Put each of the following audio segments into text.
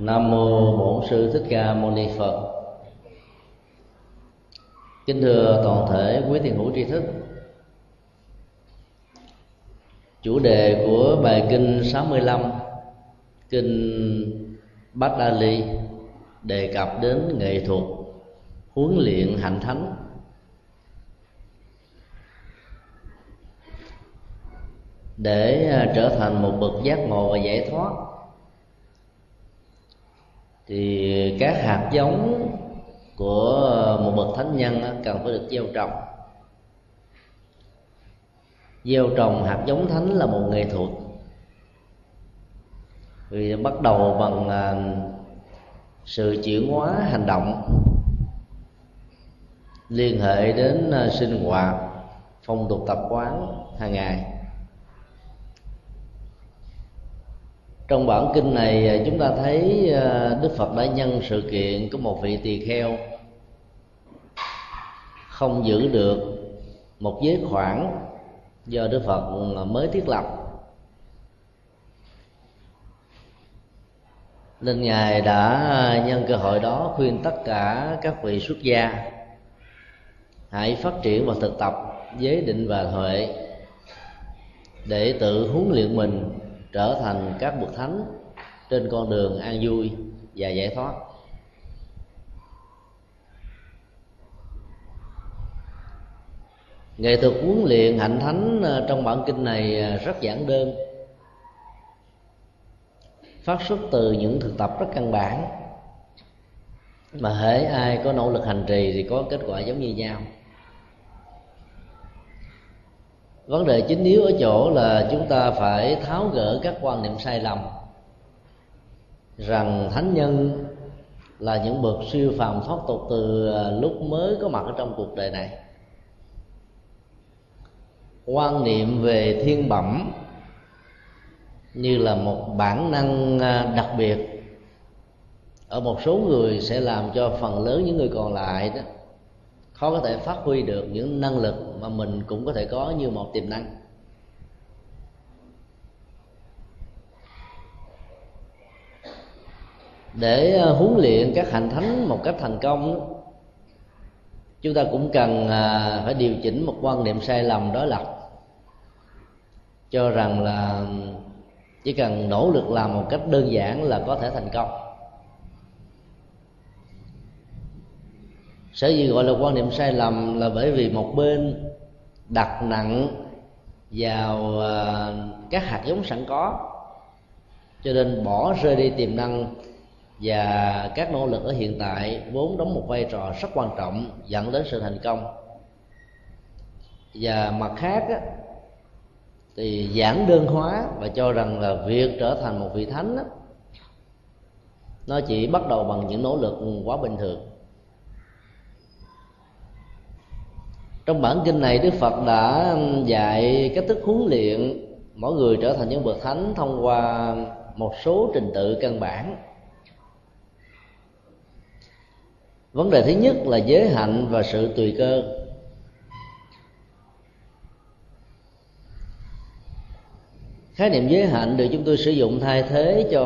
Nam mô Bổn sư Thích Ca Mâu Ni Phật. Kính thưa toàn thể quý thiền hữu tri thức. Chủ đề của bài kinh 65 kinh Bát Đa Ly, đề cập đến nghệ thuật huấn luyện hạnh thánh để à, trở thành một bậc giác ngộ và giải thoát thì các hạt giống của một bậc thánh nhân cần phải được gieo trồng. Gieo trồng hạt giống thánh là một nghệ thuật. Vì bắt đầu bằng à, sự chuyển hóa hành động, liên hệ đến à, sinh hoạt, phong tục tập quán hàng ngày. Trong bản kinh này à, chúng ta thấy à, đức phật đã nhân sự kiện có một vị tỳ kheo. Không giữ được một giới khoảng do đức phật à, mới thiết lập. Nên ngài đã nhân cơ hội đó khuyên tất cả các vị xuất gia hãy phát triển và thực tập giới định và huệ để tự huấn luyện mình trở thành các bậc thánh trên con đường an vui và giải thoát. Nghệ thuật huấn luyện hạnh thánh ờ, trong bản kinh này ờ, rất giản đơn, phát xuất từ những thực tập rất căn bản. Mà hễ ai có nỗ lực hành trì thì có kết quả giống như nhau. Vấn đề chính yếu ở chỗ là chúng ta phải tháo gỡ các quan niệm sai lầm. Rằng thánh nhân là những bậc siêu phàm thoát tục từ à, lúc mới có mặt ở trong cuộc đời này. Quan niệm về thiên bẩm như là một bản năng à, đặc biệt. Ở một số người sẽ làm cho phần lớn những người còn lại đó khó có thể phát huy được những năng lực mà mình cũng có thể có như một tiềm năng. Để ờ, huấn luyện các hành thánh một cách thành công, chúng ta cũng cần ờ, phải điều chỉnh một quan niệm sai lầm đó là cho rằng là chỉ cần nỗ lực làm một cách đơn giản là có thể thành công. Sở dĩ gọi là quan niệm sai lầm là bởi vì một bên đặt nặng vào à, các hạt giống sẵn có cho nên bỏ rơi đi tiềm năng và các nỗ lực ở hiện tại vốn đóng một vai trò rất quan trọng dẫn đến sự thành công. Và mặt khác á, thì giản đơn hóa và cho rằng là việc trở thành một vị thánh á, nó chỉ bắt đầu bằng những nỗ lực quá bình thường. Trong bản kinh này, đức phật đã dạy cách thức huấn luyện mỗi người trở thành những bậc thánh thông qua một số trình tự căn bản. Vấn đề thứ nhất là giới hạnh và sự tùy cơ. Khái niệm giới hạnh được chúng tôi sử dụng thay thế cho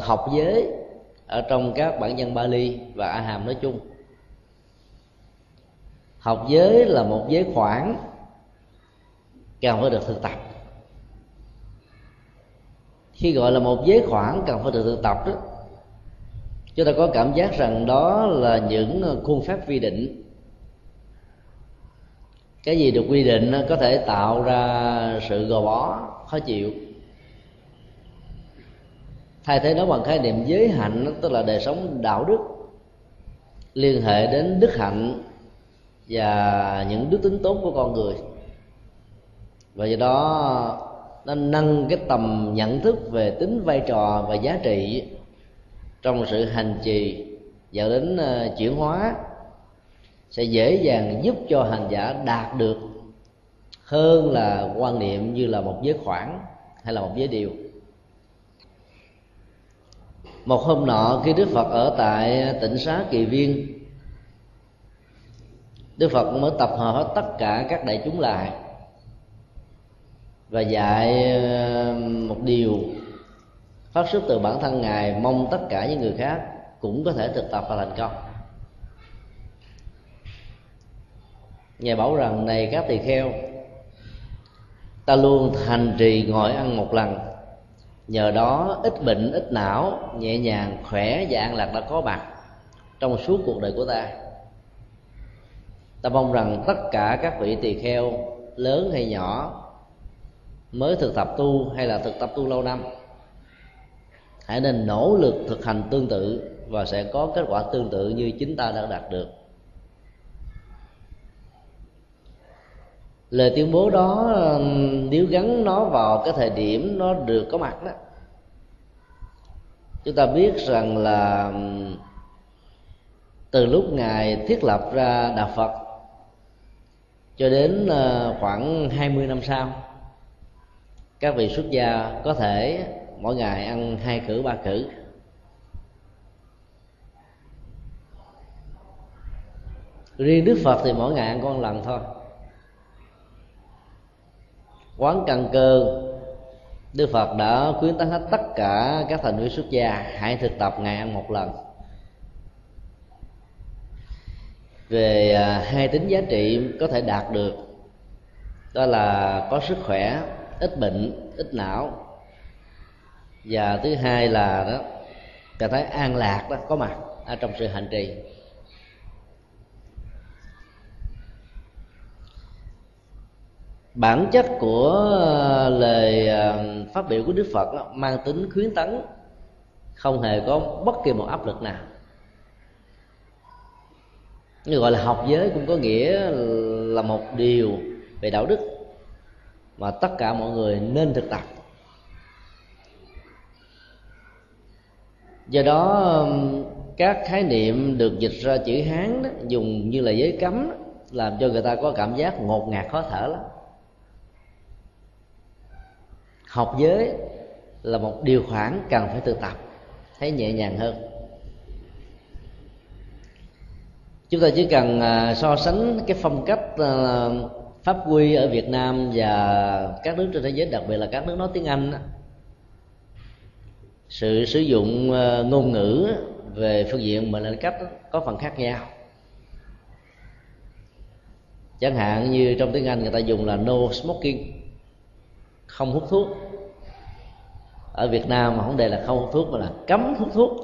học giới ở trong các bản văn Bali và A Hàm nói chung học giới là một giới khoảng cần phải được thực tập. Khi gọi là một giới khoảng cần phải được thực tập đó, chúng ta có cảm giác rằng đó là những khuôn phép quy định. Cái gì được quy định có thể tạo ra sự gò bó, khó chịu. Thay thế đó bằng khái niệm giới hạnh, tức là đời sống đạo đức, liên hệ đến đức hạnh và những đức tính tốt của con người. Và do đó, nó nâng cái tầm nhận thức về tính vai trò và giá trị trong sự hành trì dẫn đến ờ, chuyển hóa sẽ dễ dàng giúp cho hành giả đạt được hơn là quan niệm như là một giới khoảng hay là một giới điều. Một hôm nọ, khi đức phật ở tại tỉnh xá kỳ viên đức phật mới tập hợp hết tất cả các đại chúng lại và dạy ờ, một điều phát xuất từ bản thân ngài, mong tất cả những người khác cũng có thể thực tập và thành công. Ngài bảo rằng, này các tỳ kheo, ta luôn thành trì ngồi ăn một lần. Nhờ đó, ít bệnh, ít não, nhẹ nhàng, khỏe và an lạc đã có mặt trong suốt cuộc đời của ta ta mong rằng tất cả các vị tỳ kheo, lớn hay nhỏ, mới thực tập tu hay là thực tập tu lâu năm, hãy nên nỗ lực thực hành tương tự và sẽ có kết quả tương tự như chính ta đã đạt được. Lời tuyên bố đó nếu gắn nó vào cái thời điểm nó được có mặt đó, chúng ta biết rằng là từ lúc ngài thiết lập ra đạo Phật cho đến ờ, khoảng 20 năm sau, các vị xuất gia có thể mỗi ngày ăn hai cử ba cử riêng đức phật thì mỗi ngày ăn con lần thôi. Quán căn cơ đức phật đã khuyến tấn hết tất cả các thành viên xuất gia hãy thực tập ngày ăn một lần. Về à, hai tính giá trị có thể đạt được. Đó là có sức khỏe ít bệnh ít não. Và thứ hai là đó cảm thấy an lạc đó có mặt ở trong sự hành trì. Bản chất của à, lời à, phát biểu của đức phật đó, mang tính khuyến tấn không hề có bất kỳ một áp lực nào như gọi là học giới cũng có nghĩa là một điều về đạo đức mà tất cả mọi người nên thực tập. Do đó các khái niệm được dịch ra chữ hán đó, dùng như là giới cấm đó, làm cho người ta có cảm giác ngột ngạt khó thở lắm. Học giới là một điều khoản cần phải thực tập thấy nhẹ nhàng hơn. Chúng ta chỉ cần à, so sánh cái phong cách à, pháp quy ở Việt Nam và các nước trên thế giới, đặc biệt là các nước nói tiếng Anh sự sử dụng à, ngôn ngữ về phương diện mệnh lệnh cách có phần khác nhau. Chẳng hạn như trong tiếng Anh người ta dùng là no smoking, không hút thuốc. Ở Việt Nam mà không đề là không hút thuốc mà là cấm hút thuốc.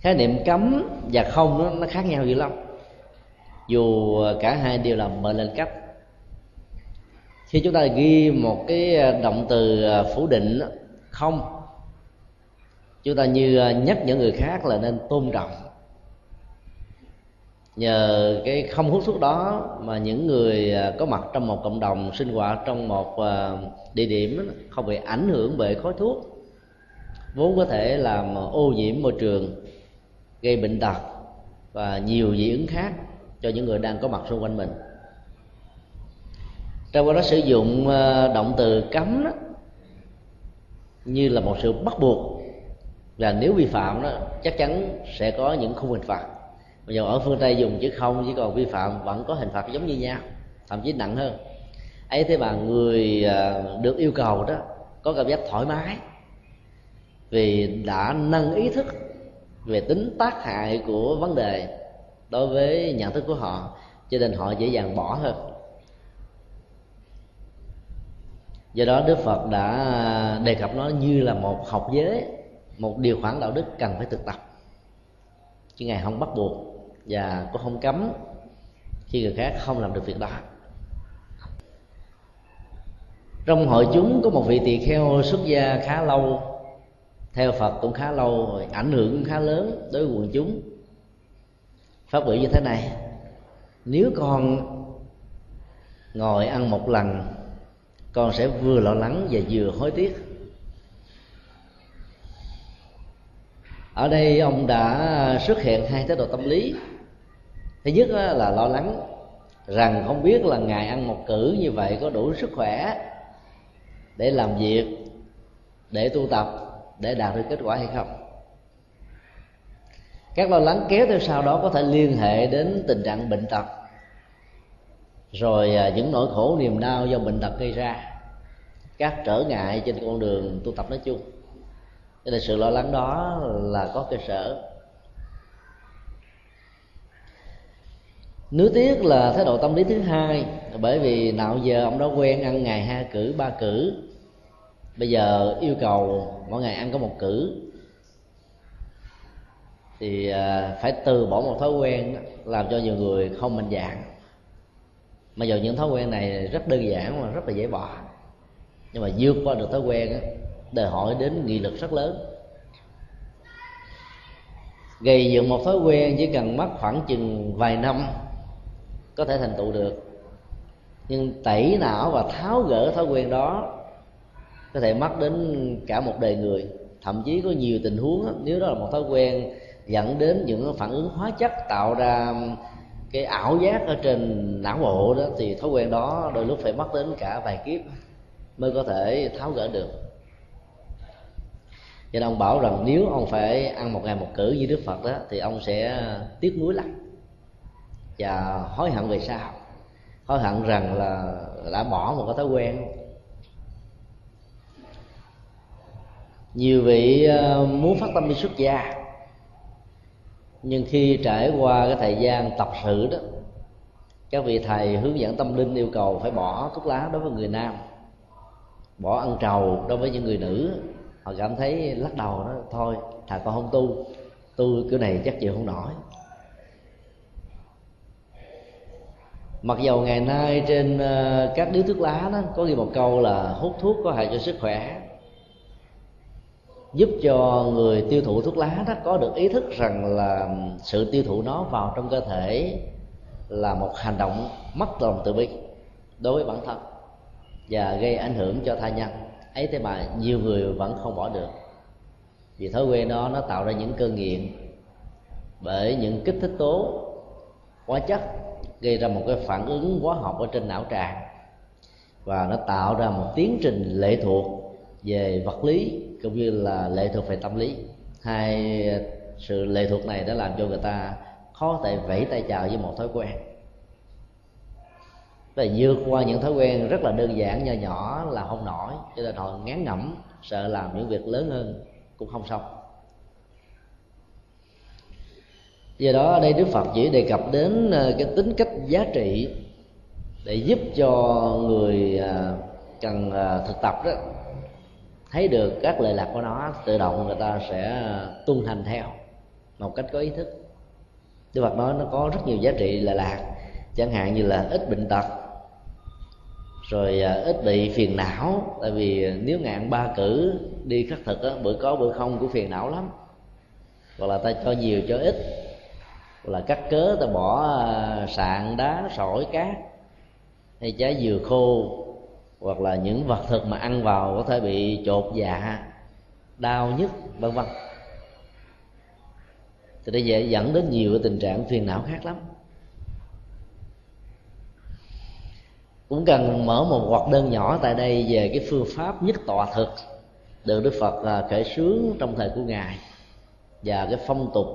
Khái niệm cấm và không nó, nó khác nhau dữ lắm. Dù cả hai đều là mệnh lệnh cấp khi chúng ta ghi một cái à, động từ à, phủ định không chúng ta như à, nhắc những người khác là nên tôn trọng. Nhờ cái không hút thuốc đó mà những người có mặt trong một cộng đồng sinh hoạt trong một địa điểm không bị ảnh hưởng bởi khói thuốc vốn có thể làm ô nhiễm môi trường gây bệnh tật và nhiều dị ứng khác cho những người đang có mặt xung quanh mình. Trong đó sử dụng ờ, động từ cấm đó, như là một sự bắt buộc và nếu vi phạm đó, chắc chắn sẽ có những khung hình phạt. Bây giờ ở phương tây dùng chữ không, chỉ còn vi phạm vẫn có hình phạt giống như nhau, thậm chí nặng hơn. Ấy thế mà người ờ, được yêu cầu đó có cảm giác thoải mái vì đã nâng ý thức về tính tác hại của vấn đề đối với nhận thức của họ, cho nên họ dễ dàng bỏ hơn. Do đó đức phật đã đề cập nó như là một học giới, một điều khoản đạo đức cần phải thực tập. Chứ ngài không bắt buộc và cũng không cấm khi người khác không làm được việc đó. Trong hội chúng có một vị tỳ kheo xuất gia khá lâu theo phật cũng khá lâu rồi, ảnh hưởng cũng khá lớn đối với quần chúng. Phát biểu như thế này, nếu con ngồi ăn một lần, con sẽ vừa lo lắng và vừa hối tiếc. Ở đây ông đã xuất hiện hai thái độ tâm lý. Thứ nhất là lo lắng rằng không biết là ngài ăn một cử như vậy có đủ sức khỏe để làm việc, để tu tập để đạt được kết quả hay không. Các lo lắng kéo theo sau đó có thể liên hệ đến tình trạng bệnh tật, rồi à, những nỗi khổ niềm đau do bệnh tật gây ra. Các trở ngại trên con đường tu tập nói chung. Cho nên sự lo lắng đó là có cơ sở. Nứa tiếc là thái độ tâm lý thứ hai, bởi vì nào giờ ông đó quen ăn ngày hai cử, ba cử bây giờ yêu cầu mỗi ngày ăn có một cử thì à, phải từ bỏ một thói quen làm cho nhiều người không mạnh dạng mà giờ những thói quen này rất đơn giản mà rất là dễ bỏ. Nhưng mà vượt qua được thói quen đòi hỏi đến nghị lực rất lớn. Gây dựng một thói quen chỉ cần mất khoảng chừng vài năm có thể thành tựu được. Nhưng tẩy não và tháo gỡ thói quen đó có thể mất đến cả một đời người. Thậm chí có nhiều tình huống nếu đó là một thói quen dẫn đến những phản ứng hóa chất tạo ra cái ảo giác ở trên não bộ đó, thì thói quen đó đôi lúc phải mất đến cả vài kiếp mới có thể tháo gỡ được. Cho nên ông bảo rằng nếu ông phải ăn một ngày một cử như đức phật đó, thì ông sẽ tiếc nuối lắm và hối hận về sau. Hối hận rằng là đã bỏ một cái thói quen nhiều vị ờ, muốn phát tâm đi xuất gia, nhưng khi trải qua cái thời gian tập sự đó, các vị thầy hướng dẫn tâm linh yêu cầu phải bỏ thuốc lá đối với người nam, bỏ ăn trầu đối với những người nữ. Họ cảm thấy lắc đầu đó, thôi thà con không tu tu kiểu này chắc chịu không nổi. Mặc dầu ngày nay trên ờ, các điếu thuốc lá đó có ghi một câu là hút thuốc có hại cho sức khỏe giúp cho người tiêu thụ thuốc lá đó có được ý thức rằng là sự tiêu thụ nó vào trong cơ thể là một hành động mất lòng tự bi đối với bản thân và gây ảnh hưởng cho tha nhân. Ấy thế mà nhiều người vẫn không bỏ được. Vì thói quen đó, nó tạo ra những cơn nghiện bởi những kích thích tố, hóa chất, gây ra một cái phản ứng hóa học ở trên não tràng và nó tạo ra một tiến trình lệ thuộc về vật lý cũng như là lệ thuộc về tâm lý. Hai ờ, sự lệ thuộc này đã làm cho người ta khó thể vẫy tay chào với một thói quen. Và vượt qua những thói quen rất là đơn giản, nho nhỏ là không nổi, cho nên họ ngán ngẩm, sợ làm những việc lớn hơn cũng không xong. Do đó ở đây đức phật chỉ đề cập đến ờ, cái tính cách giá trị để giúp cho người ờ, cần thực tập đó thấy được các lệ lạc của nó tự động người ta sẽ ờ, tuân hành theo một cách có ý thức. Đức Phật nói nó có rất nhiều giá trị lệ lạc chẳng hạn như là ít bệnh tật rồi ờ, ít bị phiền não. Tại vì nếu ngạn ba cử đi khắc thực á, bữa có bữa không của phiền não lắm. Hoặc là ta cho nhiều cho ít. Là cắt cớ ta bỏ ờ, sạn đá sỏi cát hay trái dừa khô hoặc là những vật thực mà ăn vào có thể bị chột dạ đau nhức, vân vân. Thì nó dễ dẫn đến nhiều cái tình trạng phiền não khác lắm. Cũng cần mở một hoạt đơn nhỏ tại đây về cái phương pháp nhất tọa thực được đức phật à, kể sướng trong thời của ngài và cái phong tục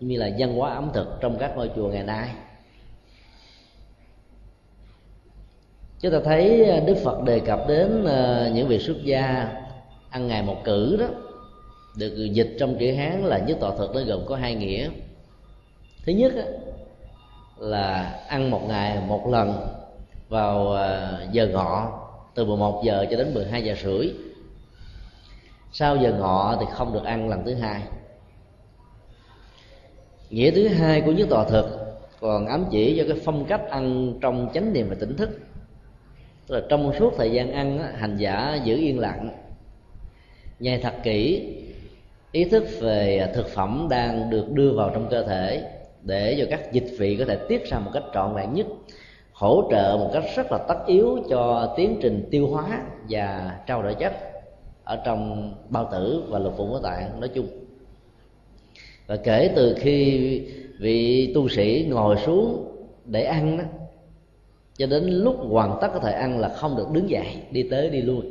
như là văn hóa ẩm thực trong các ngôi chùa ngày nay. Chúng ta thấy à, đức phật đề cập đến à, những việc xuất gia ăn ngày một cử đó, được dịch trong chữ hán là nhất tọa thực nó gồm có hai nghĩa. Thứ nhất là ăn một ngày một lần vào à, giờ ngọ, từ 11 giờ cho đến 12 giờ rưỡi. Sau giờ ngọ thì không được ăn lần thứ hai. Nghĩa thứ hai của nhất tọa thực, còn ám chỉ cho cái phong cách ăn trong chánh niệm và tỉnh thức tức là trong suốt thời gian ăn hành giả giữ yên lặng. Nhai thật kỹ, ý thức về à, thực phẩm đang được đưa vào trong cơ thể để cho các dịch vị có thể tiết ra một cách trọn vẹn nhất, hỗ trợ một cách rất là tất yếu cho tiến trình tiêu hóa và trao đổi chất ở trong bao tử và lục phủ ngũ tạng nói chung. Và kể từ khi vị tu sĩ ngồi xuống để ăn đó cho đến lúc hoàn tất có thể ăn là không được đứng dậy, đi tới đi lui.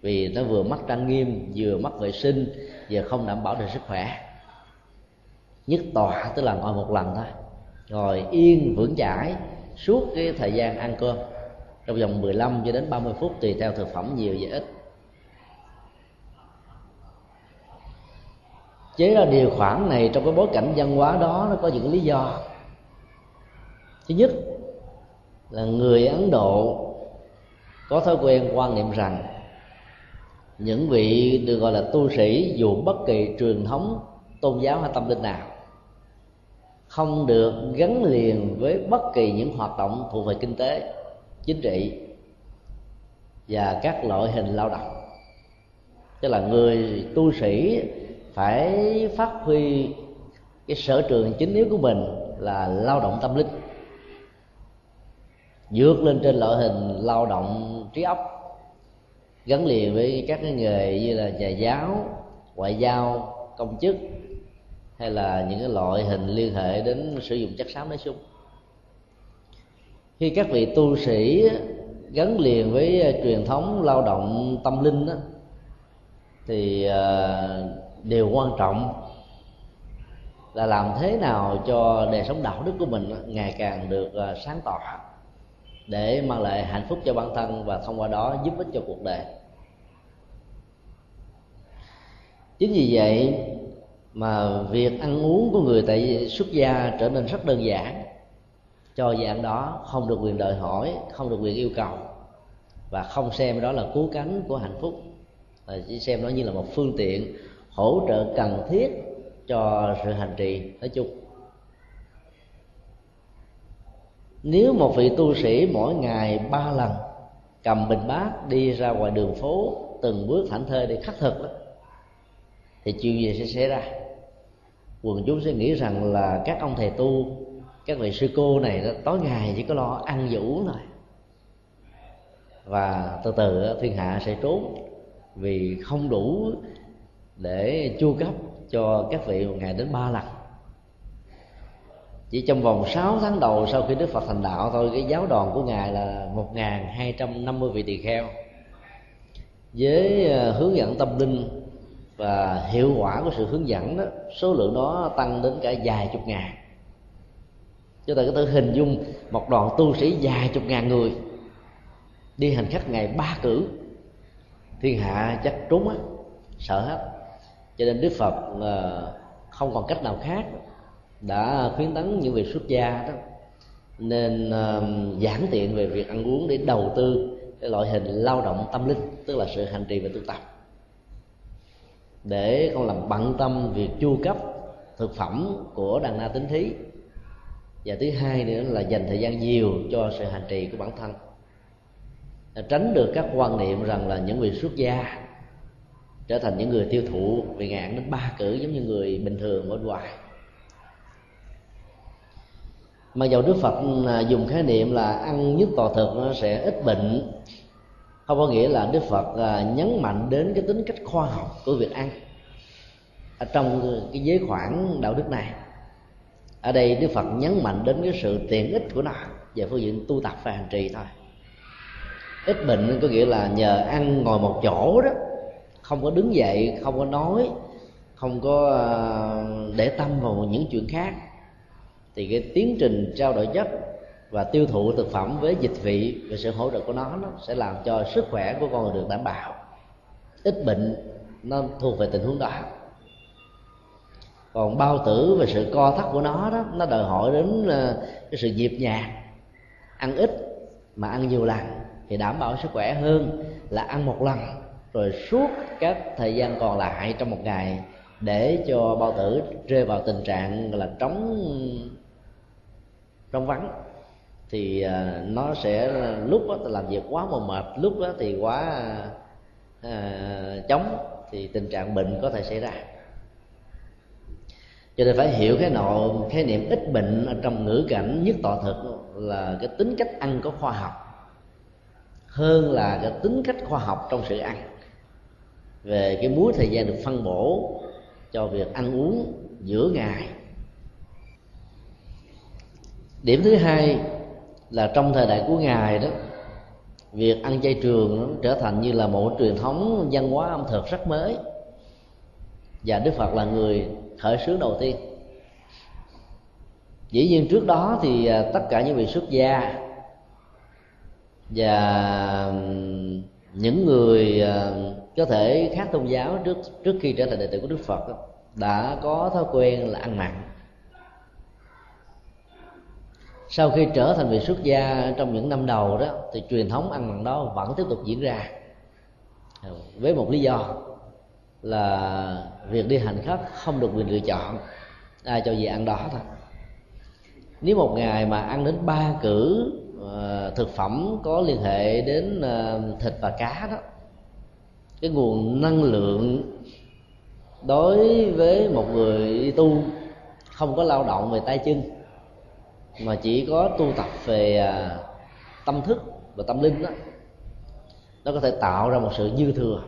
Vì nó vừa mất trang nghiêm, vừa mất vệ sinh, vừa không đảm bảo được sức khỏe. Nhất tọa tức là ngồi một lần thôi. Ngồi yên, vững chãi suốt cái thời gian ăn cơm. Trong vòng 15 cho đến 30 phút tùy theo thực phẩm nhiều và ít. Chế ra điều khoản này trong cái bối cảnh văn hóa đó, nó có những lý do. Thứ nhất là người ấn độ có thói quen quan niệm rằng những vị được gọi là tu sĩ dù bất kỳ truyền thống, tôn giáo hay tâm linh nào, không được gắn liền với bất kỳ những hoạt động thuộc về kinh tế, chính trị và các loại hình lao động. Tức là người tu sĩ phải phát huy cái sở trường chính yếu của mình là lao động tâm linh vượt lên trên loại hình lao động trí óc gắn liền với các cái nghề như là nhà giáo ngoại giao công chức hay là những cái loại hình liên hệ đến sử dụng chất xám nói chung. Khi các vị tu sĩ gắn liền với à, truyền thống lao động tâm linh đó, thì à, điều quan trọng là làm thế nào cho đời sống đạo đức của mình ngày càng được à, sáng tỏ để mang lại hạnh phúc cho bản thân và thông qua đó giúp ích cho cuộc đời. Chính vì vậy mà việc ăn uống của người tại xuất gia trở nên rất đơn giản. Cho dạng đó không được quyền đòi hỏi, không được quyền yêu cầu và không xem đó là cứu cánh của hạnh phúc, mà chỉ xem nó như là một phương tiện hỗ trợ cần thiết cho sự hành trì nói chung. Nếu một vị tu sĩ mỗi ngày ba lần cầm bình bát đi ra ngoài đường phố từng bước thảnh thơi để khắc thực đó, thì chuyện gì sẽ xảy ra? Quần chúng sẽ nghĩ rằng là các ông thầy tu các vị sư cô này đó, tối ngày chỉ có lo ăn vũ thôi. Và từ từ thiên hạ sẽ trốn vì không đủ để chu cấp cho các vị một ngày đến ba lần chỉ trong vòng 6 tháng đầu sau khi Đức Phật thành đạo thôi, cái giáo đoàn của ngài là 1.250 vị tỳ kheo. Với ờ, hướng dẫn tâm linh và hiệu quả của sự hướng dẫn đó, số lượng đó tăng đến cả vài chục ngàn. Chúng ta có thể hình dung một đoàn tu sĩ vài chục ngàn người đi hành khách ngày ba cử. Thiên hạ chắc trốn á, sợ hết. Cho nên đức phật ờ, không còn cách nào khác đã khuyến tấn những vị xuất gia đó. Nên uh, tiện về việc ăn uống để đầu tư cái loại hình lao động tâm linh tức là sự hành trì và tu tập. Để không làm bận tâm việc chu cấp thực phẩm của đàn na tính thí. Và thứ hai nữa là dành thời gian nhiều cho sự hành trì của bản thân. Tránh được các quan niệm rằng là những vị xuất gia trở thành những người tiêu thụ vì ngạn đến ba cử giống như người bình thường ở ngoài mà dầu đức phật à, dùng khái niệm là ăn nhất tòa thực nó sẽ ít bệnh. Không có nghĩa là đức phật à, nhấn mạnh đến cái tính cách khoa học của việc ăn. Ở trong cái giới khoản đạo đức này, ở đây đức phật nhấn mạnh đến cái sự tiện ích của nó về phương diện tu tập và hành trì thôi. Ít bệnh có nghĩa là nhờ ăn ngồi một chỗ đó, không có đứng dậy, không có nói, không có à, để tâm vào những chuyện khác thì cái tiến trình trao đổi chất và tiêu thụ thực phẩm với dịch vị và sự hỗ trợ của nó, nó sẽ làm cho sức khỏe của con người được đảm bảo. Ít bệnh nó thuộc về tình huống đó. Còn bao tử và sự co thắt của nó đó nó đòi hỏi đến ờ, cái sự nhịp nhàng ăn ít mà ăn nhiều lần thì đảm bảo sức khỏe hơn là ăn một lần rồi suốt các thời gian còn lại trong một ngày để cho bao tử rơi vào tình trạng là trống trong vắng thì à, nó sẽ à, lúc đó làm việc quá mà mệt lúc đó thì quá à, chống thì tình trạng bệnh có thể xảy ra. Cho nên phải hiểu cái nội khái niệm ít bệnh ở trong ngữ cảnh nhất tọa thực là cái tính cách ăn có khoa học hơn là cái tính cách khoa học trong sự ăn. Về cái múi thời gian được phân bổ cho việc ăn uống giữa ngày điểm thứ hai là trong thời đại của ngài đó, việc ăn chay trường nó trở thành như là một truyền thống văn hóa ẩm thực rất mới. Và đức phật là người khởi xướng đầu tiên. Dĩ nhiên trước đó thì à, tất cả những vị xuất gia và những người à, có thể khác tôn giáo trước trước khi trở thành đệ tử của Đức Phật đã có thói quen là ăn mặn sau khi trở thành vị xuất gia trong những năm đầu đó, thì truyền thống ăn mặn đó vẫn tiếp tục diễn ra. Với một lý do là việc đi hành khất không được quyền lựa chọn ai cho gì ăn đó thôi. Nếu một ngày mà ăn đến ba cử ờ, thực phẩm có liên hệ đến ờ, thịt và cá đó, cái nguồn năng lượng đối với một người đi tu không có lao động về tay chân mà chỉ có tu tập về à, tâm thức và tâm linh đó nó có thể tạo ra một sự dư thừa.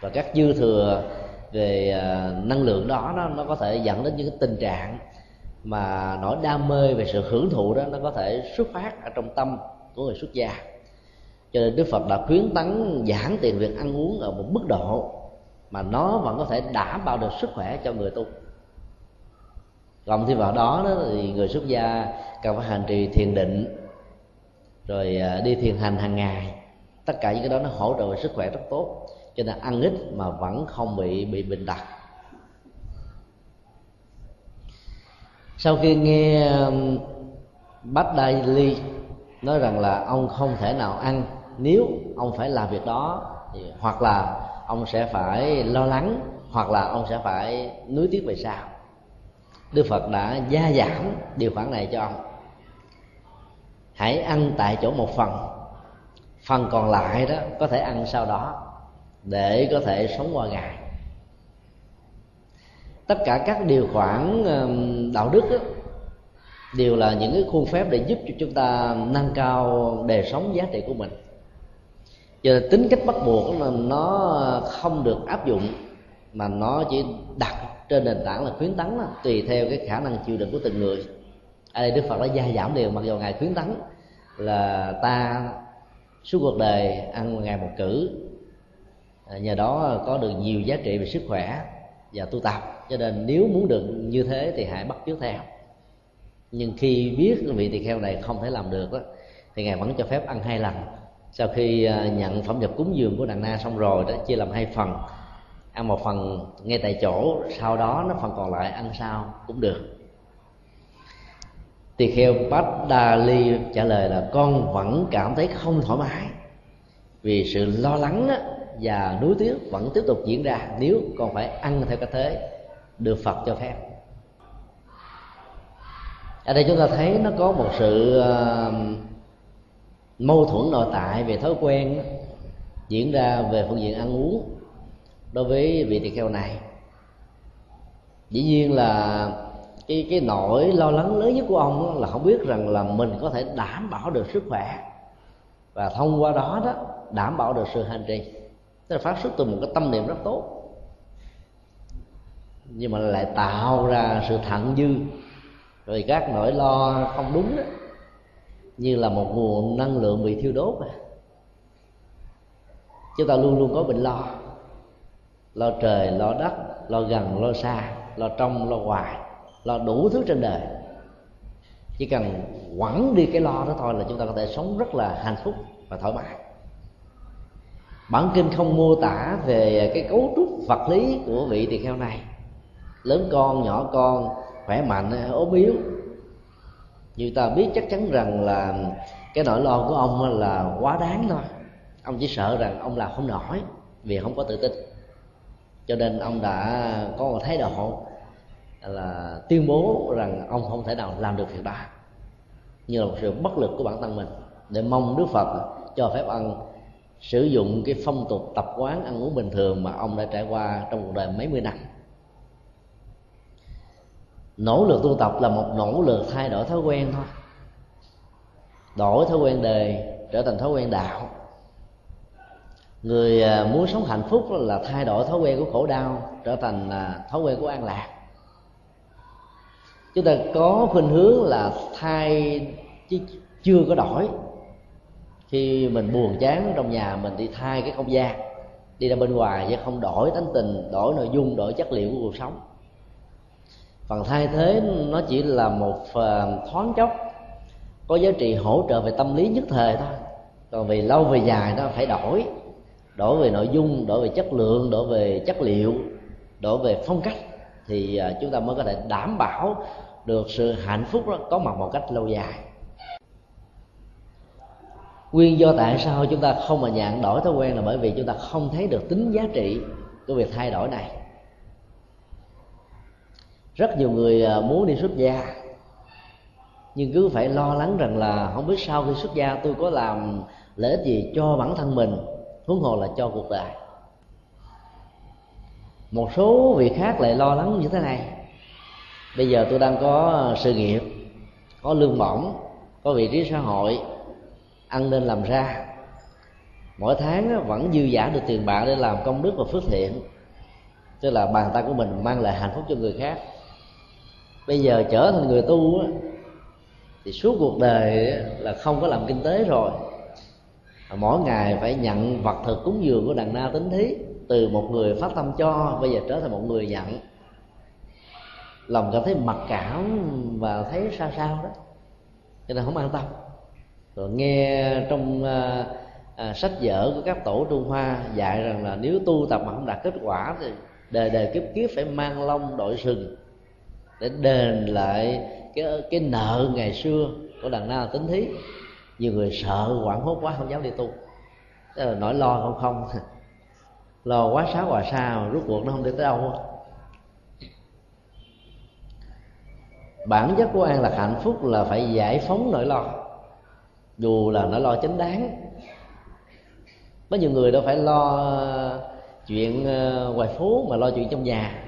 Và các dư thừa về à, năng lượng đó nó, nó có thể dẫn đến những cái tình trạng mà nỗi đam mê về sự hưởng thụ đó nó có thể xuất phát ở trong tâm của người xuất gia. Cho nên đức phật đã khuyến tấn giảm tiền việc ăn uống ở một mức độ mà nó vẫn có thể đảm bảo được sức khỏe cho người tu cộng thêm vào đó, đó thì người xuất gia cần phải hành trì thiền định rồi à, đi thiền hành hàng ngày. Tất cả những cái đó nó hỗ trợ về sức khỏe rất tốt cho nên ăn ít mà vẫn không bị bị bệnh tật. Sau khi nghe um, bách đại ly nói rằng là ông không thể nào ăn nếu ông phải làm việc đó thì hoặc là ông sẽ phải lo lắng hoặc là ông sẽ phải nuối tiếc về sau đức phật đã gia giảm điều khoản này cho ông. Hãy ăn tại chỗ một phần phần còn lại đó có thể ăn sau đó để có thể sống qua ngày. Tất cả các điều khoản đạo đức đó, đều là những cái khuôn phép để giúp cho chúng ta nâng cao đời sống giá trị của mình. Cho tính cách bắt buộc là nó không được áp dụng mà nó chỉ đặt trên nền tảng là khuyến tấn đó, tùy theo cái khả năng chịu đựng của từng người. Ở đây đức phật đã gia giảm điều mặc dù ngài khuyến tấn là ta suốt cuộc đời ăn một ngày một cử nhờ đó có được nhiều giá trị về sức khỏe và tu tập. Cho nên nếu muốn được như thế thì hãy bắt chước theo. Nhưng khi biết vị tỳ kheo này không thể làm được đó, thì ngài vẫn cho phép ăn hai lần. Sau khi à, nhận phẩm vật cúng dường của đàn na xong rồi đó chia làm hai phần ăn một phần ngay tại chỗ, sau đó nó phần còn lại ăn sau cũng được. Tỳ kheo bát đa ly trả lời là, con vẫn cảm thấy không thoải mái vì sự lo lắng và nuối tiếc vẫn tiếp tục diễn ra nếu con phải ăn theo cái thế được phật cho phép. Ở đây chúng ta thấy nó có một sự mâu thuẫn nội tại về thói quen diễn ra về phương diện ăn uống đối với vị tỳ kheo này, dĩ nhiên là cái cái nỗi lo lắng lớn nhất của ông là không biết rằng là mình có thể đảm bảo được sức khỏe. Và thông qua đó đó, đảm bảo được sự hành trì. Tức là phát xuất từ một cái tâm niệm rất tốt. Nhưng mà lại tạo ra sự thẳng dư. Rồi các nỗi lo không đúng đó như là một nguồn năng lượng bị thiêu đốt chúng ta luôn luôn có bệnh lo lo trời, lo đất, lo gần, lo xa, lo trong, lo ngoài, lo đủ thứ trên đời. Chỉ cần quẳng đi cái lo đó thôi là chúng ta có thể sống rất là hạnh phúc và thoải mái. Bản kinh không mô tả về cái cấu trúc vật lý của vị tỳ kheo này. Lớn con, nhỏ con, khỏe mạnh, ốm yếu. Như ta biết chắc chắn rằng là cái nỗi lo của ông là quá đáng thôi. Ông chỉ sợ rằng ông làm không nổi vì không có tự tin cho nên ông đã có một thái độ là tuyên bố rằng ông không thể nào làm được việc đó. Như là một sự bất lực của bản thân mình. Để mong đức phật cho phép ông sử dụng cái phong tục tập quán ăn uống bình thường mà ông đã trải qua trong cuộc đời mấy mươi năm. Nỗ lực tu tập là một nỗ lực thay đổi thói quen thôi. Đổi thói quen đời trở thành thói quen đạo người à, muốn sống hạnh phúc là thay đổi thói quen của khổ đau, trở thành à, thói quen của an lạc. Chúng ta có khuynh hướng là thay chứ chưa có đổi. Khi mình buồn chán trong nhà, mình đi thay cái không gian, đi ra bên ngoài chứ không đổi tánh tình, đổi nội dung, đổi chất liệu của cuộc sống. Phần thay thế nó chỉ là một à, thoáng chốc, có giá trị hỗ trợ về tâm lý nhất thời thôi. Còn vì lâu về dài nó phải đổi đối về nội dung, đối về chất lượng, đối về chất liệu, đối về phong cách thì à, chúng ta mới có thể đảm bảo được sự hạnh phúc đó có mặt một cách lâu dài. Nguyên do tại sao chúng ta không mà nhận đổi thói quen là bởi vì chúng ta không thấy được tính giá trị của việc thay đổi này. Rất nhiều người à, muốn đi xuất gia, nhưng cứ phải lo lắng rằng là không biết sau khi xuất gia tôi có làm lợi ích gì cho bản thân mình huống hồ là cho cuộc đời. Một số vị khác lại lo lắng như thế này. Bây giờ tôi đang có sự nghiệp, có lương bổng, có vị trí xã hội, ăn nên làm ra. Mỗi tháng vẫn dư giả được tiền bạc để làm công đức và phước thiện. Tức là bàn tay của mình mang lại hạnh phúc cho người khác. Bây giờ trở thành người tu thì suốt cuộc đời là không có làm kinh tế rồi mỗi ngày phải nhận vật thực cúng dường của đàn na tính thí từ một người phát tâm cho bây giờ trở thành một người nhận. Lòng cảm thấy mặc cảm và thấy sao sao đó. Cho nên không an tâm. Rồi nghe trong à, à, sách vở của các tổ trung hoa dạy rằng là nếu tu tập mà không đạt kết quả thì đời đời kiếp kiếp phải mang lông đội sừng để đền lại cái cái nợ ngày xưa của đàn na tính thí nhiều người sợ, hoảng hốt quá, không dám đi tu. Đó là nỗi lo không không. Lo quá xá hòa xa rút cuộc nó không đi tới đâu. Bản chất của an lạc hạnh phúc là phải giải phóng nỗi lo. Dù là nỗi lo chính đáng. Có nhiều người đâu phải lo ờ, chuyện ờ, ngoài phố mà lo chuyện trong nhà.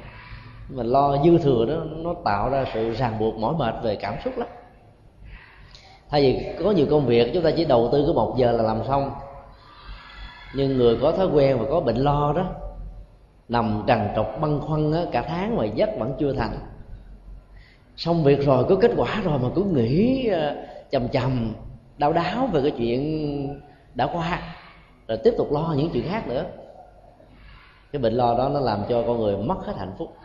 Mà lo dư thừa đó nó tạo ra sự ràng buộc mỏi mệt về cảm xúc lắm thay vì có nhiều công việc chúng ta chỉ đầu tư có một giờ là làm xong. Nhưng người có thói quen và có bệnh lo đó nằm trằn trọc băn khoăn á, cả tháng mà giấc vẫn chưa thành. Xong việc rồi có kết quả rồi mà cứ nghĩ ờ, chầm chầm đau đáo về cái chuyện đã qua. Rồi tiếp tục lo những chuyện khác nữa. Cái bệnh lo đó nó làm cho con người mất hết hạnh phúc.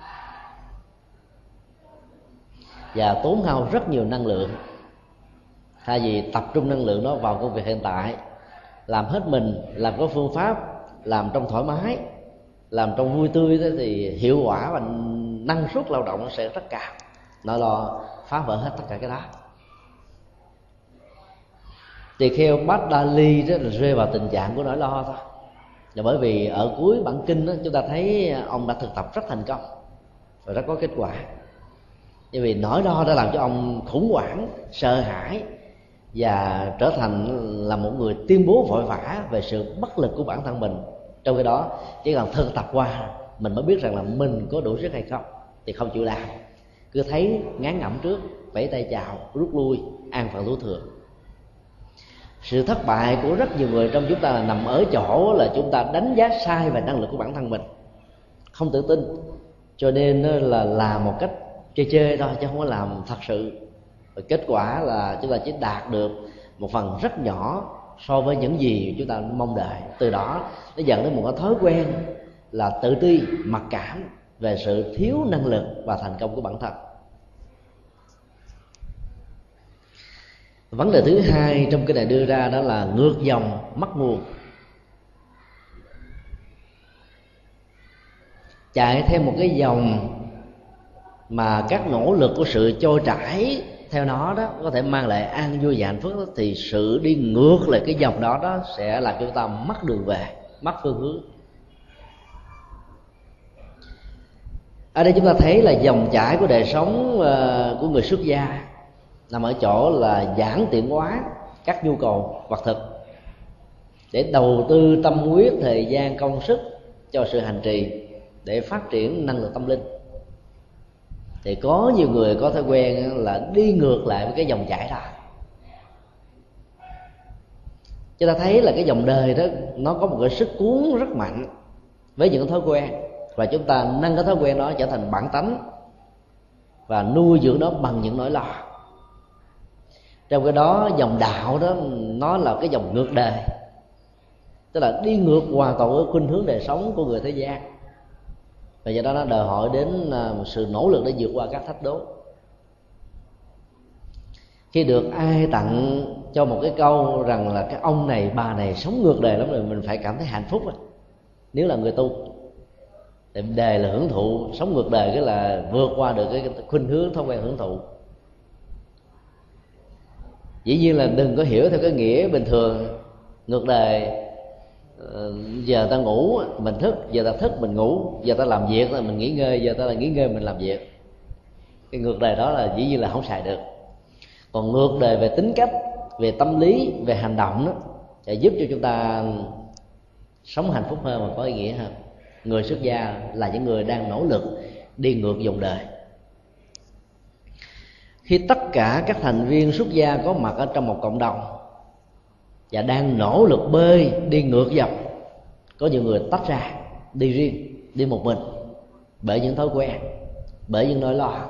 Và tốn hao rất nhiều năng lượng thay vì tập trung năng lượng đó vào công việc hiện tại làm hết mình làm có phương pháp làm trong thoải mái làm trong vui tươi thì hiệu quả và năng suất lao động nó sẽ rất cao. Nỗi lo phá vỡ hết tất cả cái đó. Thì kheo bát đa ly đó là rơi vào tình trạng của nỗi lo thôi. Là bởi vì ở cuối bản kinh đó, chúng ta thấy ông đã thực tập rất thành công và rất có kết quả. Bởi vì nỗi lo đã làm cho ông khủng hoảng sợ hãi và trở thành là một người tuyên bố vội vã về sự bất lực của bản thân mình. Trong cái đó, chỉ cần thực tập qua, mình mới biết rằng là mình có đủ sức hay không, thì không chịu làm. Cứ thấy ngán ngẩm trước, vẫy tay chào, rút lui, an phận thủ thường sự thất bại của rất nhiều người trong chúng ta là nằm ở chỗ là chúng ta đánh giá sai về năng lực của bản thân mình. Không tự tin, cho nên là làm một cách chơi chơi thôi, chứ không có làm thật sự và kết quả là chúng ta chỉ đạt được một phần rất nhỏ so với những gì chúng ta mong đợi. Từ đó, nó dẫn đến một cái thói quen là tự ti, mặc cảm về sự thiếu năng lực và thành công của bản thân. Vấn đề thứ hai trong cái này đưa ra đó là ngược dòng mất nguồn. Chạy theo một cái dòng mà các nỗ lực của sự trôi chảy theo nó đó có thể mang lại an vui và hạnh phúc đó, thì sự đi ngược lại cái dòng đó đó sẽ làm cho chúng ta mất đường về mất phương hướng. Ở đây chúng ta thấy là dòng chảy của đời sống ờ, của người xuất gia nằm ở chỗ là giản tiện hóa các nhu cầu vật thực để đầu tư tâm huyết thời gian công sức cho sự hành trì để phát triển năng lực tâm linh thì có nhiều người có thói quen là đi ngược lại với cái dòng chảy đó. Chúng ta thấy là cái dòng đời đó, nó có một cái sức cuốn rất mạnh với những thói quen. Và chúng ta nâng cái thói quen đó trở thành bản tánh và nuôi dưỡng nó bằng những nỗi lo. Trong cái đó, dòng đạo đó, nó là cái dòng ngược đời. Tức là đi ngược hoàn toàn với khuynh hướng đời sống của người thế gian và do đó nó đòi hỏi đến à, một sự nỗ lực để vượt qua các thách đố khi được ai tặng cho một cái câu rằng là cái ông này, bà này sống ngược đời lắm rồi, mình phải cảm thấy hạnh phúc rồi. nếu là người tu thì đề là hưởng thụ, sống ngược đời cái là vượt qua được cái khuynh hướng, thói quen hưởng thụ dĩ nhiên là đừng có hiểu theo cái nghĩa bình thường, ngược đời Ờ, giờ ta ngủ, mình thức, giờ ta thức mình ngủ, giờ ta làm việc là mình nghỉ ngơi, giờ ta là nghỉ ngơi mình làm việc. Cái ngược đời đó là dĩ nhiên là không xài được. Còn ngược đời về tính cách, về tâm lý, về hành động đó, sẽ giúp cho chúng ta sống hạnh phúc hơn và có ý nghĩa hơn. Người xuất gia là những người đang nỗ lực đi ngược dòng đời. Khi tất cả các thành viên xuất gia có mặt ở trong một cộng đồng và đang nỗ lực bơi đi ngược dòng có nhiều người tách ra, đi riêng, đi một mình. Bởi những thói quen, bởi những nỗi lo,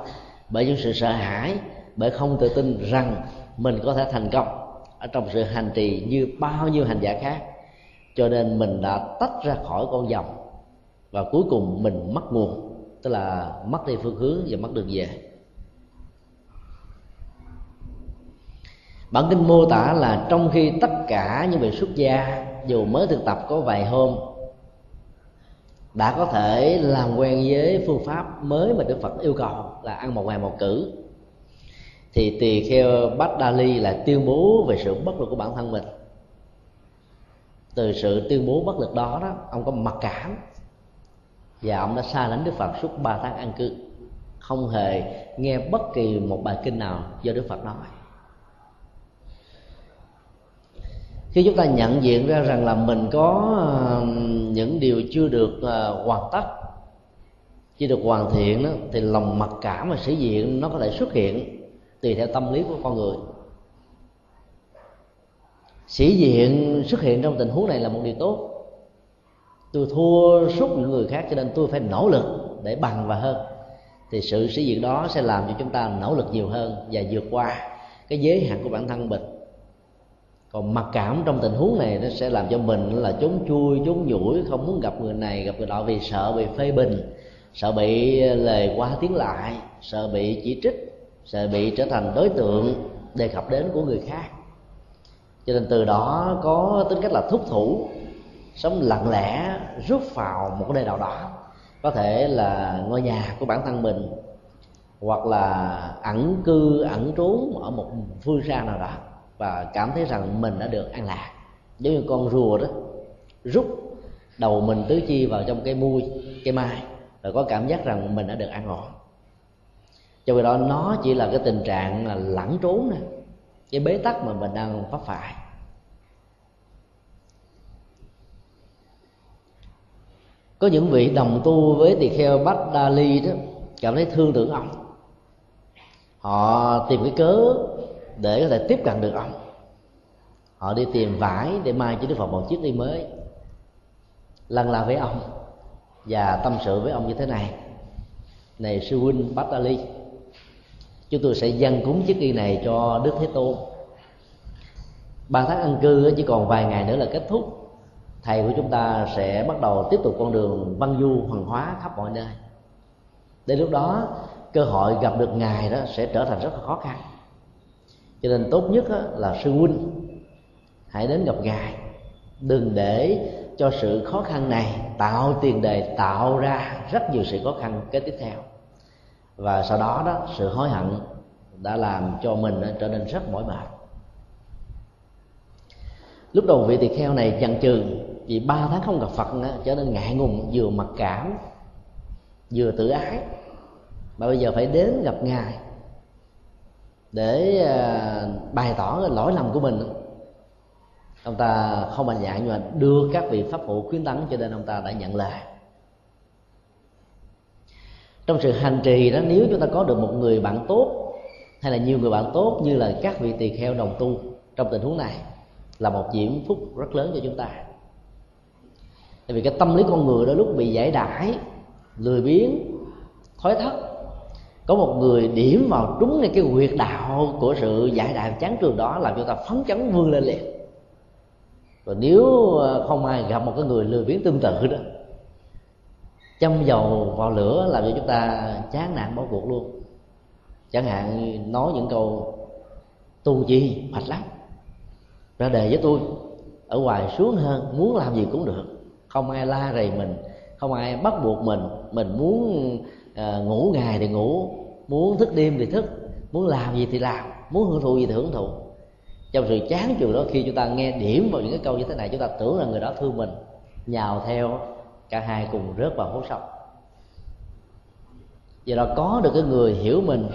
bởi những sự sợ hãi, bởi không tự tin rằng mình có thể thành công ở trong sự hành trì như bao nhiêu hành giả khác. Cho nên mình đã tách ra khỏi con dòng và cuối cùng mình mất nguồn, tức là mất đi phương hướng và mất đường về. Bản kinh mô tả là trong khi tất cả những vị xuất gia, dù mới thực tập có vài hôm, đã có thể làm quen với phương pháp mới mà Đức Phật yêu cầu là ăn một ngày một cử, thì tỳ kheo Bát Đa Ly là tuyên bố về sự bất lực của bản thân mình. Từ sự tuyên bố bất lực đó đó, ông có mặc cảm và ông đã xa lánh Đức Phật suốt ba tháng ăn cư, không hề nghe bất kỳ một bài kinh nào do Đức Phật nói. Khi chúng ta nhận diện ra rằng là mình có những điều chưa được ờ, hoàn tất chưa được hoàn thiện đó, thì lòng mặc cảm và sĩ diện nó có thể xuất hiện tùy theo tâm lý của con người. Sĩ diện xuất hiện trong tình huống này là một điều tốt. Tôi thua suốt những người khác cho nên tôi phải nỗ lực để bằng và hơn. Thì sự sĩ diện đó sẽ làm cho chúng ta nỗ lực nhiều hơn và vượt qua cái giới hạn của bản thân mình còn mặc cảm trong tình huống này nó sẽ làm cho mình là trốn chui trốn nhủi, không muốn gặp người này, gặp người đó vì sợ bị phê bình, sợ bị ờ, lời qua tiếng lại, sợ bị chỉ trích, sợ bị trở thành đối tượng đề cập đến của người khác. Cho nên từ đó có tính cách là thúc thủ, sống lặng lẽ, rút vào một nơi nào đó, có thể là ngôi nhà của bản thân mình, hoặc là ẩn cư, ẩn trốn ở một phương xa nào đó và cảm thấy rằng mình đã được an lạc. Giống như con rùa đó, rút đầu mình tứ chi vào trong cây mui cây mai rồi có cảm giác rằng mình đã được an ổn. Cho vì đó, nó chỉ là cái tình trạng là lẳng trốn nè, cái bế tắc mà mình đang phát phải. Có những vị đồng tu với tỳ kheo bách đa ly đó, cảm thấy thương tưởng ông. Họ tìm cái cớ để có thể tiếp cận được ông. Họ đi tìm vải để mai cho đức phật một chiếc đi mới lần là với ông và tâm sự với ông như thế này. Này sư huynh bát ali chúng tôi sẽ dâng cúng chiếc y này cho đức thế tôn. Ba tháng ăn cư chỉ còn vài ngày nữa là kết thúc. Thầy của chúng ta sẽ bắt đầu tiếp tục con đường văn du hoàng hóa khắp mọi nơi. Đến lúc đó, cơ hội gặp được ngài đó sẽ trở thành rất là khó khăn cho nên tốt nhất là sư huynh hãy đến gặp ngài. Đừng để cho sự khó khăn này tạo tiền đề tạo ra rất nhiều sự khó khăn kế tiếp theo. Và sau đó đó sự hối hận đã làm cho mình trở nên rất mỏi mệt. Lúc đầu vị tỳ kheo này chần chừ vì ba tháng không gặp phật nữa, trở nên ngại ngùng vừa mặc cảm vừa tự ái. Mà bây giờ phải đến gặp ngài để à, bày tỏ cái lỗi lầm của mình. Ông ta không mạnh dạng nhưng mà đưa các vị pháp phụ khuyến tấn cho nên ông ta đã nhận lời. Trong sự hành trì đó, nếu chúng ta có được một người bạn tốt hay là nhiều người bạn tốt như là các vị tỳ kheo đồng tu trong tình huống này là một diễm phúc rất lớn cho chúng ta. Tại vì cái tâm lý con người đôi lúc bị giải đãi, lười biếng, thói thất có một người điểm vào trúng ngay cái quyệt đạo của sự giải đạo chán trường đó làm cho ta phấn chấn vươn lên liền. Rồi nếu ờ, không ai gặp một cái người lười biếng tương tự đó châm dầu vào lửa làm cho chúng ta chán nản bỏ cuộc luôn. Chẳng hạn nói những câu tu chi mệt lắm ra đề với tôi ở ngoài xuống hơn muốn làm gì cũng được. Không ai la rầy mình không ai bắt buộc mình mình muốn uh, ngủ ngày thì ngủ muốn thức đêm thì thức, muốn làm gì thì làm, muốn hưởng thụ gì thì hưởng thụ. Trong sự chán chường đó, khi chúng ta nghe điểm vào những cái câu như thế này, chúng ta tưởng là người đó thương mình, nhào theo cả hai cùng rớt vào hố sâu. Vậy là có được cái người hiểu mình,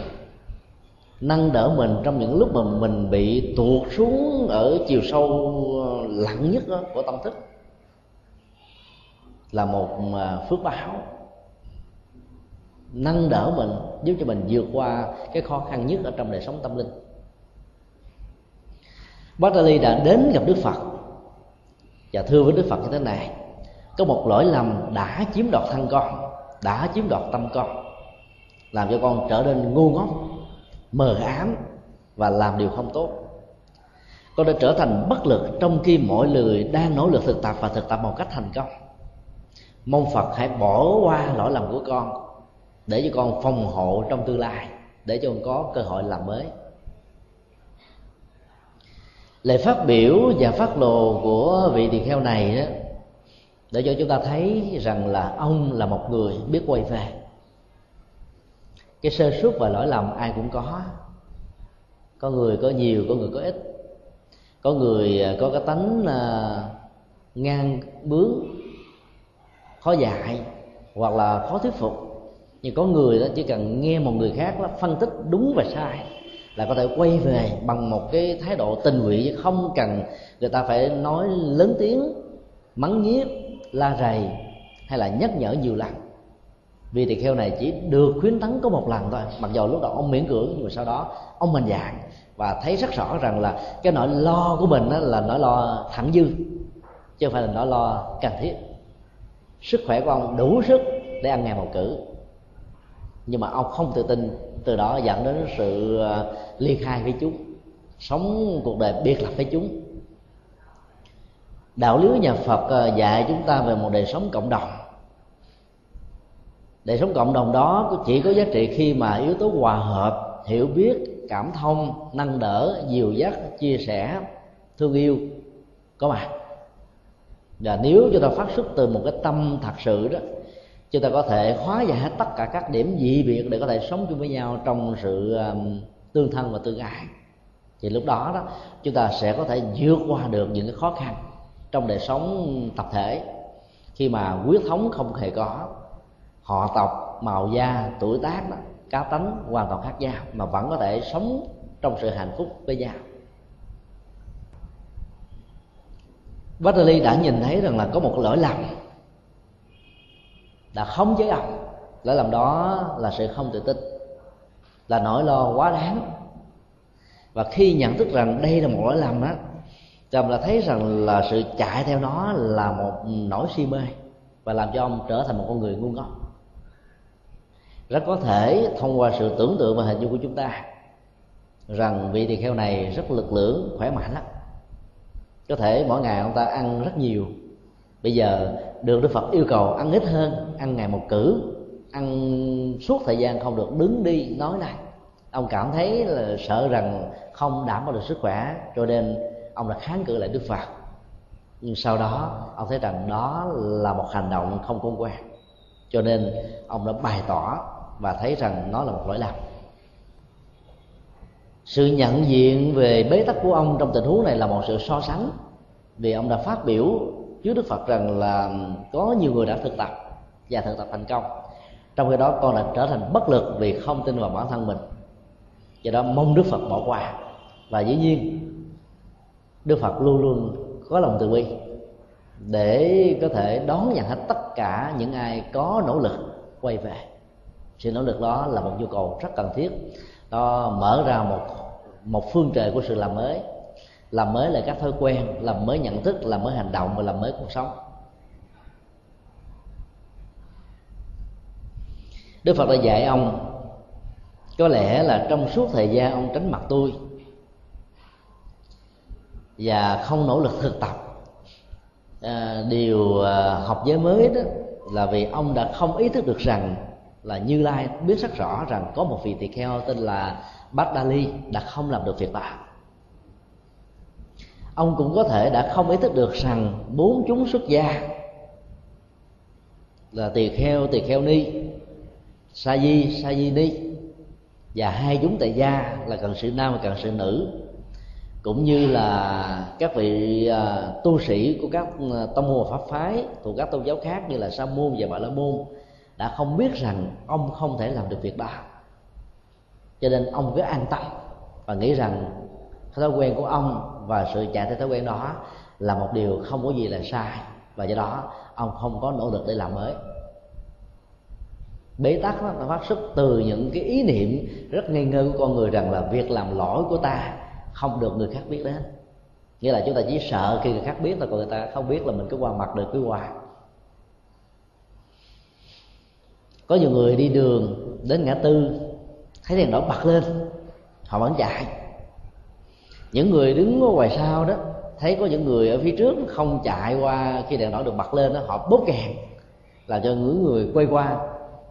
nâng đỡ mình trong những lúc mà mình bị tuột xuống ở chiều sâu, lặng nhất đó của tâm thức, là một à, phước báo nâng đỡ mình, giúp cho mình vượt qua cái khó khăn nhất ở trong đời sống tâm linh. Bát đã đến gặp Đức Phật. Và thưa với Đức Phật như thế này, có một lỗi lầm đã chiếm đoạt thân con, đã chiếm đoạt tâm con, làm cho con trở nên ngu ngốc, mờ ám và làm điều không tốt. Con đã trở thành bất lực trong khi mọi người đang nỗ lực thực tập và thực tập một cách thành công. Mong phật hãy bỏ qua lỗi lầm của con để cho con phòng hộ trong tương lai. Để cho con có cơ hội làm mới. Lời phát biểu và phát lồ của vị tỳ kheo này đó để cho chúng ta thấy rằng là ông là một người biết quay về. Cái sơ suất và lỗi lầm ai cũng có. Có người có nhiều, có người có ít. Có người à, có cái tánh à, ngang bướng, khó dạy hoặc là khó thuyết phục nhưng có người đó chỉ cần nghe một người khác đó phân tích đúng và sai là có thể quay về bằng một cái thái độ tình nguyện chứ không cần người ta phải nói lớn tiếng, mắng nhiếc, la rầy hay là nhắc nhở nhiều lần. Vì tỳ kheo này chỉ được khuyến tấn có một lần thôi, mặc dù lúc đầu ông miễn cưỡng nhưng mà sau đó ông mạnh dạng và thấy rất rõ rằng là cái nỗi lo của mình đó là nỗi lo thẳng dư, chứ không phải là nỗi lo cần thiết. Sức khỏe của ông đủ sức để ăn ngày một cử nhưng mà ông không tự tin, từ đó dẫn đến sự ờ, ly khai với chúng. Sống cuộc đời biệt lập với chúng. Đạo lý nhà phật ờ, dạy chúng ta về một đời sống cộng đồng. Đời sống cộng đồng đó chỉ có giá trị khi mà yếu tố hòa hợp, hiểu biết, cảm thông, nâng đỡ, dìu dắt, chia sẻ, thương yêu. Có mặt và nếu chúng ta phát xuất từ một cái tâm thật sự đó chúng ta có thể hóa giải hết tất cả các điểm dị biệt để có thể sống chung với nhau trong sự um, tương thân và tương hại thì lúc đó đó, chúng ta sẽ có thể vượt qua được những cái khó khăn trong đời sống tập thể. Khi mà quyết thống không hề có, họ tộc, màu da, tuổi tác đó, cá tánh hoàn toàn khác nhau mà vẫn có thể sống trong sự hạnh phúc với nhau. Batali đã nhìn thấy rằng là có một lỗi lầm đã khống chế ông lỗi lầm đó là sự không tự tin, là nỗi lo quá đáng. Và khi nhận thức rằng đây là một lỗi lầm đó chồng là thấy rằng là sự chạy theo nó là một nỗi si mê và làm cho ông trở thành một con người ngu ngốc. Rất có thể thông qua sự tưởng tượng và hình dung của chúng ta rằng vị tỳ kheo này rất lực lưỡng, khỏe mạnh lắm. Có thể mỗi ngày ông ta ăn rất nhiều bây giờ được đức phật yêu cầu ăn ít hơn, ăn ngày một cử, ăn suốt thời gian không được, đứng đi nói này ông cảm thấy là sợ rằng không đảm bảo được sức khỏe, cho nên ông đã kháng cự lại đức phật. Nhưng sau đó, ông thấy rằng đó là một hành động không công quan cho nên ông đã bày tỏ và thấy rằng nó là một lỗi lầm. Sự nhận diện về bế tắc của ông trong tình huống này là một sự so sánh, vì ông đã phát biểu trước đức phật rằng là có nhiều người đã thực tập và thực tập thành công. Trong khi đó, con đã trở thành bất lực vì không tin vào bản thân mình. Do đó, mong đức phật bỏ qua. Và dĩ nhiên, đức phật luôn luôn có lòng từ bi để có thể đón nhận hết tất cả những ai có nỗ lực quay về. Sự nỗ lực đó là một nhu cầu rất cần thiết. Nó mở ra một một phương trời của sự làm mới làm mới lại các thói quen làm mới nhận thức làm mới hành động và làm mới cuộc sống. Đức phật đã dạy ông có lẽ là trong suốt thời gian ông tránh mặt tôi và không nỗ lực thực tập à, điều à, học giới mới đó là vì ông đã không ý thức được rằng là như lai biết rất rõ rằng có một vị tỳ kheo tên là bát đa ly đã không làm được việc đó ông cũng có thể đã không ý thức được rằng bốn chúng xuất gia là tỳ kheo tỳ kheo ni sa di sa di ni. Và hai chúng tại gia là cần sự nam và cần sự nữ. Cũng như là các vị uh, tu sĩ của các à, tông môn pháp phái thuộc các tôn giáo khác như là sa môn và bà la môn đã không biết rằng ông không thể làm được việc đó. Cho nên ông cứ an tâm và nghĩ rằng thói quen của ông và sự chạy theo thói quen đó là một điều không có gì là sai. Và do đó, ông không có nỗ lực để làm mới. Bế tắc nó phát xuất từ những cái ý niệm rất ngây ngơ của con người rằng là việc làm lỗi của ta không được người khác biết đến. Nghĩa là chúng ta chỉ sợ khi người khác biết là còn người ta không biết là mình cứ qua mặt được cứ qua có nhiều người đi đường đến ngã tư, thấy đèn đỏ bật lên, họ vẫn chạy những người đứng ở ngoài sau đó thấy có những người ở phía trước không chạy qua khi đèn đỏ được bật lên đó họ bóp kèn làm cho những người quay qua.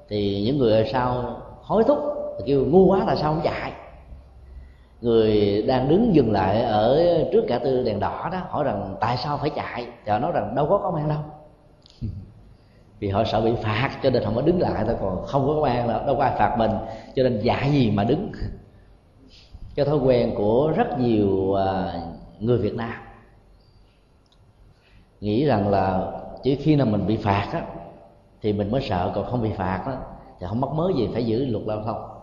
Thì những người ở sau hối thúc kêu ngu quá là sao không chạy? Người đang đứng dừng lại ở trước cả tư đèn đỏ đó hỏi rằng tại sao phải chạy? Thì họ nói rằng đâu có công an đâu. Vì họ sợ bị phạt cho nên họ mới đứng lại thôi còn không có công an đâu đâu có ai phạt mình cho nên dạy gì mà đứng cái thói quen của rất nhiều à, người việt nam. Nghĩ rằng là chỉ khi nào mình bị phạt á, thì mình mới sợ, còn không bị phạt đó thì không mất mớ gì phải giữ luật giao thông.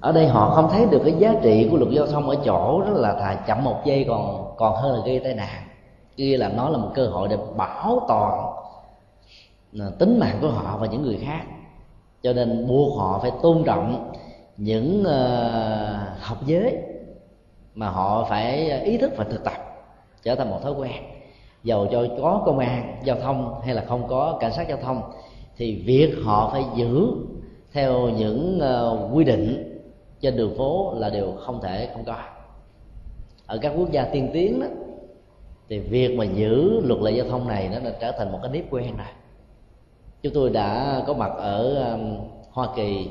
Ở đây họ không thấy được cái giá trị của luật giao thông ở chỗ đó là thà chậm một giây còn còn hơn là gây tai nạn. Kia là nó là một cơ hội để bảo toàn à, tính mạng của họ và những người khác. Cho nên buộc họ phải tôn trọng những uh, học giới mà họ phải ý thức và thực tập trở thành một thói quen. Dầu cho có công an giao thông hay là không có cảnh sát giao thông thì việc họ phải giữ theo những uh, quy định trên đường phố là điều không thể không có. Ở các quốc gia tiên tiến đó thì việc mà giữ luật lệ giao thông này nó đã trở thành một cái nếp quen rồi. Chúng tôi đã có mặt ở um, hoa kỳ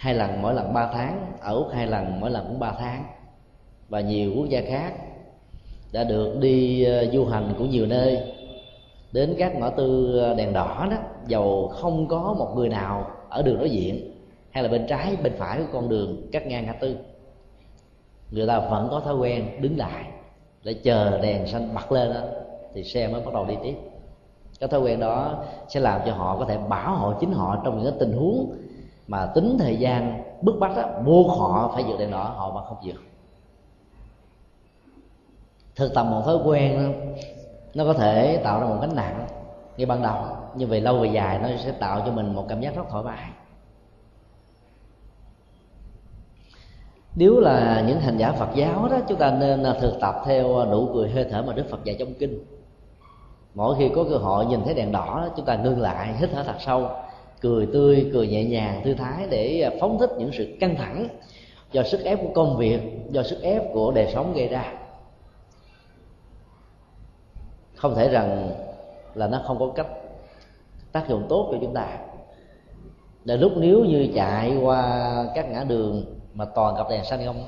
hai lần mỗi lần ba tháng, ở úc hai lần mỗi lần cũng ba tháng. Và nhiều quốc gia khác đã được đi ờ, du hành của nhiều nơi. Đến các ngõ tư ờ, đèn đỏ đó, dầu không có một người nào ở đường đối diện, hay là bên trái, bên phải của con đường cắt ngang ngã tư. Người ta vẫn có thói quen đứng lại để chờ đèn xanh bật lên đó, thì xe mới bắt đầu đi tiếp. Cái thói quen đó sẽ làm cho họ có thể bảo hộ chính họ trong những cái tình huống mà tính thời gian bức bách đó, buộc họ phải vượt đèn đỏ họ vẫn không vượt thực tập một thói quen đó, nó có thể tạo ra một gánh nặng như ban đầu nhưng về lâu về dài nó sẽ tạo cho mình một cảm giác rất thoải mái. Nếu là những hành giả Phật giáo đó chúng ta nên à, thực tập theo à, nụ cười hơi thở mà Đức Phật dạy trong kinh. Mỗi khi có cơ hội nhìn thấy đèn đỏ chúng ta ngưng lại hít thở thật sâu cười tươi, cười nhẹ nhàng, thư thái để à, phóng thích những sự căng thẳng do sức ép của công việc, do sức ép của đời sống gây ra. Không thể rằng là nó không có cách tác dụng tốt cho chúng ta. Để lúc nếu như chạy qua các ngã đường mà toàn gặp đèn xanh không,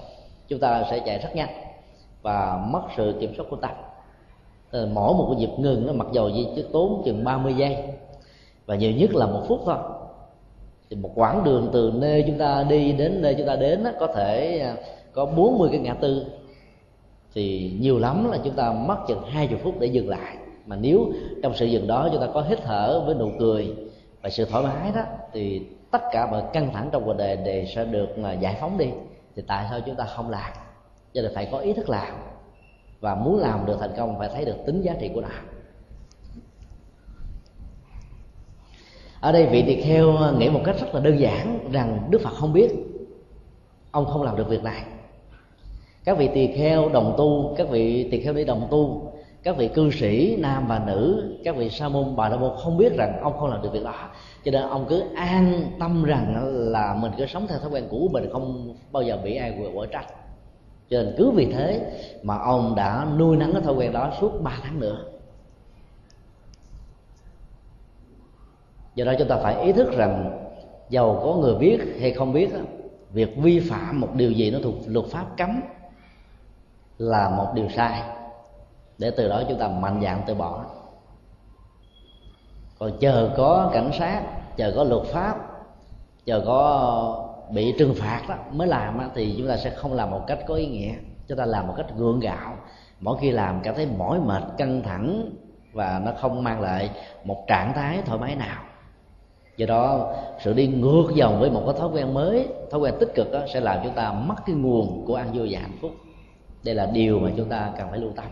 chúng ta sẽ chạy rất nhanh và mất sự kiểm soát của ta. Ờ, mỗi một cái nhịp ngừng nó mặc dầu gì chứ tốn chừng 30 giây và nhiều nhất là một phút thôi. Thì một quãng đường từ nơi chúng ta đi đến nơi chúng ta đến có thể à, có 40 cái ngã tư. Thì nhiều lắm là chúng ta mất chừng 20 phút để dừng lại. Mà nếu trong sự dừng đó chúng ta có hít thở với nụ cười và sự thoải mái đó, thì tất cả mọi căng thẳng trong cuộc đời đều sẽ được à, giải phóng đi. Thì tại sao chúng ta không làm? Cho nên phải có ý thức làm. Và muốn làm được thành công phải thấy được tính giá trị của nó. Ở đây vị tỳ kheo ờ, nghĩ một cách rất là đơn giản rằng đức phật không biết. Ông không làm được việc này. Các vị tỳ kheo đồng tu, các vị tỳ kheo đi đồng tu, các vị cư sĩ nam và nữ, các vị sa môn bà la môn không biết rằng ông không làm được việc đó. Cho nên ông cứ an tâm rằng là mình cứ sống theo thói quen cũ, mình không bao giờ bị ai quở trách. Cho nên cứ vì thế mà ông đã nuôi nắng cái thói quen đó suốt 3 tháng nữa. Do đó chúng ta phải ý thức rằng giàu có người biết hay không biết việc vi phạm một điều gì nó thuộc luật pháp cấm là một điều sai. Để từ đó chúng ta mạnh dạn từ bỏ. Còn chờ có cảnh sát chờ có luật pháp chờ có bị trừng phạt đó mới làm đó, thì chúng ta sẽ không làm một cách có ý nghĩa. Chúng ta làm một cách gượng gạo. Mỗi khi làm cảm thấy mỏi mệt căng thẳng và nó không mang lại một trạng thái thoải mái nào do đó sự đi ngược dòng với một cái thói quen mới thói quen tích cực đó, sẽ làm chúng ta mất cái nguồn của an vui và hạnh phúc. Đây là điều mà chúng ta cần phải lưu tâm.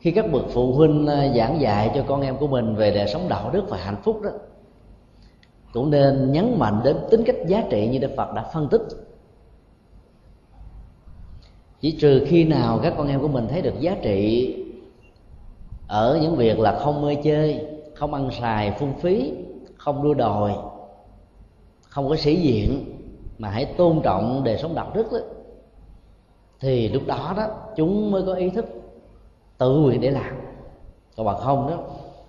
Khi các bậc phụ huynh à, giảng dạy cho con em của mình về đời sống đạo đức và hạnh phúc đó cũng nên nhấn mạnh đến tính cách giá trị như đức phật đã phân tích. Chỉ trừ khi nào các con em của mình thấy được giá trị ở những việc là không mê chơi không ăn xài phung phí không đua đòi không có sĩ diện mà hãy tôn trọng đời sống đạo đức đó, thì lúc đó đó chúng mới có ý thức tự nguyện để làm. Còn bằng không đó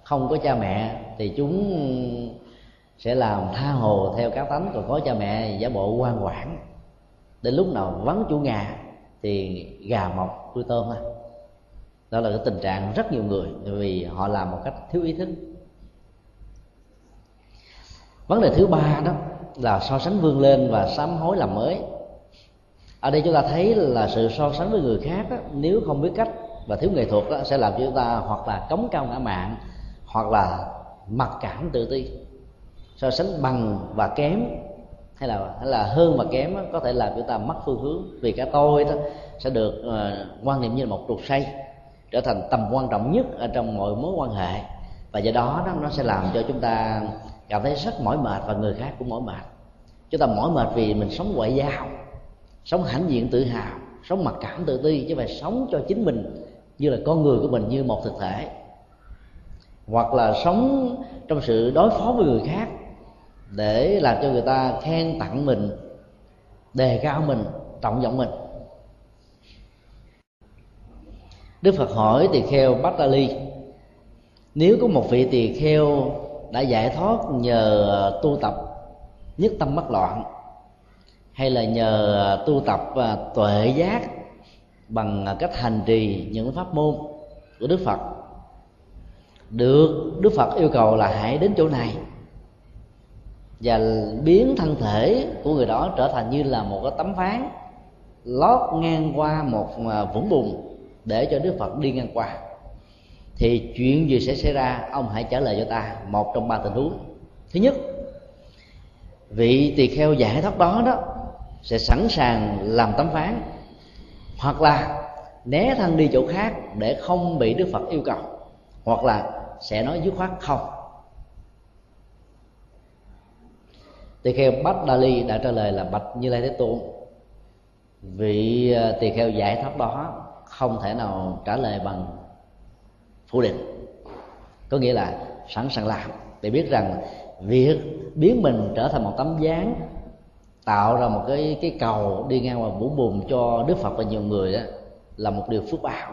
không có cha mẹ thì chúng sẽ làm tha hồ theo cá tánh. Còn có cha mẹ giả bộ ngoan quản đến lúc nào vắng chủ nhà thì gà mọc nuôi tôm thôi đó là cái tình trạng rất nhiều người vì họ làm một cách thiếu ý thức vấn đề thứ ba đó là so sánh vươn lên và sám hối làm mới. Ở đây chúng ta thấy là sự so sánh với người khác đó, nếu không biết cách và thiếu nghệ thuật đó, sẽ làm cho chúng ta hoặc là cống cao ngã mạng hoặc là mặc cảm tự ti. So sánh bằng và kém hay là hay là hơn và kém đó, có thể làm chúng ta mất phương hướng vì cả tôi đó sẽ được uh, quan niệm như là một trục xây trở thành tầm quan trọng nhất ở trong mọi mối quan hệ. Và do đó, đó nó sẽ làm cho chúng ta cảm thấy rất mỏi mệt và người khác cũng mỏi mệt. Chúng ta mỏi mệt vì mình sống ngoại giao, sống hãnh diện tự hào, sống mặc cảm tự ti, chứ phải sống cho chính mình như là con người của mình, như một thực thể. Hoặc là sống trong sự đối phó với người khác để làm cho người ta khen tặng mình, đề cao mình, trọng vọng mình. Đức phật hỏi tỳ kheo bát đa ly, nếu có một vị tỳ kheo đã giải thoát nhờ tu tập nhất tâm bất loạn, hay là nhờ tu tập à, tuệ giác bằng cách hành trì những pháp môn của đức phật. Được đức phật yêu cầu là hãy đến chỗ này và biến thân thể của người đó trở thành như là một cái tấm ván lót ngang qua một à, vũng bùn để cho đức phật đi ngang qua thì chuyện gì sẽ xảy ra, ông hãy trả lời cho ta. Một trong ba tình huống. Thứ nhất, vị tỳ kheo giải thoát đó đó sẽ sẵn sàng làm tấm phán, hoặc là né thân đi chỗ khác để không bị đức phật yêu cầu, hoặc là sẽ nói dứt khoát không. Tỳ kheo bách đa ly đã trả lời là bạch như lai thế tôn. Vị à, tỳ kheo giải thoát đó không thể nào trả lời bằng phủ định. Có nghĩa là sẵn sàng làm để biết rằng việc biến mình trở thành một tấm dáng tạo ra một cái cái cầu đi ngang qua vũ bùn cho đức phật và nhiều người đó là một điều phước báo.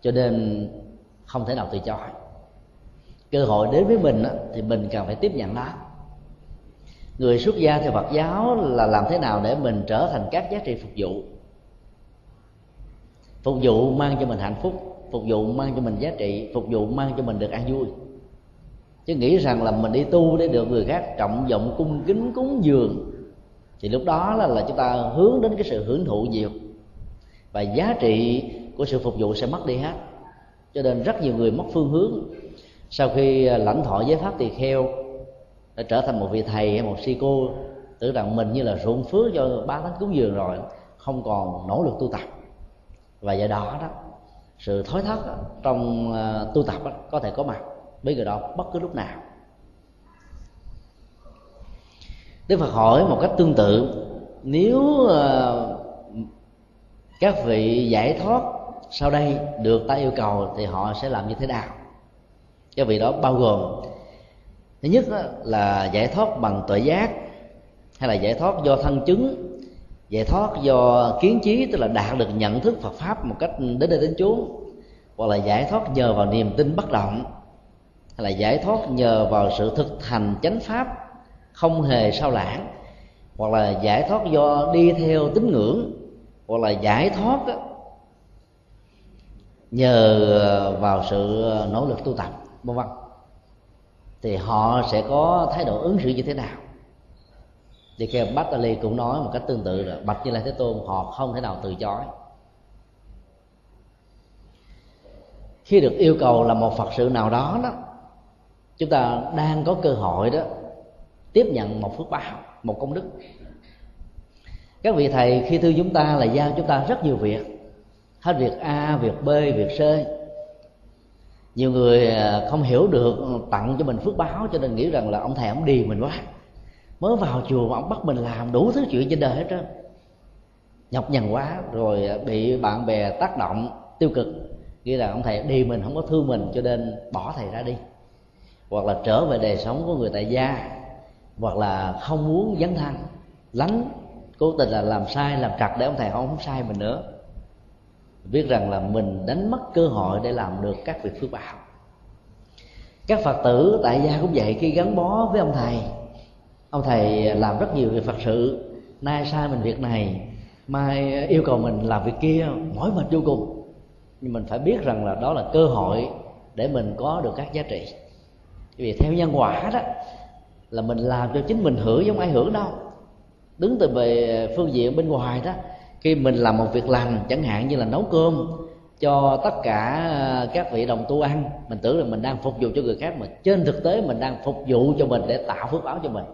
Cho nên không thể nào từ chối. Cơ hội đến với mình đó, thì mình cần phải tiếp nhận nó. Người xuất gia theo phật giáo là làm thế nào để mình trở thành các giá trị phục vụ? Phục vụ mang cho mình hạnh phúc phục vụ mang cho mình giá trị phục vụ mang cho mình được an vui. Chứ nghĩ rằng là mình đi tu để được người khác trọng vọng cung kính cúng dường thì lúc đó là, là chúng ta hướng đến cái sự hưởng thụ nhiều. Và giá trị của sự phục vụ sẽ mất đi hết. Cho nên rất nhiều người mất phương hướng. Sau khi à, lãnh thọ giới pháp tỳ kheo đã trở thành một vị thầy hay một si cô tưởng rằng mình như là ruộng phước cho ba tháng cúng dường rồi không còn nỗ lực tu tập. Và do đó đó sự thối thất trong ờ, tu tập có thể có mặt với người đó bất cứ lúc nào. Đức Phật hỏi một cách tương tự, nếu ờ, các vị giải thoát sau đây được ta yêu cầu thì họ sẽ làm như thế nào? Các vị đó bao gồm, thứ nhất là giải thoát bằng tuệ giác hay là giải thoát do thân chứng giải thoát do kiến trí tức là đạt được nhận thức Phật pháp một cách đến đây đến chốn hoặc là giải thoát nhờ vào niềm tin bất động hay là giải thoát nhờ vào sự thực hành chánh pháp không hề sao lãng hoặc là giải thoát do đi theo tín ngưỡng hoặc là giải thoát đó, nhờ vào sự nỗ lực tu tập vân vân. Thì họ sẽ có thái độ ứng xử như thế nào? Thì kêu Bát Ali cũng nói một cách tương tự là bạch như lai thế tôn, họ không thể nào từ chối. Khi được yêu cầu là một phật sự nào đó đó, chúng ta đang có cơ hội đó tiếp nhận một phước báo, một công đức. Các vị thầy, khi thư chúng ta là giao chúng ta rất nhiều việc, hết việc a, việc b, việc c. Nhiều người à, không hiểu được tặng cho mình phước báo cho nên nghĩ rằng là ông thầy ông đi mình quá mới vào chùa mà ông bắt mình làm đủ thứ chuyện trên đời hết trơn. Nhọc nhằn quá rồi bị bạn bè tác động tiêu cực. Nghĩa là ông thầy đi mình không có thương mình cho nên bỏ thầy ra đi. Hoặc là trở về đời sống của người tại gia. Hoặc là không muốn dấn thân. Lánh cố tình là làm sai làm trật để ông thầy không, không sai mình nữa. Biết rằng là mình đánh mất cơ hội để làm được các việc phước báo. Các phật tử tại gia cũng vậy khi gắn bó với ông thầy ông thầy làm rất nhiều việc phật sự. Nay sai mình việc này, mai yêu cầu mình làm việc kia, mỏi mệt vô cùng. Nhưng mình phải biết rằng là đó là cơ hội để mình có được các giá trị. Vì theo nhân quả đó, là mình làm cho chính mình hưởng giống ai hưởng đâu. Đứng từ về phương diện bên ngoài đó, khi mình làm một việc lành, chẳng hạn như là nấu cơm cho tất cả à, các vị đồng tu ăn, mình tưởng là mình đang phục vụ cho người khác, mà trên thực tế mình đang phục vụ cho mình để tạo phước báo cho mình.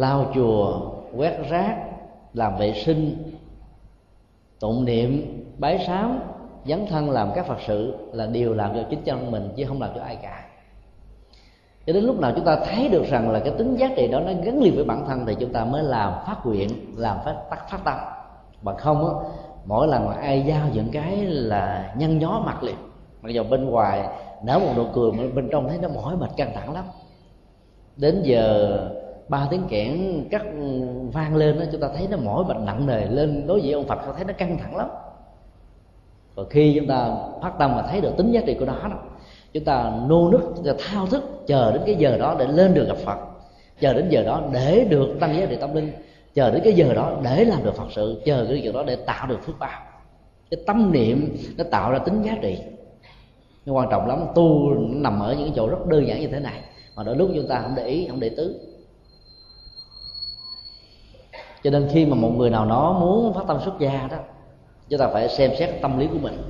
Lau chùa, quét rác, làm vệ sinh, tụng niệm, bái sám, dấn thân làm các phật sự là điều làm cho chính chân mình chứ không làm cho ai cả. Cho đến lúc nào chúng ta thấy được rằng là cái tính giá trị đó nó gắn liền với bản thân thì chúng ta mới làm phát nguyện, làm phát tắt phát tâm. Bằng không á, mỗi lần mà ai giao những cái là nhăn nhó mặt liền. Mặc dù bên ngoài nở một nụ cười, mà bên trong thấy nó mỏi mệt căng thẳng lắm. Đến giờ ba tiếng kẽn cắt vang lên đó, chúng ta thấy nó mỏi bệnh nặng nề lên. Đối diện ông phật thấy nó căng thẳng lắm. Và khi chúng ta phát tâm mà thấy được tính giá trị của nó đó chúng ta nô nức, chúng ta thao thức, chờ đến cái giờ đó để lên được gặp phật. Chờ đến giờ đó để được tăng giá trị tâm linh. Chờ đến cái giờ đó để làm được phật sự. Chờ cái giờ đó để tạo được phước báo. Cái tâm niệm nó tạo ra tính giá trị. Nhưng quan trọng lắm. Tu nằm ở những cái chỗ rất đơn giản như thế này. Mà đôi lúc chúng ta không để ý, không để tứ cho nên khi mà một người nào đó muốn phát tâm xuất gia đó, chúng ta phải xem xét tâm lý của mình.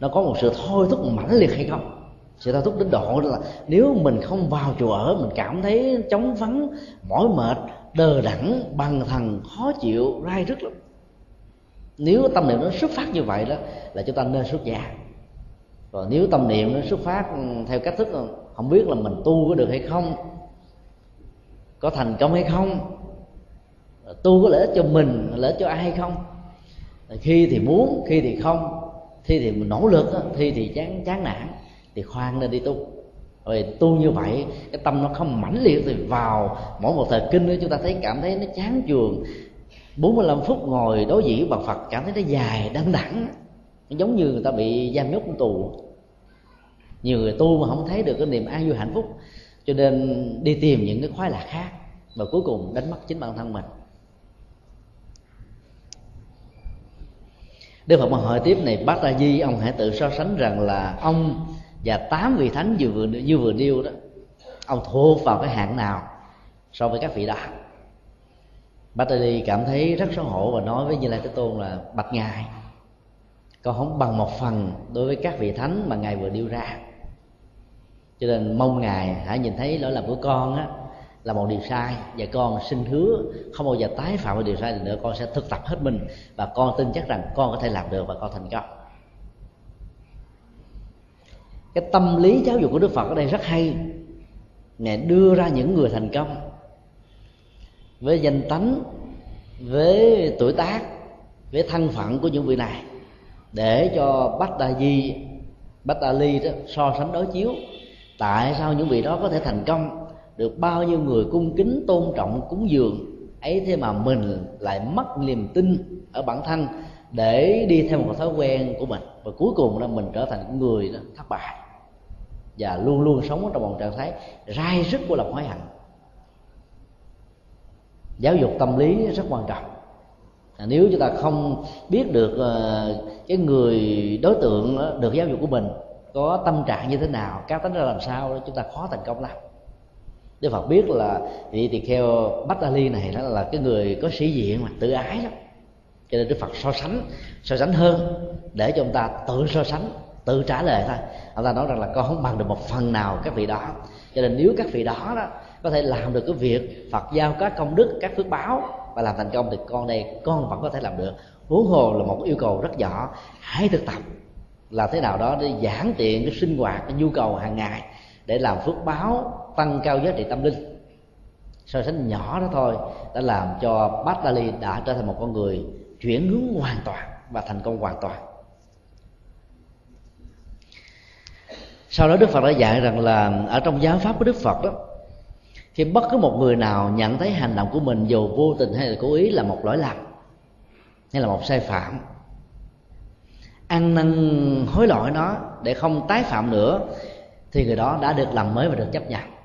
Nó có một sự thôi thúc mãnh liệt hay không? Sự thôi thúc đến độ là nếu mình không vào chùa ở, mình cảm thấy chóng vắng, mỏi mệt, đờ đẫn, bằng thần, khó chịu, rai rứt lắm. Nếu tâm niệm nó xuất phát như vậy đó, là chúng ta nên xuất gia. Rồi nếu tâm niệm nó xuất phát theo cách thức, không biết là mình tu có được hay không, có thành công hay không tu có lợi ích cho mình, lợi ích cho ai hay không? Khi thì muốn, khi thì không. Khi thì mình nỗ lực, khi thì chán chán nản, thì khoan nên đi tu. Rồi tu như vậy, cái tâm nó không mãnh liệt thì vào mỗi một thời kinh nữa chúng ta thấy cảm thấy nó chán chường. 45 phút ngồi đối diện bằng Phật, cảm thấy nó dài đăng đẳng giống như người ta bị giam nhốt trong tù. Nhiều người tu mà không thấy được cái niềm an vui hạnh phúc, cho nên đi tìm những cái khoái lạc khác, và cuối cùng đánh mất chính bản thân mình. Đức Phật mà hỏi tiếp này, Bát Đa Di, ông hãy tự so sánh rằng là ông và tám vị thánh như vừa như vừa nêu đó, ông thuộc vào cái hạng nào so với các vị đó? Bát Đa Di cảm thấy rất xấu hổ và nói với Như Lai Thế Tôn là, bạch ngài, con không bằng một phần đối với các vị thánh mà ngài vừa nêu ra. Cho nên mong ngài hãy nhìn thấy lỗi lầm của con á là một điều sai và con xin hứa không bao giờ tái phạm một điều sai nữa, con sẽ thực tập hết mình và con tin chắc rằng con có thể làm được và con thành công. Cái tâm lý giáo dục của đức phật ở đây rất hay. Ngài đưa ra những người thành công với danh tánh, với tuổi tác, với thân phận của những vị này để cho bách đa di, bách đa ly đó so sánh đối chiếu. Tại sao những vị đó có thể thành công? Được bao nhiêu người cung kính tôn trọng cúng dường ấy thế mà mình lại mất niềm tin ở bản thân để đi theo một thói quen của mình. Và cuối cùng là mình trở thành người đó, thất bại. Và luôn luôn sống trong một trạng thái rai rứt của lòng hối hận. Giáo dục tâm lý rất quan trọng. À, nếu chúng ta không biết được ờ, cái người đối tượng được giáo dục của mình có tâm trạng như thế nào cá tính ra làm sao chúng ta khó thành công lắm. Đức Phật biết là vị tỳ kheo Bách Ali này đó là cái người có sĩ diện mà tự ái lắm. Cho nên Đức Phật so sánh so sánh hơn để cho ông ta tự so sánh, tự trả lời thôi. Ông ta nói rằng là con không bằng được một phần nào các vị đó. Cho nên nếu các vị đó đó có thể làm được cái việc Phật giao các công đức, các phước báo và làm thành công thì con đây con vẫn có thể làm được. Huống hồ là một yêu cầu rất nhỏ, hãy thực tập là thế nào đó để giảm tiện cái sinh hoạt, cái nhu cầu hàng ngày để làm phước báo tăng cao giá trị tâm linh. So sánh nhỏ đó thôi đã làm cho Bát Đa Ly đã trở thành một con người chuyển hướng hoàn toàn và thành công hoàn toàn. Sau đó Đức Phật đã dạy rằng là ở trong giáo pháp của Đức Phật đó, khi bất cứ một người nào nhận thấy hành động của mình dù vô tình hay là cố ý là một lỗi lầm hay là một sai phạm, ăn năn hối lỗi nó để không tái phạm nữa, thì người đó đã được làm mới và được chấp nhận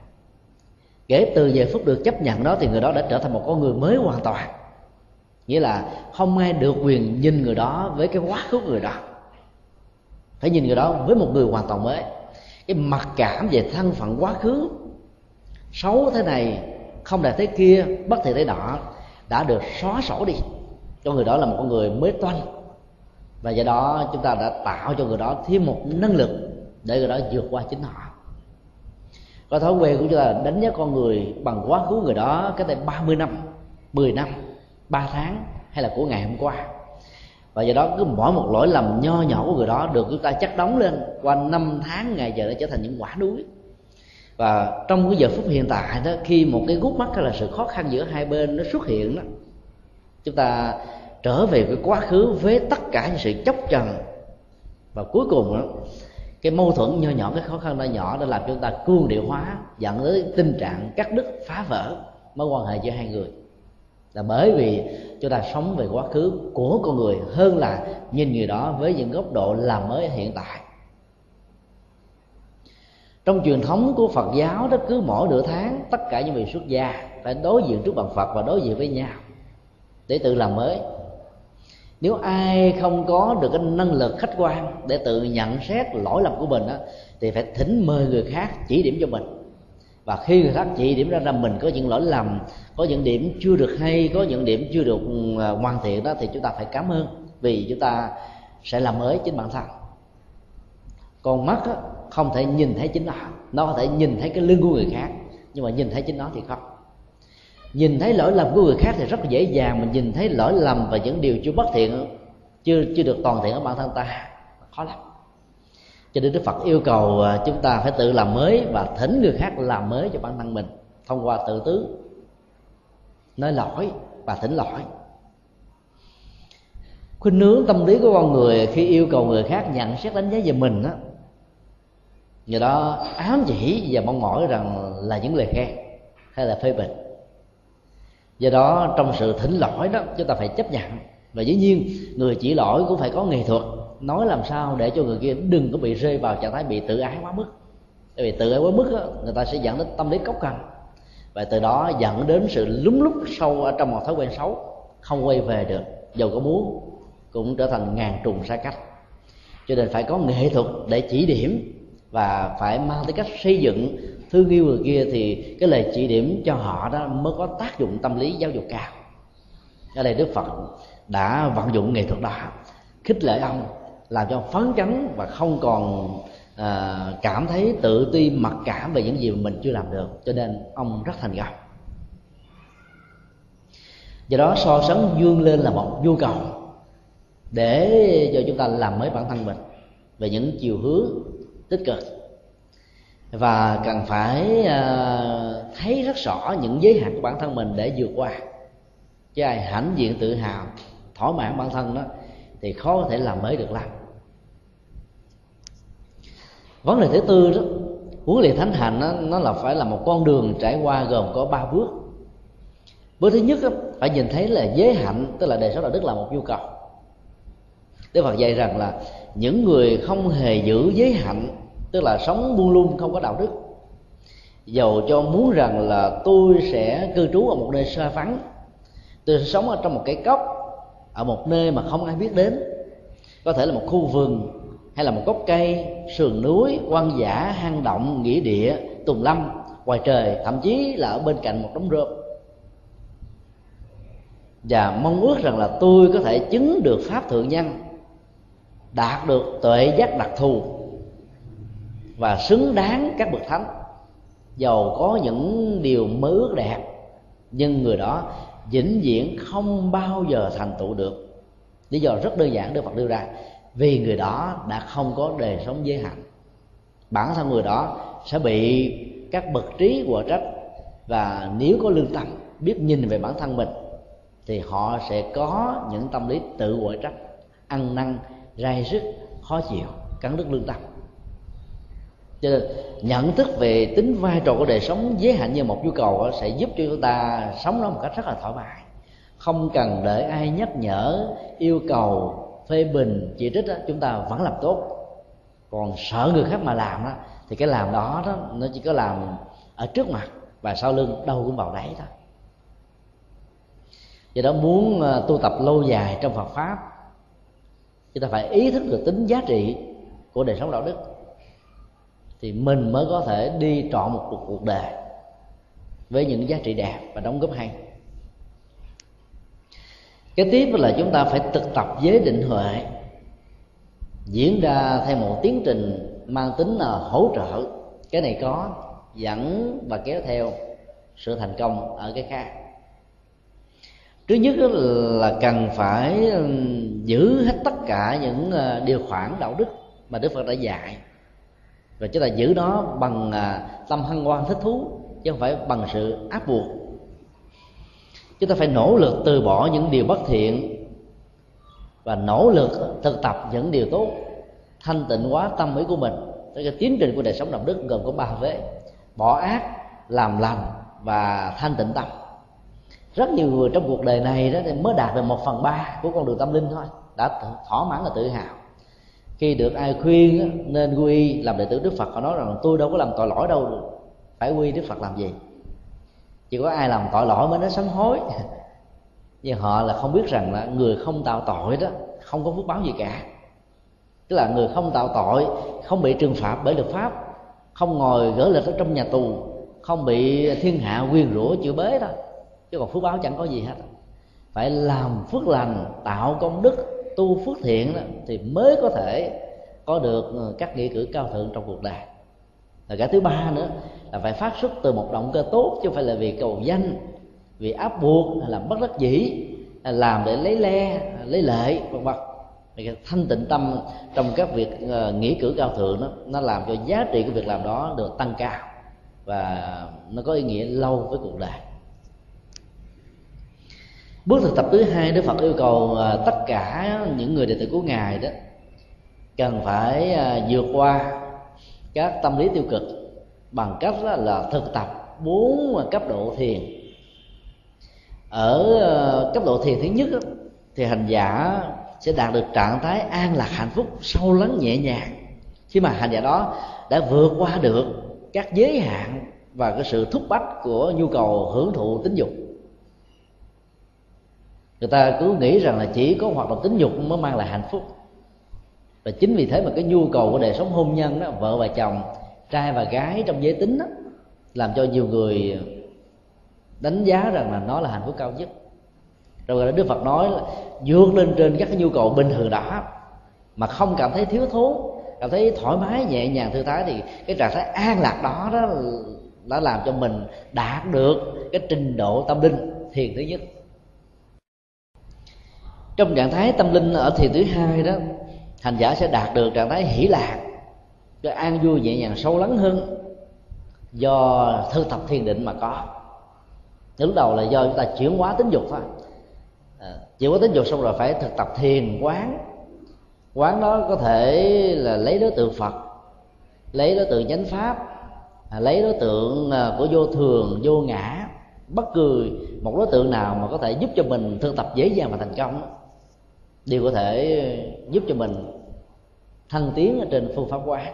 kể từ giây phút được chấp nhận đó thì người đó đã trở thành một con người mới hoàn toàn. Nghĩa là không ai được quyền nhìn người đó với cái quá khứ người đó. Phải nhìn người đó với một người hoàn toàn mới. Cái mặc cảm về thân phận quá khứ, xấu thế này, không đạt thế kia, bất thiện thế nọ, đã được xóa sổ đi. Cho người đó là một con người mới toanh. Và do đó chúng ta đã tạo cho người đó thêm một năng lực để người đó vượt qua chính họ có thói quen của chúng ta đánh giá con người bằng quá khứ người đó cái đây 30 năm 10 năm 3 tháng hay là của ngày hôm qua. Và do đó cứ mỗi một lỗi lầm nho nhỏ của người đó được chúng ta chắc đóng lên qua năm tháng ngày giờ nó trở thành những quả núi và trong cái giờ phút hiện tại đó khi một cái gút mắt hay là sự khó khăn giữa hai bên nó xuất hiện đó chúng ta trở về cái quá khứ với tất cả những sự chốc trần và cuối cùng đó, cái mâu thuẫn nho nhỏ, cái khó khăn nho nhỏ đã làm chúng ta cương điệu hóa, dẫn tới tình trạng cắt đứt, phá vỡ mối quan hệ giữa hai người. Là bởi vì chúng ta sống về quá khứ của con người hơn là nhìn người đó với những góc độ làm mới hiện tại. Trong truyền thống của Phật giáo đó, cứ mỗi nửa tháng, tất cả những vị xuất gia phải đối diện trước bàn Phật và đối diện với nhau để tự làm mới nếu ai không có được cái năng lực khách quan để tự nhận xét lỗi lầm của mình đó, thì phải thỉnh mời người khác chỉ điểm cho mình. Và khi người khác chỉ điểm ra rằng mình có những lỗi lầm có những điểm chưa được hay có những điểm chưa được ừ, à, hoàn thiện đó thì chúng ta phải cảm ơn vì chúng ta sẽ làm mới chính bản thân. Còn mắt đó, không thể nhìn thấy chính nó nó có thể nhìn thấy cái lưng của người khác nhưng mà nhìn thấy chính nó thì không nhìn thấy lỗi lầm của người khác thì rất dễ dàng mình nhìn thấy lỗi lầm và những điều chưa bất thiện, chưa chưa được toàn thiện ở bản thân ta. Khó lắm. Cho nên đức phật yêu cầu à, chúng ta phải tự làm mới và thỉnh người khác làm mới cho bản thân mình thông qua tự tứ. Nói lỗi và thỉnh lỗi. Khuynh hướng tâm lý của con người khi yêu cầu người khác nhận xét đánh giá về mình á, nhờ đó ám chỉ và mong mỏi rằng là những lời khen hay là phê bình do đó trong sự thỉnh lỗi đó chúng ta phải chấp nhận. Và dĩ nhiên người chỉ lỗi cũng phải có nghệ thuật. Nói làm sao để cho người kia đừng có bị rơi vào trạng thái bị tự ái quá mức. Bởi vì tự ái quá mức đó, người ta sẽ dẫn đến tâm lý cốc cằn. Và từ đó dẫn đến sự lúng lúc sâu ở trong một thói quen xấu không quay về được. Dầu có muốn cũng trở thành ngàn trùng xa cách. Cho nên phải có nghệ thuật để chỉ điểm và phải mang tới cách xây dựng thương yêu người kia thì cái lời chỉ điểm cho họ đó mới có tác dụng tâm lý giáo dục cao. Ở đây đức phật đã vận dụng nghệ thuật đó. Khích lệ ông làm cho phấn chấn và không còn à, cảm thấy tự ti mặc cảm về những gì mà mình chưa làm được. Cho nên ông rất thành công. Do đó so sánh dương lên là một nhu cầu để cho chúng ta làm mới bản thân mình về những chiều hướng tích cực và cần phải ờ, thấy rất rõ những giới hạn của bản thân mình để vượt qua. Chứ ai hãnh diện tự hào thỏa mãn bản thân đó thì khó có thể làm mới được lắm. Vấn đề thứ tư đó huấn luyện thánh hạnh đó, nó là phải là một con đường trải qua gồm có ba bước. Bước thứ nhất đó, phải nhìn thấy là giới hạnh tức là đời sống đạo đức là một nhu cầu. Đức Phật dạy rằng là những người không hề giữ giới hạnh tức là sống buông lung không có đạo đức. Dầu cho muốn rằng là tôi sẽ cư trú ở một nơi xa vắng tôi sẽ sống ở trong một cái cốc ở một nơi mà không ai biết đến. Có thể là một khu vườn hay là một gốc cây sườn núi quan giả, hang động nghĩa địa tùng lâm ngoài trời thậm chí là ở bên cạnh một đống rơm. Và mong ước rằng là tôi có thể chứng được pháp thượng nhân đạt được tuệ giác đặc thù và xứng đáng các bậc thánh. Giàu có những điều mơ ước đẹp, nhưng người đó vĩnh viễn không bao giờ thành tựu được. Lý do rất đơn giản, đức phật đưa ra, vì người đó đã không có đời sống giới hạn. Bản thân người đó sẽ bị các bậc trí của trách, và nếu có lương tâm, biết nhìn về bản thân mình, thì họ sẽ có những tâm lý tự quở trách, ăn năn, rai sức khó chịu, cắn đứt lương tâm cho nên nhận thức về tính vai trò của đời sống giới hạn như một nhu cầu sẽ giúp cho chúng ta sống nó một cách rất là thoải mái. Không cần đợi ai nhắc nhở yêu cầu phê bình chỉ trích đó, chúng ta vẫn làm tốt. Còn sợ người khác mà làm đó, thì cái làm đó, đó nó chỉ có làm ở trước mặt và sau lưng đâu cũng vào đấy thôi. Do đó muốn ờ, tu tập lâu dài trong Phật pháp chúng ta phải ý thức được tính giá trị của đời sống đạo đức thì mình mới có thể đi trọn một cuộc cuộc đời với những giá trị đẹp và đóng góp hay. Cái tiếp là chúng ta phải thực tập giới định huệ, diễn ra theo một tiến trình mang tính là hỗ trợ. Cái này có dẫn và kéo theo sự thành công ở cái khác. Thứ nhất là cần phải giữ hết tất cả những ờ, điều khoản đạo đức mà đức phật đã dạy và chúng ta giữ nó bằng à, tâm hân hoan thích thú chứ không phải bằng sự áp buộc. Chúng ta phải nỗ lực từ bỏ những điều bất thiện và nỗ lực thực tập những điều tốt thanh tịnh hóa tâm ý của mình. Cái tiến trình của đời sống đạo đức gồm có ba vế bỏ ác làm lành và thanh tịnh tâm. Rất nhiều người trong cuộc đời này đó thì mới đạt được một phần ba của con đường tâm linh thôi đã thỏa mãn là tự hào khi được ai khuyên nên quy làm đệ tử đức phật, họ nói rằng tôi đâu có làm tội lỗi đâu. Phải quy đức phật làm gì? Chỉ có ai làm tội lỗi mới nói sám hối. Nhưng họ là không biết rằng là người không tạo tội đó, không có phước báo gì cả. Tức là người không tạo tội, không bị trừng phạt bởi luật pháp, không ngồi gỡ lịch ở trong nhà tù, không bị thiên hạ quyền rủa chịu bế đó, chứ còn phước báo chẳng có gì hết. Phải làm phước lành, tạo công đức tu phước thiện đó, thì mới có thể có được ờ, các nghĩa cử cao thượng trong cuộc đời. Và cái thứ ba nữa là phải phát xuất từ một động cơ tốt chứ không phải là vì cầu danh vì áp buộc hay là bất đắc dĩ à, làm để lấy le lấy lệ vân vân. Thanh tịnh tâm trong các việc uh, nghĩa cử cao thượng đó nó làm cho giá trị của việc làm đó được tăng cao và nó có ý nghĩa lâu với cuộc đời bước thực tập thứ hai, đức phật yêu cầu à, tất cả những người đệ tử của ngài đó cần phải à, vượt qua các tâm lý tiêu cực bằng cách là thực tập bốn cấp độ thiền. Ở à, cấp độ thiền thứ nhất thì hành giả sẽ đạt được trạng thái an lạc hạnh phúc sâu lắng nhẹ nhàng. Khi mà hành giả đó đã vượt qua được các giới hạn và cái sự thúc bách của nhu cầu hưởng thụ tính dục người ta cứ nghĩ rằng là chỉ có hoạt động tính dục mới mang lại hạnh phúc. Và chính vì thế mà cái nhu cầu của đời sống hôn nhân đó, vợ và chồng, trai và gái trong giới tính đó, làm cho nhiều người đánh giá rằng là nó là hạnh phúc cao nhất. Rồi đức phật nói là vượt lên trên các cái nhu cầu bình thường đó. Mà không cảm thấy thiếu thốn, cảm thấy thoải mái, nhẹ nhàng, thư thái thì cái trạng thái an lạc đó đó đã làm cho mình đạt được cái trình độ tâm linh thiền thứ nhất trong trạng thái tâm linh ở thiền thứ hai đó hành giả sẽ đạt được trạng thái hỷ lạc cái an vui nhẹ nhàng sâu lắng hơn do thư tập thiền định mà có. Lúc đầu là do chúng ta chuyển hóa tính dục thôi. À, chuyển hóa tính dục xong rồi phải thực tập thiền quán. Quán đó có thể là lấy đối tượng phật lấy đối tượng chánh pháp à, lấy đối tượng à, của vô thường vô ngã bất cứ một đối tượng nào mà có thể giúp cho mình thực tập dễ dàng và thành công đều có thể giúp cho mình thăng tiến ở trên phương pháp quán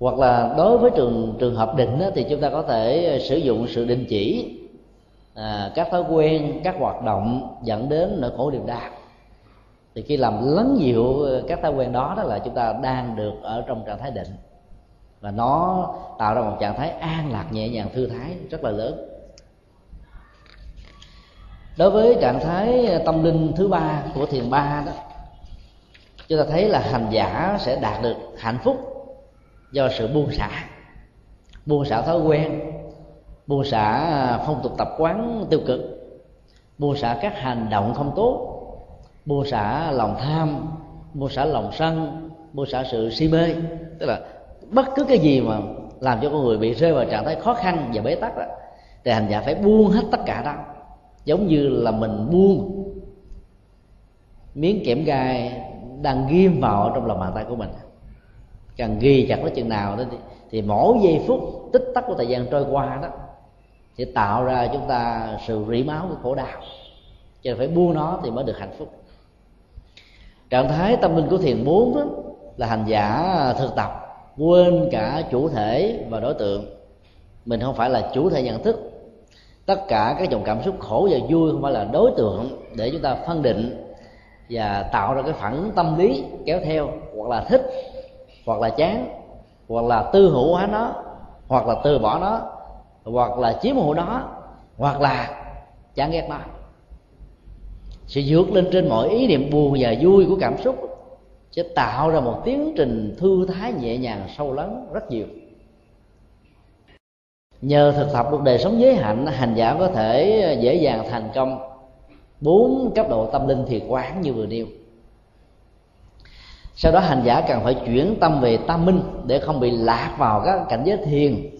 hoặc là đối với trường trường hợp định đó, thì chúng ta có thể ờ, sử dụng sự định chỉ à, các thói quen các hoạt động dẫn đến nỗi khổ niềm đau. Thì khi làm lắng dịu ờ, các thói quen đó đó là chúng ta đang được ở trong trạng thái định. Và nó tạo ra một trạng thái an lạc nhẹ nhàng thư thái rất là lớn đối với trạng thái ờ, tâm linh thứ ba của thiền ba đó, chúng ta thấy là hành giả sẽ đạt được hạnh phúc do sự buông xả. Buông xả thói quen, buông xả ờ, phong tục tập quán tiêu cực, buông xả các hành động không tốt, buông xả lòng tham, buông xả lòng sân, buông xả sự si mê. Tức là bất cứ cái gì mà làm cho con người bị rơi vào trạng thái khó khăn và bế tắc đó, thì hành giả phải buông hết tất cả đó giống như là mình buông miếng kẽm gai đang ghim vào trong lòng bàn tay của mình. Càng ghi chặt nó chừng nào đó thì, thì mỗi giây phút tích tắc của thời gian trôi qua đó sẽ tạo ra chúng ta sự rỉ máu của khổ đau. Cho nên phải buông nó thì mới được hạnh phúc. Trạng thái tâm linh của thiền bốn đó là hành giả thực tập quên cả chủ thể và đối tượng. Mình không phải là chủ thể nhận thức tất cả các dòng cảm xúc khổ và vui không phải là đối tượng để chúng ta phân định và tạo ra cái phản ứng tâm lý kéo theo, hoặc là thích, hoặc là chán, hoặc là tư hữu hóa nó, hoặc là từ bỏ nó, hoặc là chiếm hữu nó, hoặc là chán ghét nó. Sự vượt lên trên mọi ý niệm buồn và vui của cảm xúc sẽ tạo ra một tiến trình thư thái nhẹ nhàng sâu lắng rất nhiều nhờ thực tập được đời sống giới hạnh, hành giả có thể ờ, dễ dàng thành công bốn cấp độ tâm linh thiệt quán như vừa nêu. Sau đó hành giả cần phải chuyển tâm về tâm minh để không bị lạc vào các cảnh giới thiền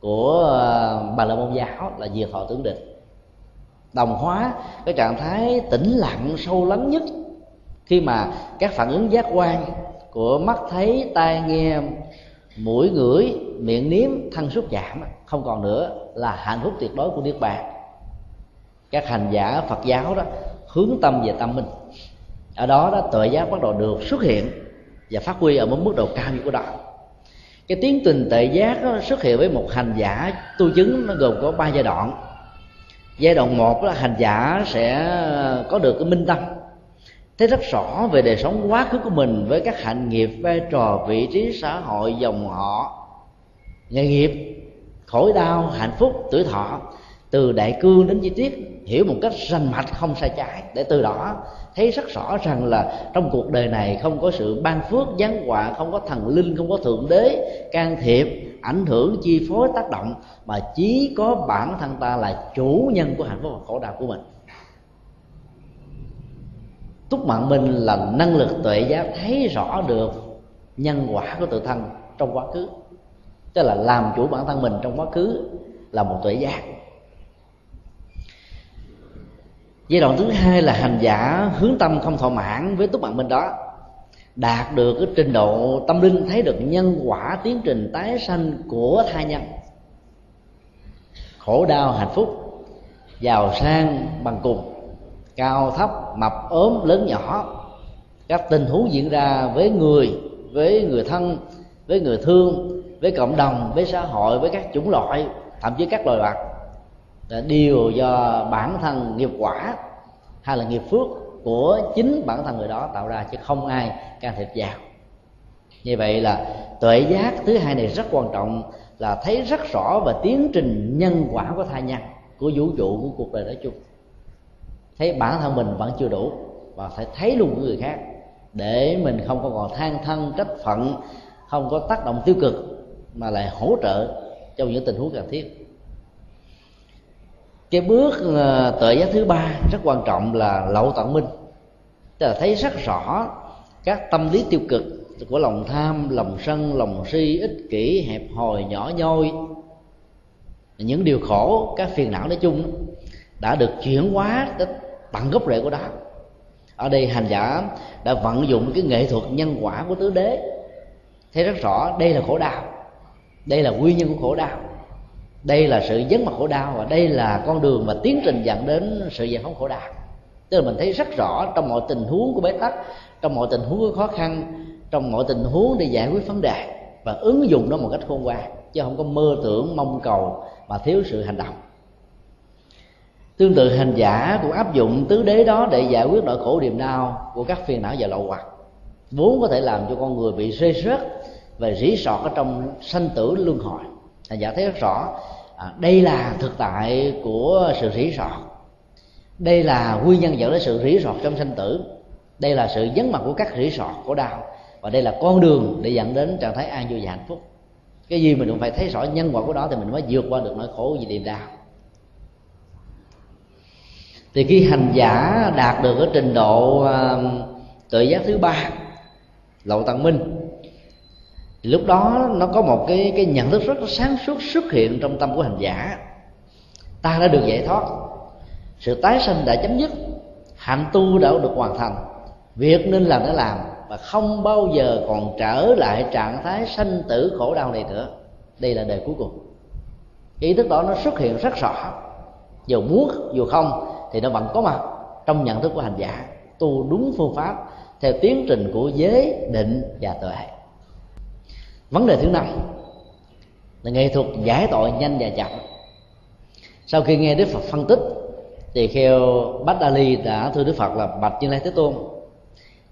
của ờ, bà la môn giáo là diệt thọ tưởng định. Đồng hóa cái trạng thái tĩnh lặng, sâu lắng nhất khi mà các phản ứng giác quan của mắt thấy, tai nghe mũi, ngửi, miệng nếm, thân xúc chạm không còn nữa là hạnh phúc tuyệt đối của niết bàn. Các hành giả phật giáo đó hướng tâm về tâm minh ở đó đó, tuệ giác bắt đầu được xuất hiện và phát huy ở một mức độ cao như của đó cái tiến trình tệ giác đó xuất hiện với một hành giả tu chứng, nó gồm có ba giai đoạn. Giai đoạn một là hành giả sẽ có được cái minh tâm thấy rất rõ về đời sống quá khứ của mình với các hạnh nghiệp, vai trò, vị trí xã hội, dòng họ. Nghề nghiệp, khổ đau, hạnh phúc, tuổi thọ, từ đại cương đến chi tiết, hiểu một cách rành mạch, không sai trái. Để từ đó thấy rất rõ rằng là trong cuộc đời này không có sự ban phước, giáng họa, không có thần linh, không có thượng đế can thiệp, ảnh hưởng, chi phối, tác động, mà chỉ có bản thân ta là chủ nhân của hạnh phúc và khổ đau của mình túc mạng minh là năng lực tuệ giác thấy rõ được nhân quả của tự thân trong quá khứ. Tức là làm chủ bản thân mình trong quá khứ là một tuệ giác. Giai đoạn thứ hai là hành giả hướng tâm không thỏa mãn với túc mạng minh đó. Đạt được cái trình độ tâm linh, thấy được nhân quả tiến trình tái sanh của thai nhân. Khổ đau hạnh phúc, giàu sang bằng cùng cao thấp, mập ốm, lớn nhỏ. Các tình huống diễn ra với người với người thân, với người thương, với cộng đồng, với xã hội, với các chủng loại, thậm chí các loài vật. Đều do bản thân nghiệp quả hay là nghiệp phước của chính bản thân người đó tạo ra chứ không ai can thiệp vào. Như vậy là tuệ giác thứ hai này rất quan trọng, là thấy rất rõ về tiến trình nhân quả của thai nhân, của vũ trụ, của cuộc đời nói chung thấy bản thân mình vẫn chưa đủ và phải thấy luôn của người khác để mình không có còn than thân, trách phận, không có tác động tiêu cực mà lại hỗ trợ trong những tình huống cần thiết. Cái bước ờ, tự giác thứ ba rất quan trọng là lậu tận minh. Tức là thấy rất rõ các tâm lý tiêu cực của lòng tham, lòng sân, lòng si, ích kỷ, hẹp hòi, nhỏ nhoi. Những điều khổ, các phiền não nói chung đã được chuyển hóa tới tận gốc rễ của đó ở đây hành giả đã vận dụng cái nghệ thuật nhân quả của tứ đế. Thấy rất rõ, đây là khổ đau. Đây là nguyên nhân của khổ đau. Đây là sự dấn mặt khổ đau và đây là con đường mà tiến trình dẫn đến sự giải phóng khổ đau. Tức là mình thấy rất rõ trong mọi tình huống của bế tắc, trong mọi tình huống của khó khăn, trong mọi tình huống để giải quyết vấn đề và ứng dụng nó một cách khôn ngoan, chứ không có mơ tưởng, mong cầu mà thiếu sự hành động tương tự hành giả cũng áp dụng tứ đế đó để giải quyết nỗi khổ niềm đau của các phiền não và lậu hoặc. Vốn có thể làm cho con người bị rơi rớt và rỉ sọt ở trong sanh tử luân hồi. Hành giả thấy rất rõ à, đây là thực tại của sự rỉ sọt. Đây là nguyên nhân dẫn đến sự rỉ sọt trong sanh tử. Đây là sự vắng mặt của các rỉ sọt khổ đau. Và đây là con đường để dẫn đến trạng thái an vui và hạnh phúc. Cái gì mình cũng phải thấy rõ nhân quả của đó thì mình mới vượt qua được nỗi khổ vì niềm đau thì khi hành giả đạt được cái trình độ à, tự giác thứ ba lậu tận minh, thì lúc đó nó có một cái cái nhận thức rất sáng suốt xuất hiện trong tâm của hành giả. Ta đã được giải thoát, sự tái sinh đã chấm dứt, hạnh tu đã được hoàn thành, việc nên làm đã làm và không bao giờ còn trở lại trạng thái sanh tử khổ đau này nữa. Đây là đời cuối cùng. Ý thức đó nó xuất hiện rất rõ. Dù muốn, dù không thì nó vẫn có mặt trong nhận thức của hành giả, tu đúng phương pháp theo tiến trình của giới định và tuệ vấn đề thứ năm là nghệ thuật giải tội nhanh và chậm. Sau khi nghe đức phật phân tích, thì kheo bách đa đã thưa đức phật là bạch như lai thế tôn,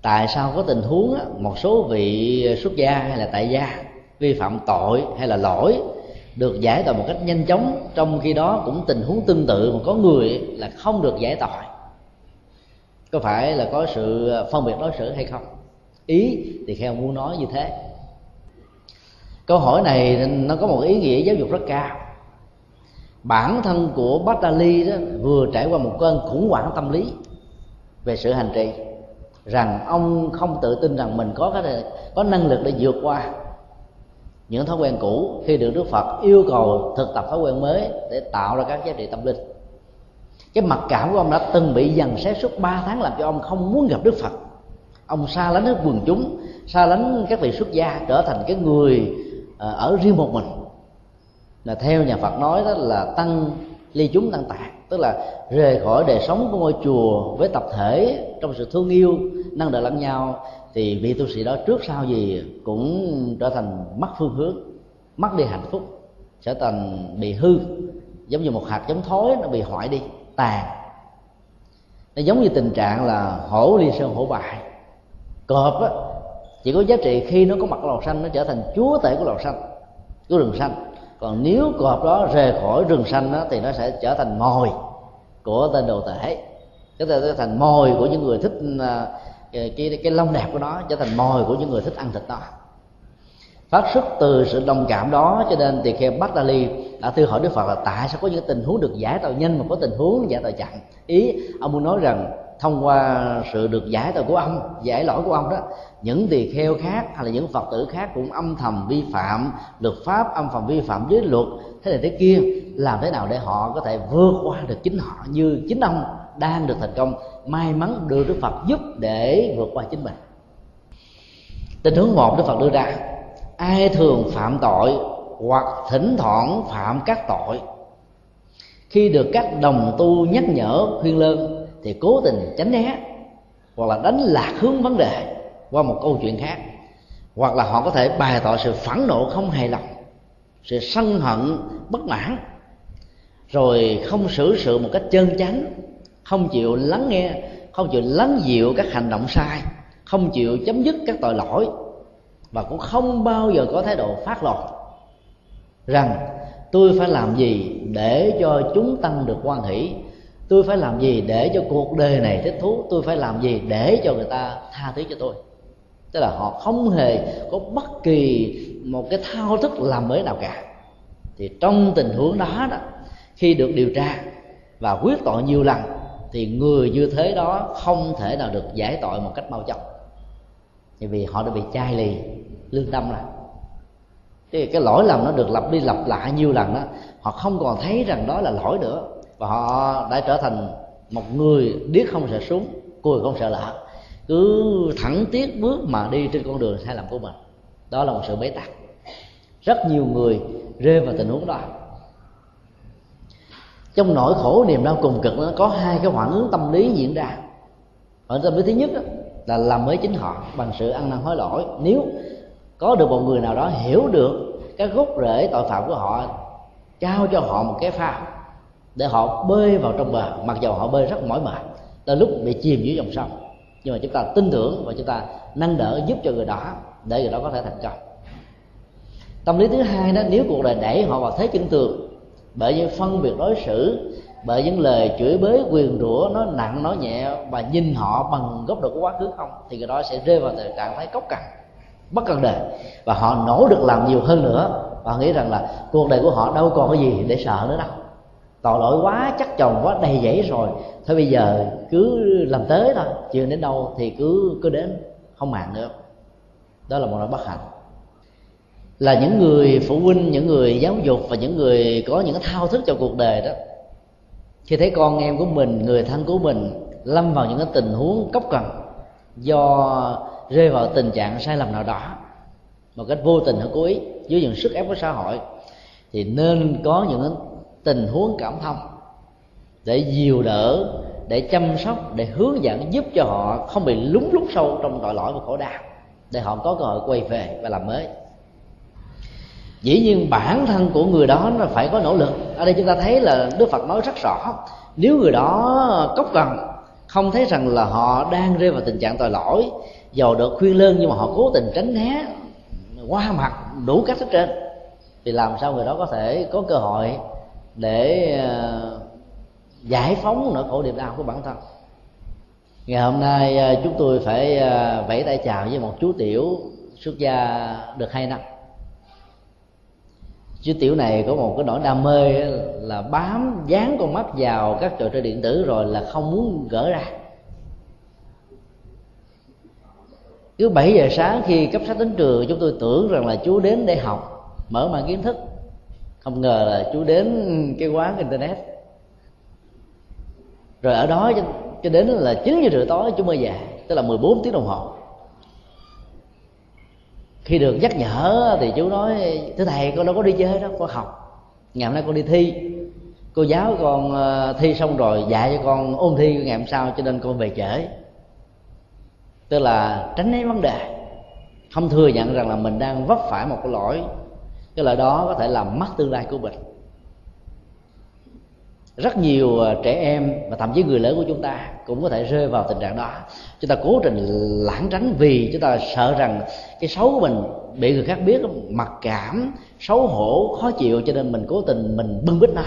tại sao có tình huống một số vị xuất gia hay là tại gia vi phạm tội hay là lỗi được giải tỏa một cách nhanh chóng, trong khi đó cũng tình huống tương tự mà có người là không được giải tỏa. Có phải là có sự phân biệt đối xử hay không? Ý thì kheo muốn nói như thế. Câu hỏi này nó có một ý nghĩa giáo dục rất cao. Bản thân của bát đó vừa trải qua một cơn khủng hoảng tâm lý về sự hành trì, rằng ông không tự tin rằng mình có cái có năng lực để vượt qua những thói quen cũ khi được đức phật yêu cầu thực tập thói quen mới để tạo ra các giá trị tâm linh. Cái mặc cảm của ông đã từng bị dần xé suốt 3 tháng làm cho ông không muốn gặp đức phật. Ông xa lánh hết quần chúng, xa lánh các vị xuất gia, trở thành cái người à, ở riêng một mình. Là theo nhà phật nói đó là tăng ly chúng tăng tạng, tức là rời khỏi đời sống của ngôi chùa với tập thể trong sự thương yêu nâng đỡ lẫn nhau thì vị tu sĩ đó trước sau gì cũng trở thành mất phương hướng mất đi hạnh phúc trở thành bị hư giống như một hạt giống thối nó bị hoại đi tàn. Nó giống như tình trạng là hổ ly sơn hổ bại. Cọp á chỉ có giá trị khi nó có mặt lò xanh nó trở thành chúa tể của lò xanh của rừng xanh. Còn nếu cọp đó rời khỏi rừng xanh đó, thì nó sẽ trở thành mồi của tên đồ tể. Cái trở thành mồi của những người thích à, cái, cái, cái lông đẹp của nó trở thành mồi của những người thích ăn thịt đó. Phát xuất từ sự đồng cảm đó cho nên thì khi bát đa ly đã thư hỏi đức phật là tại sao có những tình huống được giải tội nhanh mà có tình huống giải tội chậm? Ý ông muốn nói rằng thông qua sự được giải tội của ông giải lỗi của ông đó những tỳ kheo khác hay là những phật tử khác cũng âm thầm vi phạm luật pháp âm thầm vi phạm giới luật thế này thế kia làm thế nào để họ có thể vượt qua được chính họ như chính ông? Đang được thành công, may mắn được đức phật giúp để vượt qua chính mình. Tình huống một, đức phật đưa ra, ai thường phạm tội hoặc thỉnh thoảng phạm các tội, khi được các đồng tu nhắc nhở, khuyên lơn, thì cố tình tránh né hoặc là đánh lạc hướng vấn đề qua một câu chuyện khác. Hoặc là họ có thể bày tỏ sự phẫn nộ không hài lòng, sự sân hận, bất mãn, rồi không xử sự một cách chân chánh không chịu lắng nghe, không chịu lắng dịu các hành động sai, không chịu chấm dứt các tội lỗi, và cũng không bao giờ có thái độ phát lột rằng, tôi phải làm gì để cho chúng tăng được quan hỷ? Tôi phải làm gì để cho cuộc đời này thích thú? Tôi phải làm gì để cho người ta tha thứ cho tôi? Tức là họ không hề có bất kỳ một cái thao thức làm mới nào cả. Thì trong tình huống đó đó, khi được điều tra và quyết tội nhiều lần thì người như thế đó không thể nào được giải tội một cách mau chóng. Bởi vì họ đã bị chai lì, lương tâm rồi. Thì cái lỗi lầm nó được lặp đi lặp lại nhiều lần đó họ không còn thấy rằng đó là lỗi nữa. Và họ đã trở thành một người điếc không sợ súng cùi không sợ lạ. Cứ thẳng tiếc bước mà đi trên con đường sai lầm của mình. Đó là một sự bế tắc. Rất nhiều người rơi vào tình huống đó trong nỗi khổ niềm đau cùng cực nó có hai cái phản ứng tâm lý diễn ra. Phản ứng tâm lý thứ nhất đó, là làm mới chính họ bằng sự ăn năn hối lỗi. Nếu có được một người nào đó hiểu được cái gốc rễ tội phạm của họ trao cho họ một cái phao để họ bơi vào trong bờ mặc dầu họ bơi rất mỏi mệt tới lúc bị chìm dưới dòng sông. Nhưng mà chúng ta tin tưởng và chúng ta nâng đỡ giúp cho người đó để người đó có thể thành công. Tâm lý thứ hai đó nếu cuộc đời đẩy họ vào thế chân tường bởi những phân biệt đối xử, bởi những lời chửi bới, quyền rủa, nó nặng, nó nhẹ và nhìn họ bằng góc độ của quá khứ không, thì người đó sẽ rơi vào tình trạng thái cốc cằn, bất cần đời. Và họ nỗ lực làm nhiều hơn nữa và nghĩ rằng là cuộc đời của họ đâu còn cái gì để sợ nữa đâu. Tội lỗi quá, chắc chồng quá, đầy dẫy rồi. Thôi bây giờ cứ làm tới thôi chuyện đến đâu thì cứ cứ đến, không màng nữa. Đó là một nỗi bất hạnh là những người phụ huynh, những người giáo dục và những người có những thao thức trong cuộc đời đó. Khi thấy con em của mình, người thân của mình lâm vào những cái tình huống cốc cần do rơi vào tình trạng sai lầm nào đó, một cách vô tình hay cố ý, dưới những sức ép của xã hội, thì nên có những tình huống cảm thông để dìu đỡ, để chăm sóc, để hướng dẫn giúp cho họ không bị lúng lút sâu trong tội lỗi và khổ đau, để họ có cơ hội quay về và làm mới dĩ nhiên bản thân của người đó nó phải có nỗ lực. Ở đây chúng ta thấy là đức phật nói rất rõ. Nếu người đó cốc cần không thấy rằng là họ đang rơi vào tình trạng tội lỗi dầu được khuyên lơn nhưng mà họ cố tình tránh né, qua mặt đủ cách hết trên thì làm sao người đó có thể có cơ hội để ờ, giải phóng nỗi khổ niềm đau của bản thân. Ngày hôm nay ờ, chúng tôi phải ờ, vẫy tay chào với một chú tiểu xuất gia được hai năm chú tiểu này có một cái nỗi đam mê là bám dán con mắt vào các trò chơi điện tử rồi là không muốn gỡ ra. Cứ 7 giờ sáng khi cấp sách đến trường chúng tôi tưởng rằng là chú đến để học mở mang kiến thức. Không ngờ là chú đến cái quán internet. Rồi ở đó cho, cho đến là 9 giờ rưỡi tối chú mới về tức là 14 tiếng đồng hồ khi được nhắc nhở thì chú nói, thưa thầy, con đâu có đi chơi đó con học. Ngày hôm nay con đi thi. Cô giáo con ờ, thi xong rồi dạy cho con ôn thi ngày hôm sau cho nên con về trễ. Tức là tránh né vấn đề. Không thừa nhận rằng là mình đang vấp phải một cái lỗi. Cái lỗi đó có thể làm mất tương lai của mình rất nhiều à, trẻ em và thậm chí người lớn của chúng ta cũng có thể rơi vào tình trạng đó. Chúng ta cố tình lãng tránh vì chúng ta sợ rằng cái xấu của mình bị người khác biết, mặc cảm, xấu hổ, khó chịu, cho nên mình cố tình mình bưng bít nó,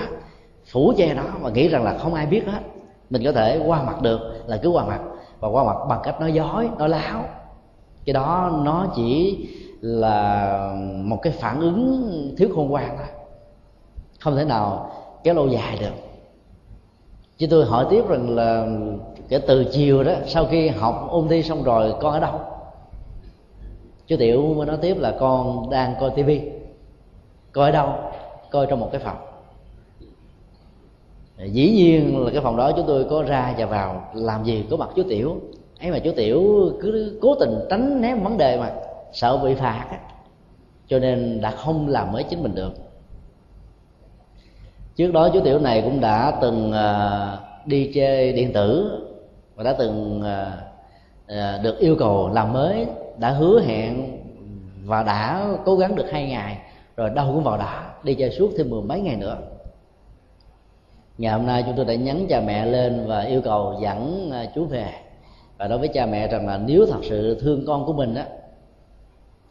phủ che nó và nghĩ rằng là không ai biết hết. Mình có thể qua mặt được là cứ qua mặt và qua mặt bằng cách nói dối, nói láo. Cái đó nó chỉ là một cái phản ứng thiếu khôn ngoan thôi. Không thể nào kéo lâu dài được chứ tôi hỏi tiếp rằng là kể từ chiều đó, sau khi học ôn thi xong rồi, con ở đâu? Chú tiểu mới nói tiếp là con đang coi tivi coi ở đâu? Coi trong một cái phòng. Dĩ nhiên là cái phòng đó chúng tôi có ra và vào làm gì có mặt chú tiểu. Ấy mà chú tiểu cứ cố tình tránh né vấn đề mà sợ bị phạt á. Cho nên đã không làm mới chính mình được trước đó chú tiểu này cũng đã từng uh, đi chơi điện tử và đã từng uh, được yêu cầu làm mới đã hứa hẹn và đã cố gắng được hai ngày rồi đâu cũng vào đã đi chơi suốt thêm mười mấy ngày nữa. Ngày hôm nay chúng tôi đã nhắn cha mẹ lên và yêu cầu dẫn chú về. Và đối với cha mẹ rằng là nếu thật sự thương con của mình á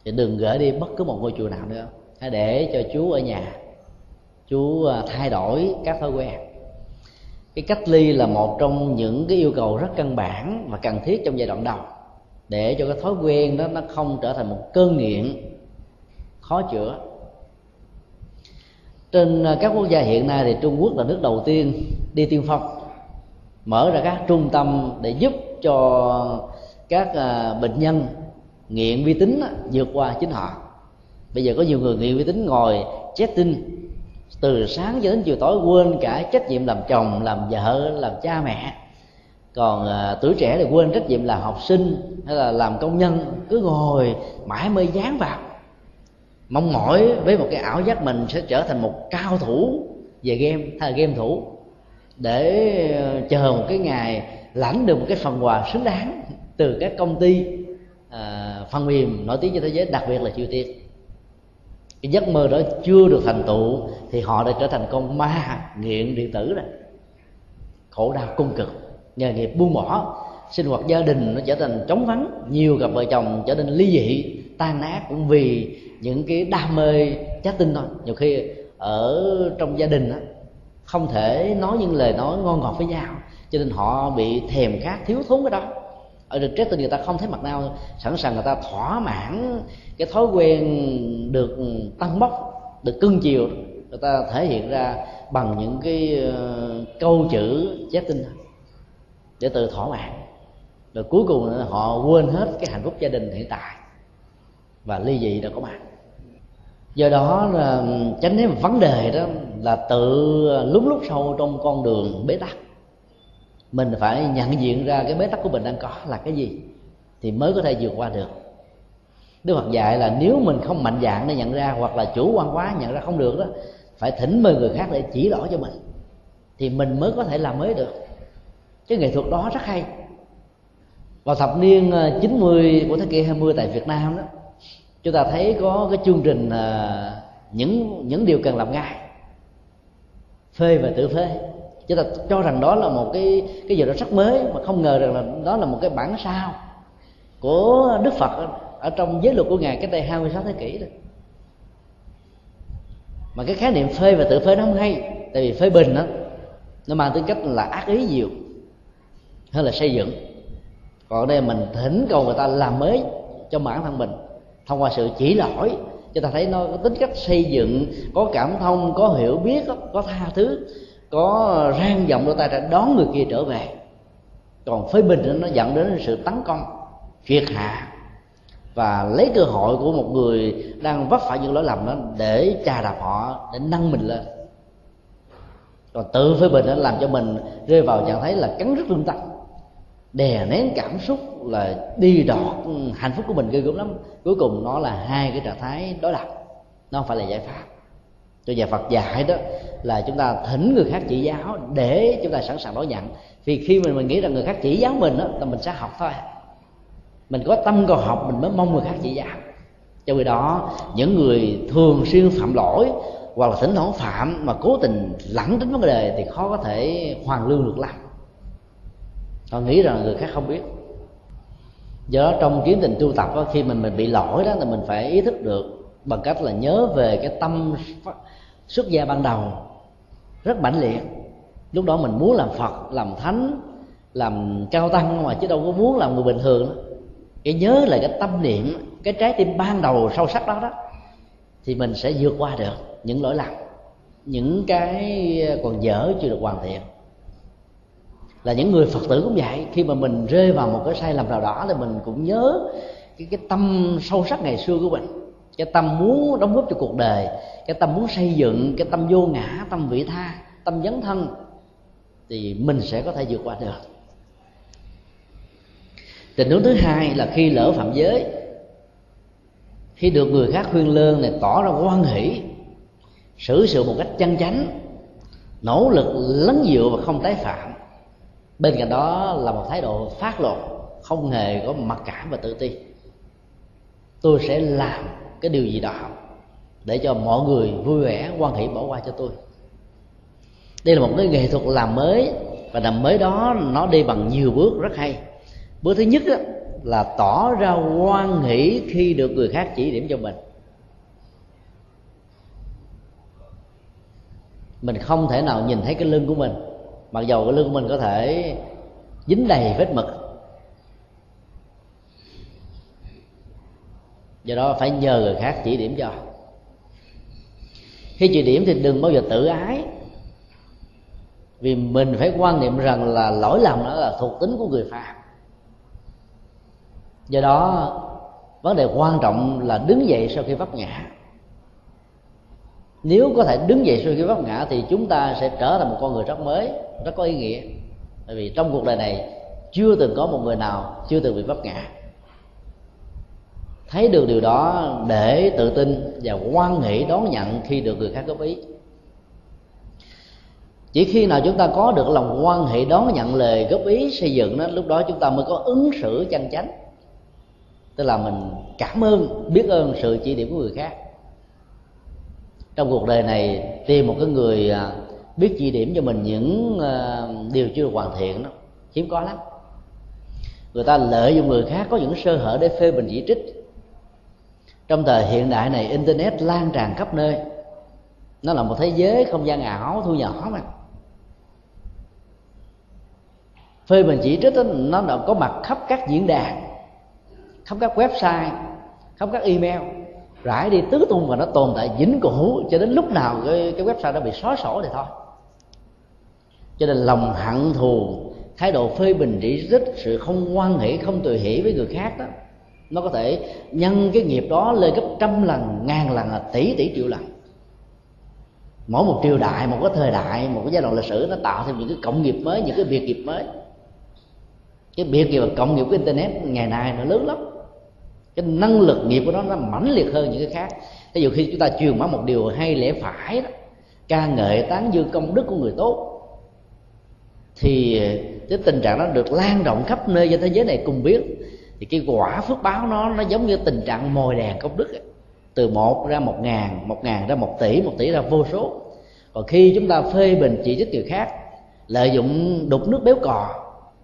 thì đừng gửi đi bất cứ một ngôi chùa nào nữa. Hãy để cho chú ở nhà chú à, thay đổi các thói quen. Cái cách ly là một trong những cái yêu cầu rất căn bản và cần thiết trong giai đoạn đầu để cho cái thói quen đó nó không trở thành một cơn nghiện, khó chữa. Trên à, các quốc gia hiện nay thì trung quốc là nước đầu tiên đi tiên phong, mở ra các trung tâm để giúp cho các à, bệnh nhân nghiện vi tính vượt qua chính họ. Bây giờ có nhiều người nghiện vi tính ngồi chatting từ sáng cho đến chiều tối quên cả trách nhiệm làm chồng làm vợ làm cha mẹ. Còn à, tuổi trẻ thì quên trách nhiệm là học sinh hay là làm công nhân. Cứ ngồi mãi mê dán vào. Mong mỏi với một cái ảo giác mình sẽ trở thành một cao thủ về game hay là game thủ để à, chờ một cái ngày lãnh được một cái phần quà xứng đáng từ các công ty à, phần mềm nổi tiếng trên thế giới đặc biệt là triều tiên cái giấc mơ đó chưa được thành tựu, thì họ đã trở thành con ma nghiện điện tử rồi. Khổ đau cung cực, nghề nghiệp buông bỏ, sinh hoạt gia đình nó trở thành trống vắng, nhiều cặp vợ chồng trở nên ly dị, tan nát cũng vì những cái đam mê trái tin thôi. Nhiều khi ở trong gia đình á, không thể nói những lời nói ngon ngọt với nhau, cho nên họ bị thèm khát, thiếu thốn cái đó ở trên trái tim người ta không thấy mặt nào sẵn sàng người ta thỏa mãn cái thói quen được tăng bốc, được cưng chiều, người ta thể hiện ra bằng những cái ờ, câu chữ trái tinh để tự thỏa mãn. Rồi cuối cùng họ quên hết cái hạnh phúc gia đình hiện tại và ly dị đã có mặt. Do đó là tránh né vấn đề đó là tự ờ, lúc lúc sâu trong con đường bế tắc mình phải nhận diện ra cái bế tắc của mình đang có là cái gì thì mới có thể vượt qua được. Đức Phật dạy là nếu mình không mạnh dạng để nhận ra hoặc là chủ quan quá nhận ra không được đó, phải thỉnh mời người khác để chỉ rõ cho mình thì mình mới có thể làm mới được. Cái nghệ thuật đó rất hay. Vào thập niên ờ, 90 của thế kỷ 20 tại Việt Nam đó, chúng ta thấy có cái chương trình ờ, những những điều cần làm ngay, phê và tự phê chúng ta cho rằng đó là một cái cái gì đó rất mới, mà không ngờ rằng là đó là một cái bản sao của Đức Phật ở trong giới luật của ngài cách đây 26 thế kỷ rồi mà cái khái niệm phê và tự phê nó không hay, tại vì phê bình đó nó mang tính cách là ác ý nhiều hơn là xây dựng. Còn ở đây mình thỉnh cầu người ta làm mới cho bản thân mình, thông qua sự chỉ lỗi chúng ta thấy nó có tính cách xây dựng, có cảm thông, có hiểu biết có tha thứ có rang giọng đôi tay ra đón người kia trở về. Còn phê bình nó dẫn đến sự tấn công, triệt hạ. Và lấy cơ hội của một người đang vấp phải những lỗi lầm đó để trà đạp họ, để nâng mình lên. Còn tự phê bình nó làm cho mình rơi vào trạng thái là cắn rứt lương tâm đè nén cảm xúc là đi đọt. Hạnh phúc của mình ghê gớm lắm. Cuối cùng nó là hai cái trạng thái đối lập, nó không phải là giải pháp cho nhà Phật dạy đó là chúng ta thỉnh người khác chỉ giáo để chúng ta sẵn sàng đón nhận. Vì khi mình mình nghĩ rằng người khác chỉ giáo mình đó là mình sẽ học thôi. Mình có tâm cầu học mình mới mong người khác chỉ giáo. Cho vì đó những người thường xuyên phạm lỗi hoặc là thỉnh thoảng phạm mà cố tình lẳng đến vấn đề thì khó có thể hoàn lương được lắm. Họ nghĩ rằng người khác không biết. Do đó trong kiến tình tu tập đó, khi mình mình bị lỗi đó là mình phải ý thức được bằng cách là nhớ về cái tâm xuất gia ban đầu, rất mãnh liệt lúc đó mình muốn làm phật, làm thánh, làm cao tăng mà chứ đâu có muốn làm người bình thường đó. cái nhớ lại cái tâm niệm, cái trái tim ban đầu sâu sắc đó đó, thì mình sẽ vượt qua được những lỗi lầm, những cái còn dở chưa được hoàn thiện là những người phật tử cũng vậy, khi mà mình rơi vào một cái sai lầm nào đó thì mình cũng nhớ cái cái tâm sâu sắc ngày xưa của mình, cái tâm muốn đóng góp cho cuộc đời cái tâm muốn xây dựng, cái tâm vô ngã, tâm vị tha, tâm dấn thân, thì mình sẽ có thể vượt qua được. Tình huống thứ hai là khi lỡ phạm giới, khi được người khác khuyên lơn này tỏ ra quan hỷ, xử sự một cách chân chánh, nỗ lực lấn dựa và không tái phạm. Bên cạnh đó là một thái độ phát lộ, không hề có mặc cảm và tự ti. Tôi sẽ làm cái điều gì đó để cho mọi người vui vẻ quan hỷ bỏ qua cho tôi. Đây là một cái nghệ thuật làm mới và làm mới đó nó đi bằng nhiều bước rất hay. Bước thứ nhất đó, là tỏ ra quan hỷ khi được người khác chỉ điểm cho mình. Mình không thể nào nhìn thấy cái lưng của mình mặc dầu cái lưng của mình có thể dính đầy vết mực. Do đó phải nhờ người khác chỉ điểm cho khi chỉ điểm thì đừng bao giờ tự ái. Vì mình phải quan niệm rằng là lỗi lầm đó là thuộc tính của người phạm. Do đó, vấn đề quan trọng là đứng dậy sau khi vấp ngã. Nếu có thể đứng dậy sau khi vấp ngã thì chúng ta sẽ trở thành một con người rất mới, rất có ý nghĩa. Bởi vì trong cuộc đời này, chưa từng có một người nào chưa từng bị vấp ngã thấy được điều đó để tự tin và quan hệ đón nhận khi được người khác góp ý. Chỉ khi nào chúng ta có được lòng quan hệ đón nhận lời góp ý xây dựng đó, lúc đó chúng ta mới có ứng xử chân chánh. Tức là mình cảm ơn, biết ơn sự chỉ điểm của người khác. Trong cuộc đời này, tìm một cái người à, biết chỉ điểm cho mình những à, điều chưa hoàn thiện đó, hiếm có lắm. Người ta lợi dụng người khác có những sơ hở để phê bình chỉ trích trong thời hiện đại này internet lan tràn khắp nơi. Nó là một thế giới không gian ảo thu nhỏ mà. Phê bình chỉ trích đó, nó đã có mặt khắp các diễn đàn khắp các website khắp các email. Rải đi tứ tung và nó tồn tại vĩnh cửu cho đến lúc nào cái, cái website đó bị xóa sổ thì thôi. Cho nên lòng hận thù thái độ phê bình chỉ trích sự không quan hệ không tùy hỷ với người khác đó nó có thể nhân cái nghiệp đó lên gấp trăm lần, ngàn lần, là tỷ tỷ triệu lần. Mỗi một triều đại, một cái thời đại, một cái giai đoạn lịch sử, nó tạo thêm những cái cộng nghiệp mới, những cái biệt nghiệp mới. Cái biệt nghiệp và cộng nghiệp của internet ngày nay nó lớn lắm. Cái năng lực nghiệp của nó nó mãnh liệt hơn những cái khác. Ví dụ khi chúng ta truyền bá một điều hay lẽ phải đó, ca ngợi tán dương công đức của người tốt, thì cái tình trạng đó được lan rộng khắp nơi trên thế giới này cùng biết thì cái quả phước báo nó nó giống như tình trạng mồi đèn công đức ấy. từ một ra một ngàn một ngàn ra một tỷ một tỷ ra vô số còn khi chúng ta phê bình chỉ trích người khác, lợi dụng đục nước béo cò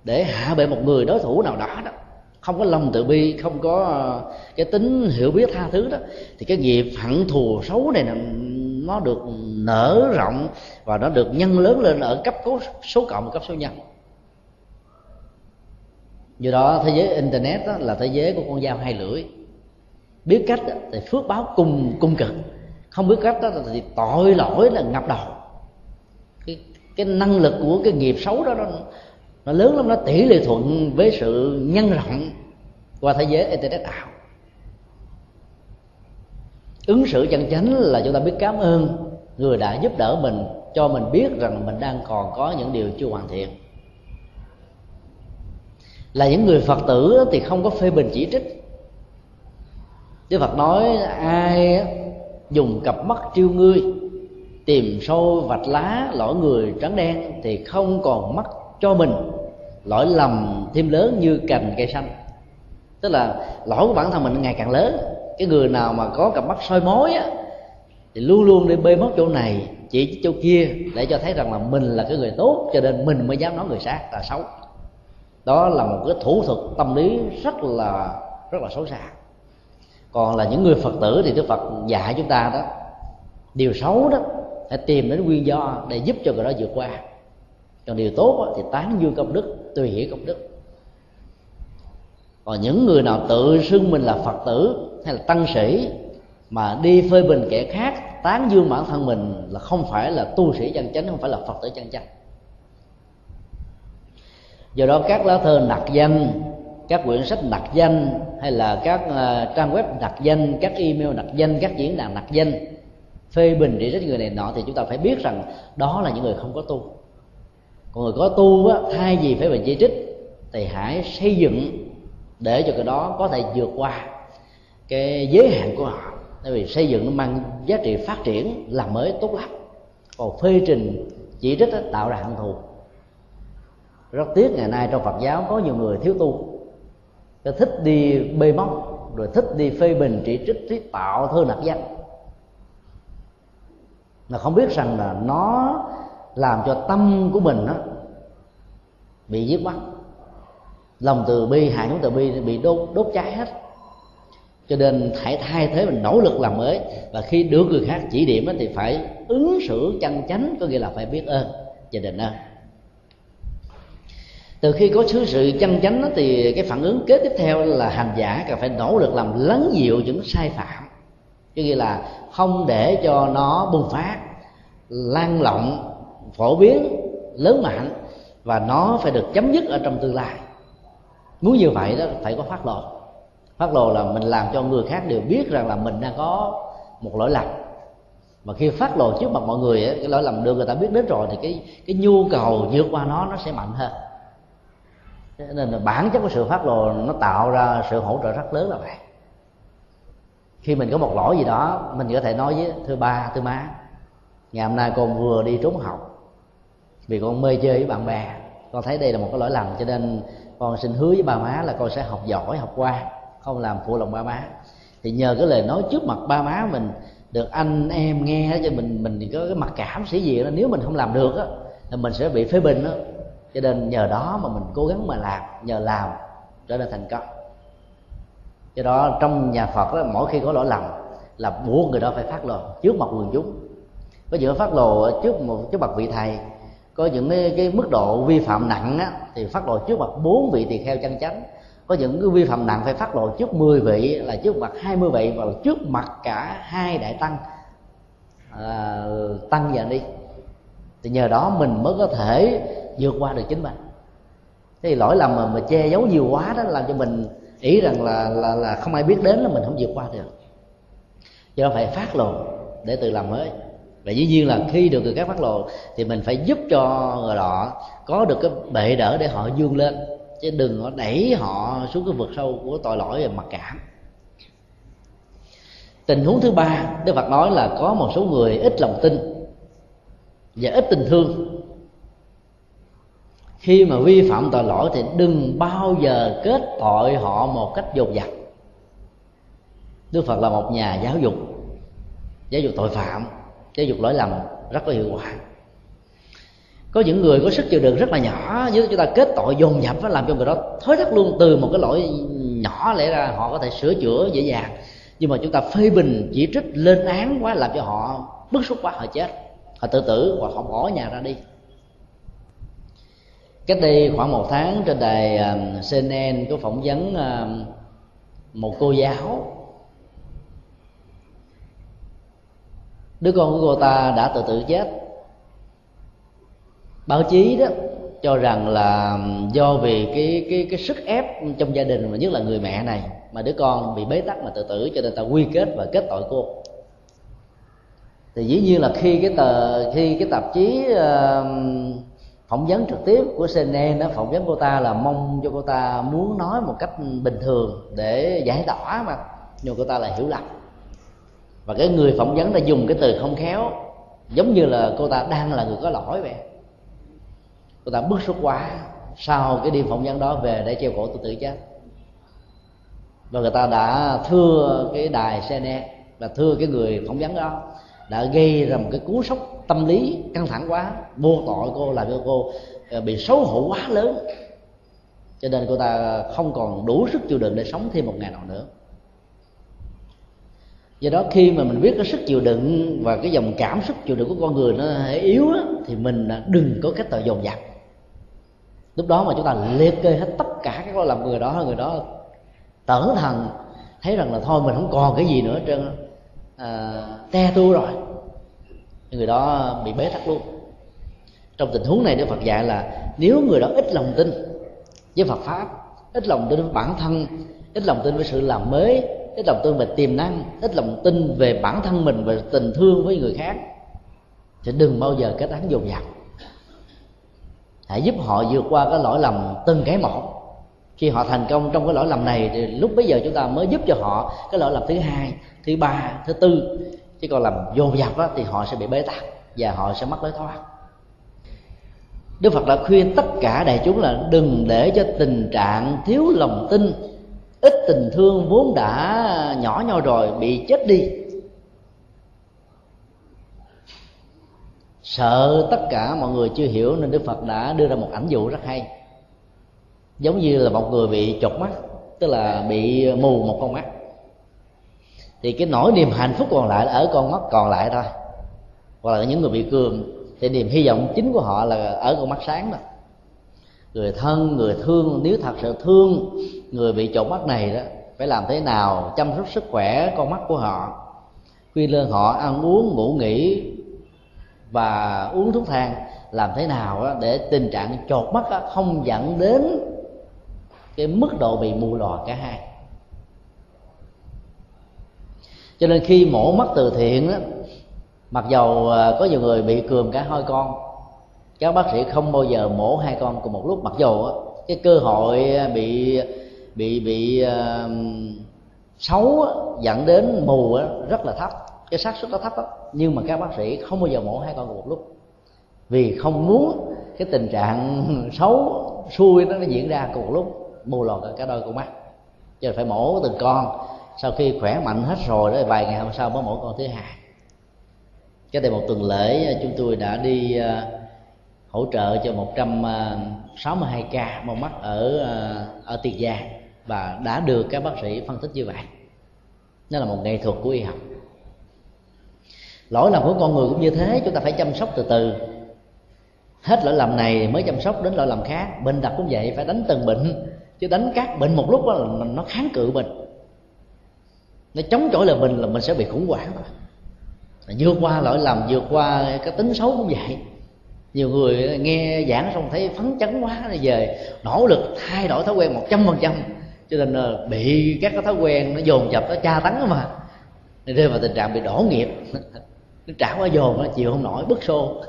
để hạ bệ một người đối thủ nào đó đó, không có lòng tự bi, không có ờ, cái tính hiểu biết tha thứ đó, thì cái nghiệp hận thù xấu này nó được nở rộng và nó được nhân lớn lên ở cấp số cộng cấp số nhân do đó thế giới internet đó là thế giới của con dao hai lưỡi. Biết cách đó, thì phước báo cùng cung cực. Không biết cách đó thì tội lỗi là ngập đầu. Cái, cái năng lực của cái nghiệp xấu đó nó, nó lớn lắm nó tỷ lệ thuận với sự nhân rộng qua thế giới internet ảo. Ứng xử chân chánh là chúng ta biết cảm ơn người đã giúp đỡ mình cho mình biết rằng mình đang còn có những điều chưa hoàn thiện là những người phật tử thì không có phê bình chỉ trích. Đức Phật nói, ai dùng cặp mắt triêu ngươi, tìm sâu vạch lá lỗi người trắng đen thì không còn mắt cho mình, lỗi lầm thêm lớn như cành cây xanh. Tức là lỗi của bản thân mình ngày càng lớn. Cái người nào mà có cặp mắt soi mối á, thì luôn luôn đi bê mất chỗ này, chỉ chỗ kia, để cho thấy rằng là mình là cái người tốt, cho nên mình mới dám nói người khác là xấu đó là một cái thủ thuật tâm lý rất là rất là xấu xa. Còn là những người phật tử thì đức phật dạy chúng ta đó điều xấu đó phải tìm đến nguyên do để giúp cho người đó vượt qua. Còn điều tốt đó, thì tán dương công đức tùy hiểu công đức. Còn những người nào tự xưng mình là phật tử hay là tăng sĩ mà đi phơi bình kẻ khác tán dương bản thân mình là không phải là tu sĩ chân chánh không phải là phật tử chân chánh do đó các lá thơ nặc danh các quyển sách nặc danh hay là các uh, trang web nặc danh các email nặc danh các diễn đàn nặc danh phê bình để trách người này nọ thì chúng ta phải biết rằng đó là những người không có tu. Còn người có tu á, thay vì phải bình chỉ trích thì hãy xây dựng để cho cái đó có thể vượt qua cái giới hạn của họ. Tại vì xây dựng nó mang giá trị phát triển làm mới tốt lắm. Còn phê trình chỉ trích đó, tạo ra hận thù rất tiếc ngày nay trong phật giáo có nhiều người thiếu tu cái thích đi bê móc rồi thích đi phê bình, chỉ trích, thuyết tạo thơ nặc danh mà không biết rằng là nó làm cho tâm của mình đó bị giết mất lòng từ bi hạ của từ bi bị đốt đốt cháy hết. Cho nên hãy thay thế mình nỗ lực làm mới, và khi được người khác chỉ điểm thì phải ứng xử chân chánh, có nghĩa là phải biết ơn và đền ơn từ khi có sự sự chân chánh thì cái phản ứng kế tiếp theo là hành giả cần phải nỗ lực làm lắng dịu những sai phạm. Chứ nghĩa là không để cho nó bùng phát lan rộng phổ biến lớn mạnh và nó phải được chấm dứt ở trong tương lai. Muốn như vậy đó phải có phát lộ. Phát lộ là mình làm cho người khác đều biết rằng là mình đang có một lỗi lầm. Mà khi phát lộ trước mặt mọi người ấy, cái lỗi lầm được người ta biết đến rồi thì cái cái nhu cầu vượt qua nó nó sẽ mạnh hơn nên là bản chất của sự phát lộ nó tạo ra sự hỗ trợ rất lớn là vậy. Khi mình có một lỗi gì đó, mình có thể nói với thưa ba thưa má, ngày hôm nay con vừa đi trốn học, vì con mê chơi với bạn bè. Con thấy đây là một cái lỗi lầm, cho nên con xin hứa với ba má là con sẽ học giỏi, học qua, không làm phụ lòng ba má. Thì nhờ cái lời nói trước mặt ba má mình, được anh em nghe cho mình mình có cái mặc cảm sĩ diện đó, nếu mình không làm được á thì mình sẽ bị phê bình đó cho nên nhờ đó mà mình cố gắng mà làm nhờ làm trở nên thành công. Do đó trong nhà phật đó, mỗi khi có lỗi lầm là buộc người đó phải phát lồ trước mặt quần chúng. Có những phát lồ trước một trước mặt vị thầy có những cái, cái mức độ vi phạm nặng á, thì phát lộ trước mặt bốn vị tỳ kheo chân chánh. Có những cái vi phạm nặng phải phát lộ trước 10 vị là trước mặt 20 vị và trước mặt cả hai đại tăng. À, tăng và đi. Thì nhờ đó mình mới có thể vượt qua được chính mình. Thế thì lỗi lầm mà, mà che giấu nhiều quá đó làm cho mình ý rằng là là là không ai biết đến là mình không vượt qua được. Do đó phải phát lộ để tự làm mới. Và dĩ nhiên là khi được người khác phát lộ thì mình phải giúp cho người đó có được cái bệ đỡ để họ vươn lên. Chứ đừng có đẩy họ xuống cái vực sâu của tội lỗi và mặc cảm. Tình huống thứ ba đức phật nói là có một số người ít lòng tin và ít tình thương khi mà vi phạm tội lỗi thì đừng bao giờ kết tội họ một cách dồn dập. Đức phật là một nhà giáo dục giáo dục tội phạm, giáo dục lỗi lầm rất có hiệu quả. Có những người có sức chịu đựng rất là nhỏ nếu chúng ta kết tội dồn dập và làm cho người đó thối thất luôn, từ một cái lỗi nhỏ lẽ ra họ có thể sửa chữa dễ dàng. Nhưng mà chúng ta phê bình, chỉ trích, lên án quá làm cho họ bức xúc quá, họ chết. Họ tự tử hoặc họ bỏ nhà ra đi cách đây khoảng một tháng trên đài ờ, CNN có phỏng vấn ờ, một cô giáo. Đứa con của cô ta đã tự tử chết. Báo chí đó cho rằng là do vì cái cái cái sức ép trong gia đình và nhất là người mẹ này mà đứa con bị bế tắc mà tự tử cho nên ta quy kết và kết tội cô. Thì dĩ nhiên là khi cái tờ khi cái tạp chí uh, phỏng vấn trực tiếp của CNN nó phỏng vấn cô ta là mong cho cô ta muốn nói một cách bình thường để giải tỏa mà. Nhưng cô ta lại hiểu lầm. Và cái người phỏng vấn đã dùng cái từ không khéo, giống như là cô ta đang là người có lỗi vậy. Cô ta bức xúc quá, sau cái đêm phỏng vấn đó về để treo cổ tự tử chết. Và người ta đã thưa cái đài CNN và thưa cái người phỏng vấn đó, đã gây ra một cái cú sốc tâm lý căng thẳng quá vô tội cô làm cho cô ờ, bị xấu hổ quá lớn. Cho nên cô ta không còn đủ sức chịu đựng để sống thêm một ngày nào nữa. Do đó khi mà mình biết cái sức chịu đựng và cái dòng cảm xúc chịu đựng của con người nó yếu á, thì mình đừng có cách tờ dồn dập. Lúc đó mà chúng ta liệt kê hết tất cả các lỗi lầm người đó người đó tở thần thấy rằng là thôi mình không còn cái gì nữa trơn à, te tu rồi người đó bị bế tắc luôn. Trong tình huống này đức phật dạy là nếu người đó ít lòng tin với phật pháp, ít lòng tin với bản thân, ít lòng tin với sự làm mới ít lòng tin về tiềm năng, ít lòng tin về bản thân mình và tình thương với người khác, thì đừng bao giờ kết án dồn dập. Hãy giúp họ vượt qua cái lỗi lầm từng cái một. Khi họ thành công trong cái lỗi lầm này, thì lúc bấy giờ chúng ta mới giúp cho họ cái lỗi lầm thứ hai, thứ ba, thứ tư chứ còn làm dồn dập đó, thì họ sẽ bị bế tắc và họ sẽ mất lối thoát. Đức Phật đã khuyên tất cả đại chúng là đừng để cho tình trạng thiếu lòng tin ít tình thương vốn đã nhỏ nhau rồi bị chết đi. Sợ tất cả mọi người chưa hiểu nên đức phật đã đưa ra một ảnh dụ rất hay. Giống như là một người bị chột mắt tức là bị mù một con mắt thì cái nỗi niềm hạnh phúc còn lại là ở con mắt còn lại thôi. Hoặc là những người bị cường. Thì niềm hy vọng chính của họ là ở con mắt sáng đó. Người thân, người thương, nếu thật sự thương người bị trộn mắt này đó, phải làm thế nào chăm sóc sức khỏe con mắt của họ? Khuyên lên họ ăn uống, ngủ nghỉ và uống thuốc thang làm thế nào để tình trạng chột mắt không dẫn đến cái mức độ bị mù lòa cả hai? Cho nên khi mổ mắt từ thiện đó, mặc dầu à, có nhiều người bị cườm cả hai con các bác sĩ không bao giờ mổ hai con cùng một lúc. Mặc dầu cái cơ hội à, bị bị bị uh, xấu dẫn đến mù rất là thấp. Cái xác suất nó thấp đó. nhưng mà các bác sĩ không bao giờ mổ hai con cùng một lúc. Vì không muốn cái tình trạng xấu xui nó, nó diễn ra cùng một lúc mù lòa cả đôi con mắt. Cho nên phải mổ từng con sau khi khỏe mạnh hết rồi đó, vài ngày hôm sau mới mổ con thứ hai. Cái đây một tuần lễ, chúng tôi đã đi à, hỗ trợ cho 162 à, ca mong mắt ở à, ở Tiền Giang. Và đã được các bác sĩ phân tích như vậy. Nó là một nghệ thuật của y học. Lỗi lầm của con người cũng như thế, chúng ta phải chăm sóc từ từ. Hết lỗi lầm này mới chăm sóc đến lỗi lầm khác. Bệnh tật cũng vậy, phải đánh từng bệnh. Chứ đánh các bệnh một lúc đó là nó kháng cự bệnh nó chống chọi lại mình là mình sẽ bị khủng hoảng. Rồi vượt qua lỗi lầm vượt qua cái tính xấu cũng vậy. Nhiều người nghe giảng xong thấy phấn chấn quá rồi về nỗ lực thay đổi thói quen một trăm phần trăm. Cho nên là bị các cái thói quen nó dồn dập, nó tra tấn mà. Nên rơi vào tình trạng bị đổ nghiệp. Nó trả quá dồn nó chịu không nổi, bức xô.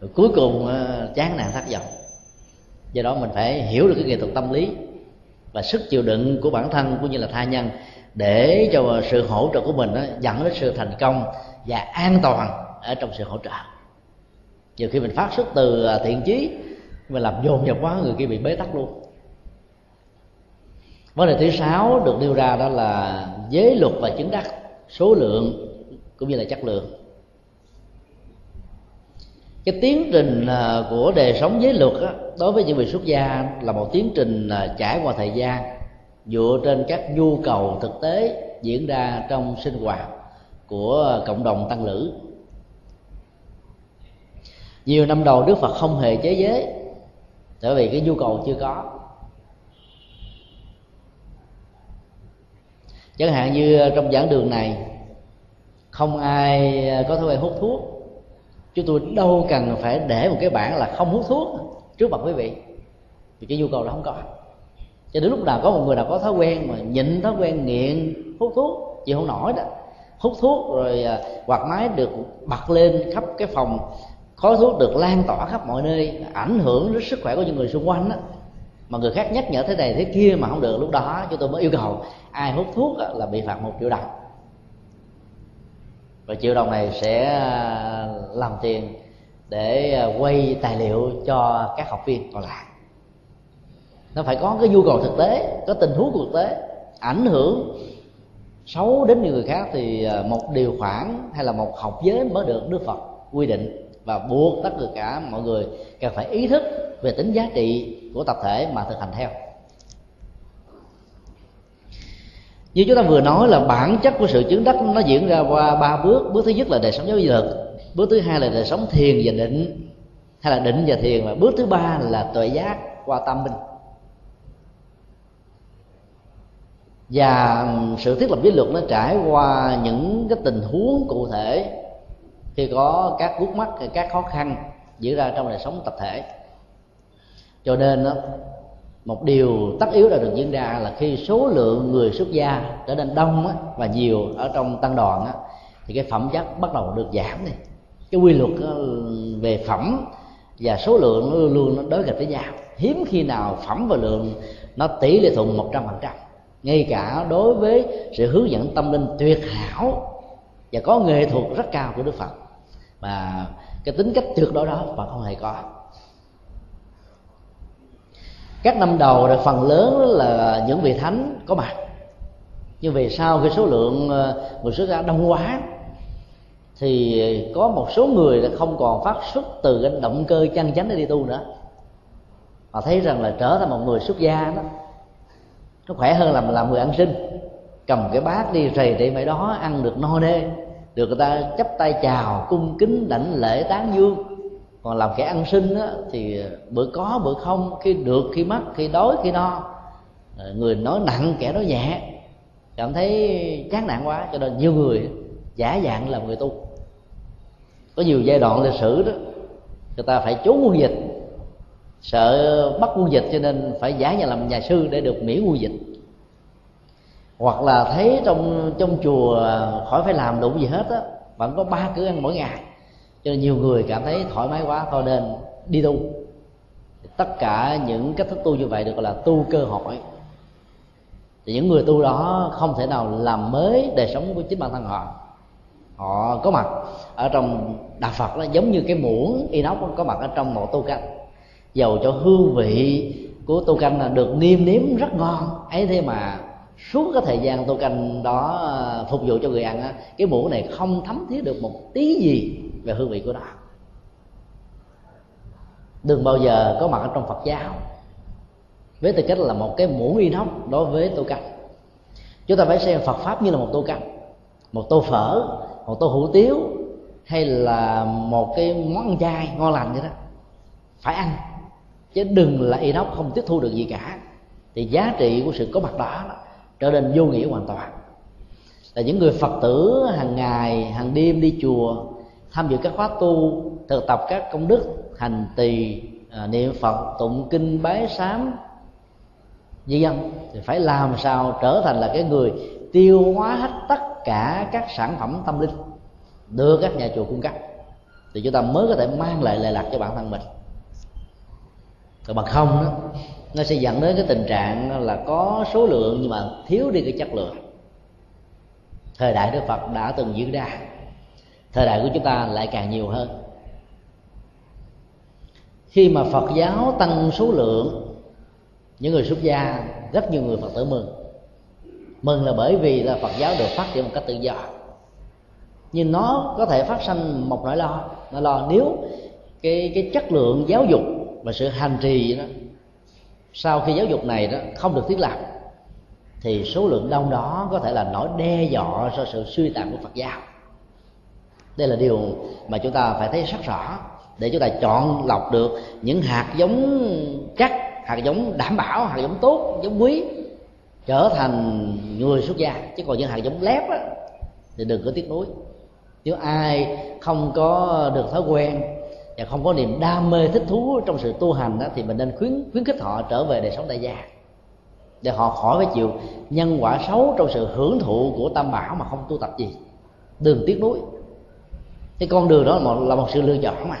Rồi cuối cùng ờ, chán nản thất vọng. Do đó mình phải hiểu được cái nghệ thuật tâm lý và sức chịu đựng của bản thân cũng như là tha nhân để cho sự hỗ trợ của mình đó, dẫn đến sự thành công và an toàn ở trong sự hỗ trợ. Nhiều khi mình phát xuất từ à, thiện chí mà làm dồn dập quá người kia bị bế tắc luôn. Vấn đề thứ sáu được nêu ra đó là giới luật và chứng đắc số lượng cũng như là chất lượng cái tiến trình à, của đời sống giới luật đó, đối với những vị xuất gia là một tiến trình à, trải qua thời gian dựa trên các nhu cầu thực tế diễn ra trong sinh hoạt của cộng đồng tăng lữ. Nhiều năm đầu đức phật không hề chế giới bởi vì cái nhu cầu chưa có. Chẳng hạn như trong giảng đường này không ai có thói quen hút thuốc chúng tôi đâu cần phải để một cái bảng là không hút thuốc trước mặt quý vị. Vì cái nhu cầu đó không có. Cho đến lúc nào có một người nào có thói quen mà nhịn thói quen nghiện hút thuốc chịu không nổi đó. Hút thuốc rồi à, quạt máy được bật lên khắp cái phòng khói thuốc được lan tỏa khắp mọi nơi, ảnh hưởng đến sức khỏe của những người xung quanh đó mà người khác nhắc nhở thế này thế kia mà không được lúc đó chúng tôi mới yêu cầu, ai hút thuốc là bị phạt một triệu đồng và triệu đồng này sẽ à, làm tiền để à, quay tài liệu cho các học viên còn lại. Nó phải có cái nhu cầu thực tế, có tình huống thực tế, ảnh hưởng xấu đến nhiều người khác thì à, một điều khoản hay là một học giới mới được đức phật quy định và buộc tất cả mọi người cần phải ý thức về tính giá trị của tập thể mà thực hành theo. Như chúng ta vừa nói là bản chất của sự chứng đắc nó diễn ra qua ba bước. Bước thứ nhất là đời sống giáo dục bước thứ hai là đời sống thiền và định hay là định và thiền. Và bước thứ ba là tuệ giác qua tâm minh. Và sự thiết lập giới luật nó trải qua những cái tình huống cụ thể khi có các vướng mắt các khó khăn diễn ra trong đời sống tập thể. Cho nên đó, một điều tất yếu đã được diễn ra là khi số lượng người xuất gia trở nên đông á, và nhiều ở trong tăng đoàn á, thì cái phẩm chất bắt đầu được giảm đi. Cái quy luật ờ, về phẩm và số lượng nó luôn luôn nó đối nghịch với nhau. Hiếm khi nào phẩm và lượng nó tỷ lệ thuận một trăm phần trăm. Ngay cả đối với sự hướng dẫn tâm linh tuyệt hảo và có nghệ thuật rất cao của đức phật mà cái tính cách tuyệt đối đó phật không hề có các năm đầu là phần lớn là những vị thánh có mặt. Nhưng về sau khi số lượng ờ, người xuất gia đông quá, thì có một số người là không còn phát xuất từ cái động cơ chân chánh để đi tu nữa. Họ thấy rằng là trở thành một người xuất gia đó, nó khỏe hơn là làm người ăn sinh cầm cái bát đi rầy để mấy đó, ăn được no nê được người ta chấp tay chào, cung kính, đảnh lễ, tán dương còn làm kẻ ăn sinh á, thì bữa có bữa không khi được khi mất khi đói khi no. Ờ, người nói nặng kẻ nói nhẹ. Cảm thấy chán nản quá cho nên nhiều người giả dạng làm người tu. Có nhiều giai đoạn lịch sử đó người ta phải trốn quân dịch sợ bắt quân dịch cho nên phải giả nhà làm nhà sư để được miễn quân dịch. Hoặc là thấy trong trong chùa à, khỏi phải làm đủ gì hết á vẫn có ba cửa ăn mỗi ngày cho nên nhiều người cảm thấy thoải mái quá, thôi nên đi tu. Tất cả những cách thức tu như vậy được gọi là tu cơ hội. Thì những người tu đó không thể nào làm mới đời sống của chính bản thân họ. Họ có mặt ở trong đạo phật nó giống như cái muỗng inox có mặt ở trong một tô canh. Dầu cho hương vị của tô canh là được niêm nếm rất ngon, ấy thế mà suốt cái thời gian tô canh đó à, phục vụ cho người ăn á, cái muỗng này không thấm thía được một tí gì về hương vị của nó. Đừng bao giờ có mặt ở trong phật giáo. Với tư cách là một cái muỗng inox đối với tô canh. Chúng ta phải xem phật pháp như là một tô canh, một tô phở, một tô hủ tiếu, hay là một cái món ăn chay ngon lành vậy đó. Phải ăn, chứ đừng là inox không tiếp thu được gì cả. Thì giá trị của sự có mặt đó trở nên vô nghĩa hoàn toàn. Là những người phật tử hàng ngày, hàng đêm đi chùa, tham dự các khóa tu, thực tập các công đức, hành tỳ à, niệm phật, tụng kinh, bái sám như dân thì phải làm sao trở thành là cái người tiêu hóa hết tất cả các sản phẩm tâm linh, đưa các nhà chùa cung cấp. Thì chúng ta mới có thể mang lại lệ lạc cho bản thân mình. Còn bằng không đó nó sẽ dẫn đến cái tình trạng là có số lượng nhưng mà thiếu đi cái chất lượng. Thời đại đức phật đã từng diễn ra. Thời đại của chúng ta lại càng nhiều hơn. Khi mà phật giáo tăng số lượng, những người xuất gia, rất nhiều người phật tử mừng. Mừng là bởi vì là phật giáo được phát triển một cách tự do. Nhưng nó có thể phát sinh một nỗi lo. Nó lo nếu cái cái chất lượng giáo dục và sự hành trì đó sau khi giáo dục này đó không được thiết lập thì số lượng đông đó có thể là nỗi đe dọa cho sự suy tàn của Phật giáo. Đây là điều mà chúng ta phải thấy rất rõ để chúng ta chọn lọc được những hạt giống chắc hạt giống đảm bảo hạt giống tốt giống quý trở thành người xuất gia. Chứ còn những hạt giống lép á, thì đừng có tiếc nuối. Nếu ai không có được thói quen và không có niềm đam mê thích thú trong sự tu hành đó, thì mình nên khuyến khuyến khích họ trở về đời sống tại gia. Để họ khỏi phải chịu nhân quả xấu trong sự hưởng thụ của tam bảo mà không tu tập gì. Đường tiếc nuối. Cái con đường đó là một, là một sự lựa chọn mà.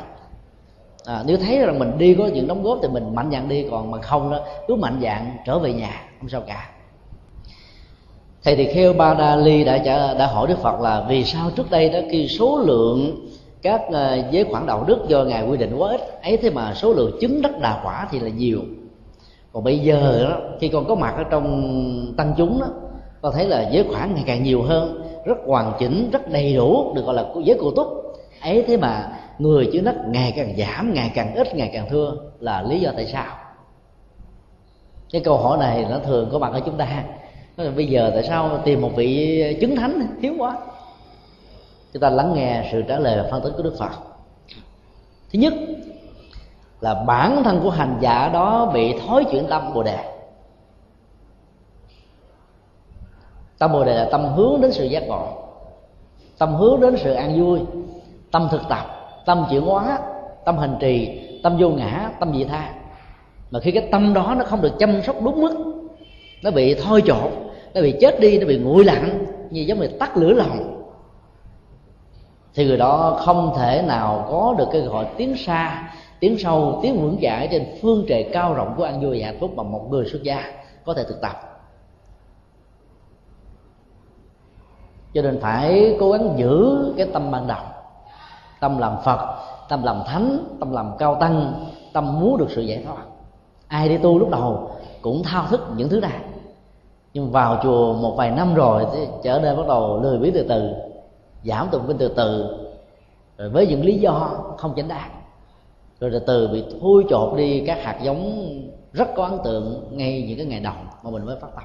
À, nếu thấy rằng mình đi có những đóng góp thì mình mạnh dạn đi còn bằng không đó cứ mạnh dạn trở về nhà không sao cả. Thầy thì kheo ba đa ly đã đã hỏi đức phật là vì sao trước đây đó khi số lượng các ờ, giới khoản đạo đức do ngài quy định quá ít, ấy thế mà số lượng chứng đắc đà quả thì là nhiều. Còn bây giờ đó, khi con có mặt ở trong tăng chúng đó, con thấy là giới khoản ngày càng nhiều hơn, rất hoàn chỉnh, rất đầy đủ, được gọi là giới cụ túc. Ấy thế mà người chứng đắc ngày càng giảm, ngày càng ít, ngày càng thưa là lý do tại sao. Cái câu hỏi này nó thường có mặt ở chúng ta. Bây giờ tại sao tìm một vị chứng thánh hiếm quá? Chúng ta lắng nghe sự trả lời và phân tích của đức phật. Thứ nhất là bản thân của hành giả đó bị thói chuyển tâm bồ đề. Tâm bồ đề là tâm hướng đến sự giác ngộ, tâm hướng đến sự an vui, tâm thực tập, tâm chuyển hóa, tâm hành trì, tâm vô ngã, tâm dị tha. Mà khi cái tâm đó nó không được chăm sóc đúng mức, nó bị thôi chột nó bị chết đi, nó bị nguội lạnh, như giống như tắt lửa lòng thì người đó không thể nào có được cái gọi tiếng xa tiếng sâu tiếng vững chãi trên phương trời cao rộng của an vui và hạnh phúc mà một người xuất gia có thể thực tập. Cho nên phải cố gắng giữ cái tâm ban đầu, tâm làm phật, tâm làm thánh, tâm làm cao tăng, tâm muốn được sự giải thoát. Ai đi tu lúc đầu cũng thao thức những thứ này. Nhưng vào chùa một vài năm rồi thì trở nên bắt đầu lười biếng từ từ giảm tụng kinh từ từ. Rồi với những lý do không chính đáng. Rồi từ từ bị thui chột đi các hạt giống rất có ấn tượng ngay những cái ngày đầu mà mình mới phát tâm.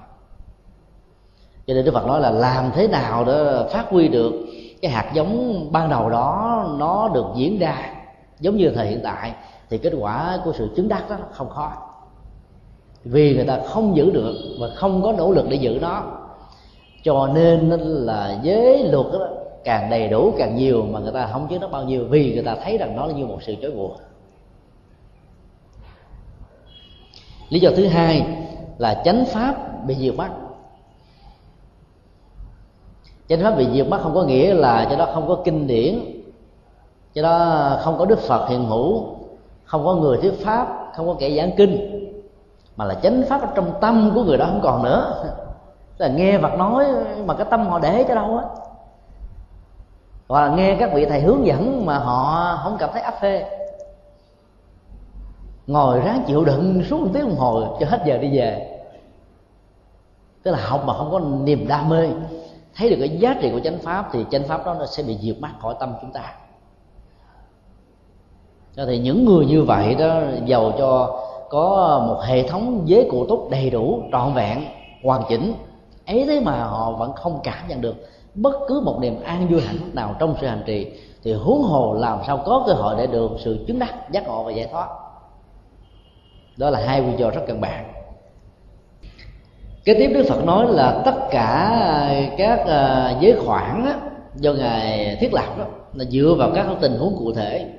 Cho nên đức phật nói là làm thế nào để phát huy được cái hạt giống ban đầu đó nó được diễn ra giống như thời hiện tại thì kết quả của sự chứng đắc đó không khó. Vì người ta không giữ được và không có nỗ lực để giữ nó. Cho nên là giới luật đó càng đầy đủ, càng nhiều mà người ta không chứ nó bao nhiêu, vì người ta thấy rằng nó là như một sự chối buộc. Lý do thứ hai là chánh pháp bị diệt mất chánh pháp bị diệt mất không có nghĩa là cho đó không có kinh điển, cho đó không có đức phật hiện hữu, không có người thuyết pháp, không có kẻ giảng kinh, mà là chánh pháp ở trong tâm của người đó không còn nữa. Là nghe Phật nói mà cái tâm họ để cho đâu á hoặc là nghe các vị thầy hướng dẫn mà họ không cảm thấy áp phê. Ngồi ráng chịu đựng suốt một tiếng đồng hồ cho hết giờ đi về. Tức là học mà không có niềm đam mê. Thấy được cái giá trị của chánh pháp thì chánh pháp đó nó sẽ bị diệt mất khỏi tâm chúng ta. Cho thì những người như vậy đó, giàu cho có một hệ thống giới cụ túc đầy đủ, trọn vẹn, hoàn chỉnh. Ấy thế mà họ vẫn không cảm nhận được bất cứ một niềm an vui hạnh phúc nào trong sự hành trì thì huống hồ làm sao có cơ hội để được sự chứng đắc giác ngộ và giải thoát. Đó là hai quy do rất căn bản. Kế tiếp đức phật nói là tất cả các à, giới khoản á, do ngài thiết lập đó là dựa vào các tình huống cụ thể.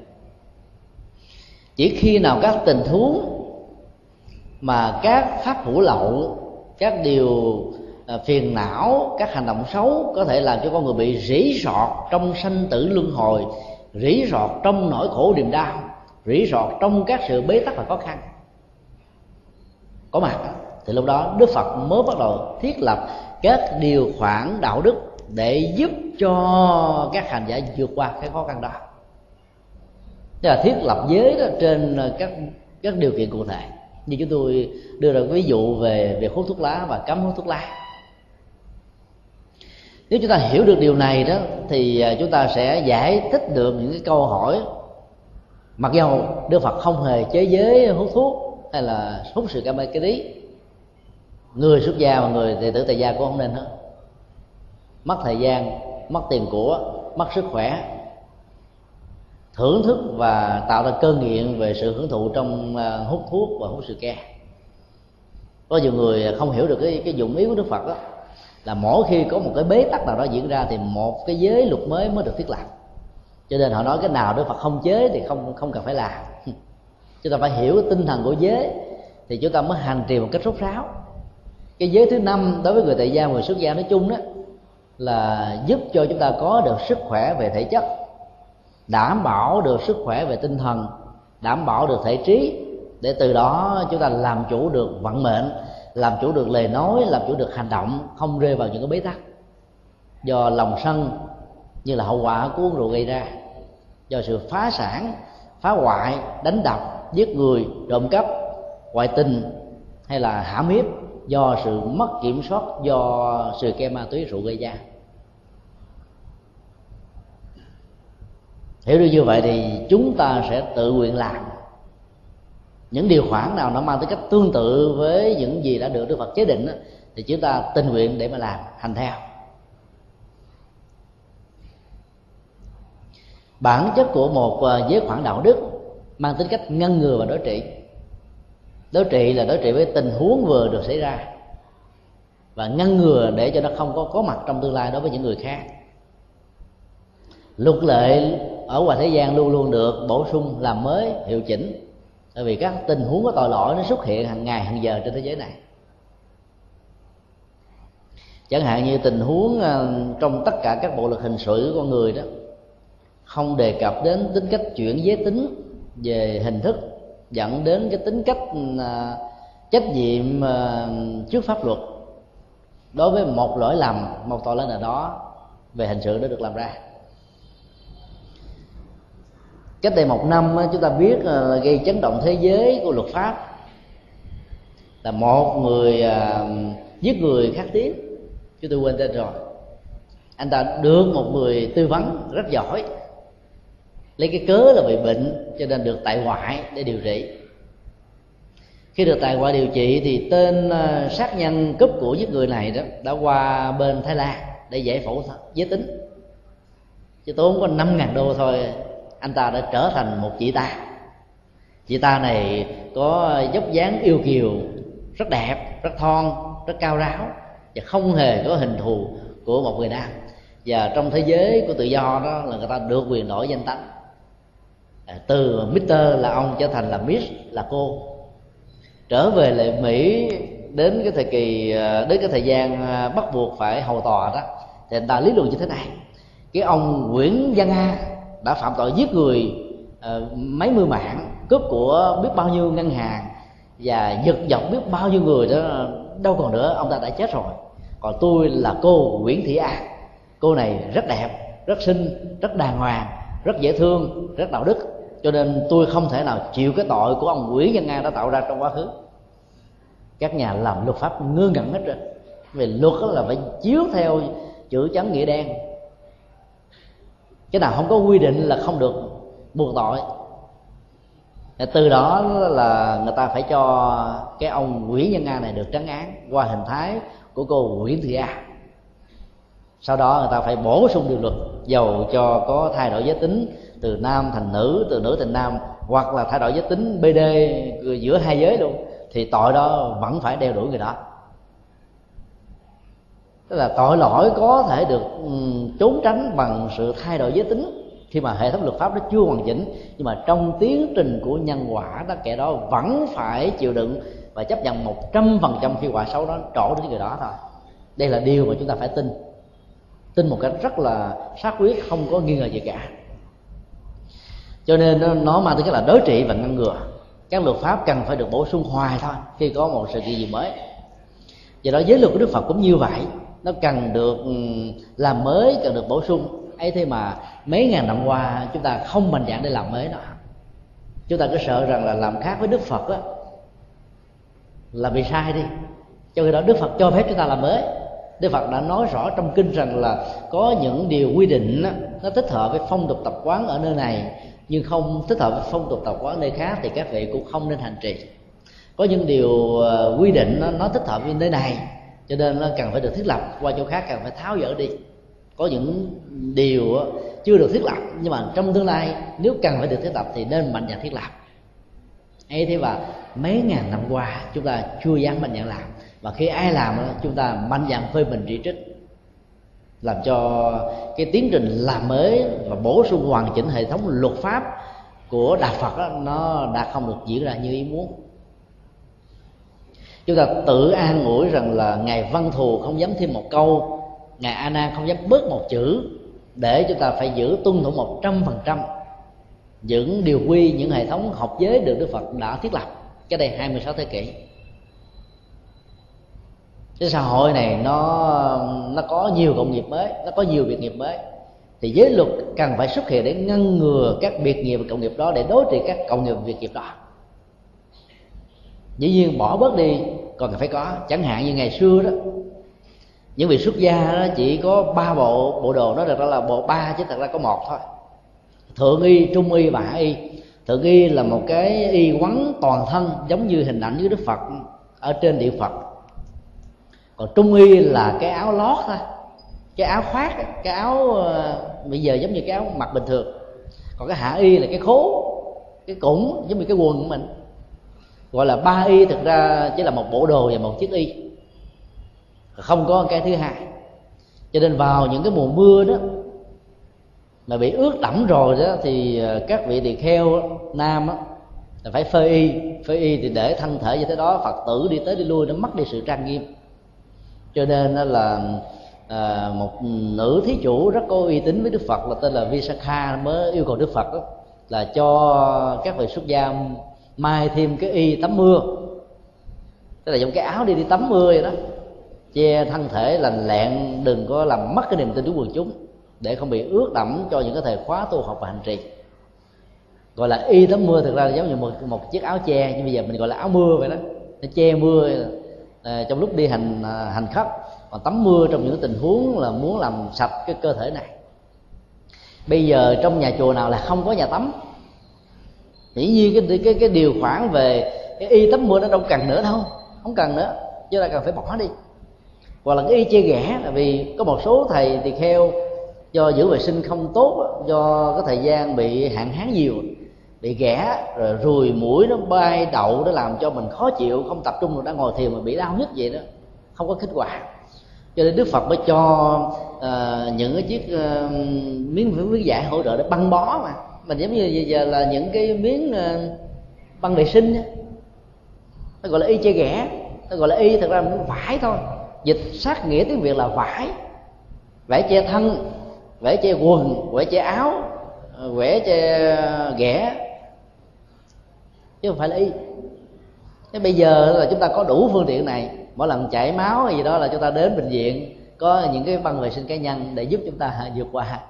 Chỉ khi nào các tình huống mà các pháp hữu lậu các điều Ờ, phiền não, các hành động xấu, có thể làm cho con người bị rỉ sọt trong sanh tử luân hồi, rỉ sọt trong nỗi khổ niềm đau, rỉ sọt trong các sự bế tắc và khó khăn. Có mặt, thì lúc đó đức phật mới bắt đầu thiết lập các điều khoản đạo đức để giúp cho các hành giả vượt qua cái khó khăn đó. Tức là thiết lập giới đó trên ờ, các các điều kiện cụ thể. Như chúng tôi đưa ra ví dụ về việc hút thuốc lá và cấm hút thuốc lá nếu chúng ta hiểu được điều này đó, thì à, chúng ta sẽ giải thích được những cái câu hỏi. Mặc dầu đức phật không hề chế giới hút thuốc hay là hút sự cam cái lý. Người xuất gia và người đệ tử tại gia cũng không nên hết. Mất thời gian, mất tiền của, mất sức khỏe. Thưởng thức và tạo ra cơn nghiện về sự hưởng thụ trong à, hút thuốc và hút sự ke. Có nhiều người không hiểu được cái cái dụng ý của đức phật đó là mỗi khi có một cái bế tắc nào đó diễn ra thì một cái giới luật mới mới được thiết lập. Cho nên họ nói cái nào đức phật không chế thì không không cần phải làm. Chúng ta phải hiểu cái tinh thần của giới thì chúng ta mới hành trì một cách rốt ráo. Cái giới thứ năm đối với người tại gia, người xuất gia nói chung đó, là giúp cho chúng ta có được sức khỏe về thể chất, đảm bảo được sức khỏe về tinh thần, đảm bảo được thể trí, để từ đó chúng ta làm chủ được vận mệnh làm chủ được lời nói, làm chủ được hành động, không rơi vào những cái bế tắc. Do lòng sân như là hậu quả của uống rượu gây ra. Do sự phá sản, phá hoại, đánh đập, giết người, trộm cắp ngoại tình hay là hãm hiếp do sự mất kiểm soát, do sự ke ma túy rượu gây ra. Hiểu được như vậy thì chúng ta sẽ tự nguyện làm những điều khoản nào nó mang tới cách tương tự với những gì đã được Đức Phật chế định thì chúng ta tình nguyện để mà làm, hành theo. Bản chất của một à, giới khoản đạo đức mang tính cách ngăn ngừa và đối trị. Đối trị là đối trị với tình huống vừa được xảy ra và ngăn ngừa để cho nó không có có mặt trong tương lai đối với những người khác. Luật lệ ở ngoài thế gian luôn luôn được bổ sung làm mới, hiệu chỉnh bởi vì các tình huống có tội lỗi nó xuất hiện hàng ngày, hàng giờ trên thế giới này. Chẳng hạn như tình huống ờ, trong tất cả các bộ luật hình sự của con người đó, không đề cập đến tính cách chuyển giới tính về hình thức, dẫn đến cái tính cách ừ, ờ, trách nhiệm ờ, trước pháp luật. Đối với một lỗi lầm, một tội lỗi nào đó về hình sự đã được làm ra cách đây một năm chúng ta biết là gây chấn động thế giới của luật pháp. Là một người à, giết người khác tiếng. Chúng tôi quên tên rồi. Anh ta được một người tư vấn rất giỏi. Lấy cái cớ là bị bệnh, cho nên được tại ngoại để điều trị. Khi được tại ngoại điều trị thì tên à, sát nhân cướp của giết người này đó đã qua bên thái lan để giải phẫu giới tính. Chứ tốn có năm ngàn đô thôi anh ta đã trở thành một chị ta. Chị ta này có dốc dáng yêu kiều rất đẹp rất thon rất cao ráo và không hề có hình thù của một người nam. Và trong thế giới của tự do đó là người ta được quyền đổi danh tánh. À, từ Mister là ông trở thành là Miss là cô. Trở về lại Mỹ đến cái thời kỳ à, đến cái thời gian à, bắt buộc phải hầu tòa đó thì người ta lý luận như thế này. Cái ông Nguyễn Văn A đã phạm tội giết người uh, mấy mươi mạng cướp của biết bao nhiêu ngân hàng và giật dọc biết bao nhiêu người đó đâu còn nữa ông ta đã chết rồi. Còn tôi là cô Nguyễn Thị An cô này rất đẹp rất xinh rất đàng hoàng rất dễ thương rất đạo đức. Cho nên tôi không thể nào chịu cái tội của ông Nguyễn Văn An đã tạo ra trong quá khứ. Các nhà làm luật pháp ngơ ngẩn hết rồi vì luật là phải chiếu theo chữ chắn nghĩa đen cái nào không có quy định là không được buộc tội. Từ đó là người ta phải cho cái ông Nguyễn Nhân Nga này được trấn án qua hình thái của cô Nguyễn Thị A. Sau đó người ta phải bổ sung điều luật, dầu cho có thay đổi giới tính từ nam thành nữ, từ nữ thành nam, hoặc là thay đổi giới tính bd giữa hai giới luôn, thì tội đó vẫn phải đeo đuổi người đó tức là tội lỗi có thể được ừ, trốn tránh bằng sự thay đổi giới tính khi mà hệ thống luật pháp nó chưa hoàn chỉnh. Nhưng mà trong tiến trình của nhân quả đó kẻ đó vẫn phải chịu đựng và chấp nhận một trăm phần trăm khi quả xấu đó trổ đến người đó thôi. Đây là điều mà chúng ta phải tin. Tin một cách rất là xác quyết không có nghi ngờ gì cả. Cho nên nó, nó mang tính cái là đối trị và ngăn ngừa. Các luật pháp cần phải được bổ sung hoài thôi khi có một sự kiện gì mới. Do đó giới luật của đức phật cũng như vậy nó cần được ừ, làm mới cần được bổ sung. Ấy thế mà mấy ngàn năm qua chúng ta không mạnh dạn để làm mới nó. Chúng ta cứ sợ rằng là làm khác với đức phật á là bị sai đi. Cho khi đó đức phật cho phép chúng ta làm mới. Đức phật đã nói rõ trong kinh rằng là có những điều quy định đó, nó thích hợp với phong tục tập quán ở nơi này nhưng không thích hợp với phong tục tập quán nơi khác thì các vị cũng không nên hành trì. Có những điều ờ, quy định nó, nó thích hợp với nơi này cho nên nó cần phải được thiết lập qua chỗ khác cần phải tháo dỡ đi. Có những điều chưa được thiết lập nhưng mà trong tương lai nếu cần phải được thiết lập thì nên mạnh dạn thiết lập. Ấy thế và mấy ngàn năm qua chúng ta chưa dám mạnh dạn làm. Và khi ai làm chúng ta mạnh dạn phê bình chỉ trích làm cho cái tiến trình làm mới và bổ sung hoàn chỉnh hệ thống luật pháp của đạo Phật đó, nó đã không được diễn ra như ý muốn chúng ta tự an ủi rằng là ngài văn thù không dám thêm một câu, ngài a nan không dám bớt một chữ để chúng ta phải giữ tuân thủ một trăm phần trăm những điều quy, những hệ thống học giới được đức phật đã thiết lập. Cái đây 26 thế kỷ. Cái xã hội này nó nó có nhiều công nghiệp mới, nó có nhiều việc nghiệp mới. Thì giới luật cần phải xuất hiện để ngăn ngừa các biệt nghiệp và cộng nghiệp đó, để đối trị các cộng nghiệp, việc nghiệp đó dĩ nhiên bỏ bớt đi, còn phải có. Chẳng hạn như ngày xưa đó, những vị xuất gia đó chỉ có ba bộ bộ đồ nó được ra là bộ ba chứ thật ra có một thôi. Thượng y, trung y và hạ y. Thượng y là một cái y quấn toàn thân, giống như hình ảnh với đức phật ở trên địa phật. Còn trung y là cái áo lót thôi, cái áo khoác, cái áo ờ, bây giờ giống như cái áo mặc bình thường. Còn cái hạ y là cái khố, cái củng, giống như cái quần của mình gọi là ba y thực ra chỉ là một bộ đồ và một chiếc y. Không có cái thứ hai. Cho nên vào những cái mùa mưa đó mà bị ướt đẫm rồi đó thì ờ, các vị tỳ kheo nam á, là phải phơi y. Phơi y thì để thân thể như thế đó phật tử đi tới đi lui nó mất đi sự trang nghiêm. Cho nên là à, một nữ thí chủ rất có uy tín với đức phật là tên là visakha mới yêu cầu đức phật đó, là cho các vị xuất gia mai thêm cái y tắm mưa. Tức là giống cái áo đi đi tắm mưa vậy đó. Che thân thể lành lẹn đừng có làm mất cái niềm tin của quần chúng để không bị ướt đẫm cho những cái thời khóa tu học và hành trì. Gọi là y tắm mưa thực ra là giống như một một chiếc áo che nhưng bây giờ mình gọi là áo mưa vậy đó. Nó che mưa à, trong lúc đi hành à, hành khất còn tắm mưa trong những tình huống là muốn làm sạch cái cơ thể này. Bây giờ trong nhà chùa nào là không có nhà tắm? Dĩ nhiên cái cái cái điều khoản về cái y tắm mưa nó đâu cần nữa đâu không cần nữa chứ là cần phải bỏ đi. Hoặc là cái y che ghẻ là vì có một số thầy thì kheo do giữ vệ sinh không tốt do cái thời gian bị hạn hán nhiều bị ghẻ rồi ruồi mũi nó bay đậu nó làm cho mình khó chịu không tập trung được đã ngồi thiền mà bị đau nhất vậy đó không có kết quả. Cho nên đức phật mới cho uh, những cái chiếc uh, miếng miếng giải hỗ trợ để băng bó mà mình giống như bây giờ là những cái miếng ờ, băng vệ sinh nó gọi là y che ghẻ, nó gọi là y, thật ra là vải thôi. Dịch sát nghĩa tiếng việt là vải. Vải che thân, vải che quần, vải che áo ờ, vẽ che ghẻ. Chứ không phải là y. Thế bây giờ là chúng ta có đủ phương tiện này. Mỗi lần chảy máu hay gì đó là chúng ta đến bệnh viện, có những cái băng vệ sinh cá nhân để giúp chúng ta vượt qua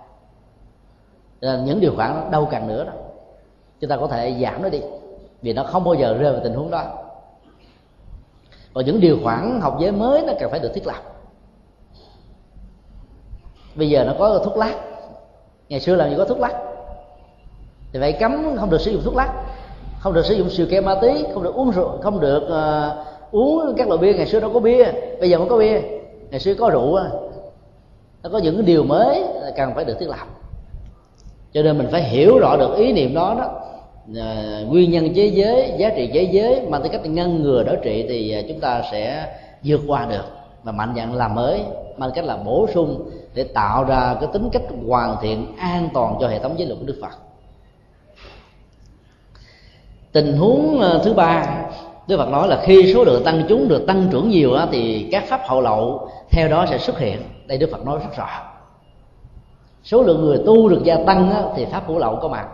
là những điều khoản đâu cần nữa đó. Chúng ta có thể giảm nó đi vì nó không bao giờ rơi vào tình huống đó. Còn những điều khoản học giới mới nó cần phải được thiết lập. Bây giờ nó có thuốc lắc. Ngày xưa làm gì có thuốc lắc? Thì phải cấm không được sử dụng thuốc lắc. Không được sử dụng siêu ke ma tí không được uống rượu không được uh, uống các loại bia. Ngày xưa đâu có bia bây giờ mới có bia. Ngày xưa có rượu à. nó có những điều mới cần phải được thiết lập cho nên mình phải hiểu rõ được ý niệm đó đó. À, nguyên nhân chế giới giá trị chế giới mà tư cách ngăn ngừa đối trị thì à, chúng ta sẽ vượt qua được và mạnh dạn làm mới bằng cách là bổ sung để tạo ra cái tính cách hoàn thiện an toàn cho hệ thống giới luật của đức phật. Tình huống à, thứ ba đức phật nói là khi số lượng tăng chúng được tăng trưởng nhiều thì các pháp hậu lậu theo đó sẽ xuất hiện. Đây đức phật nói rất rõ số lượng người tu được gia tăng á, thì pháp hữu lậu có mặt.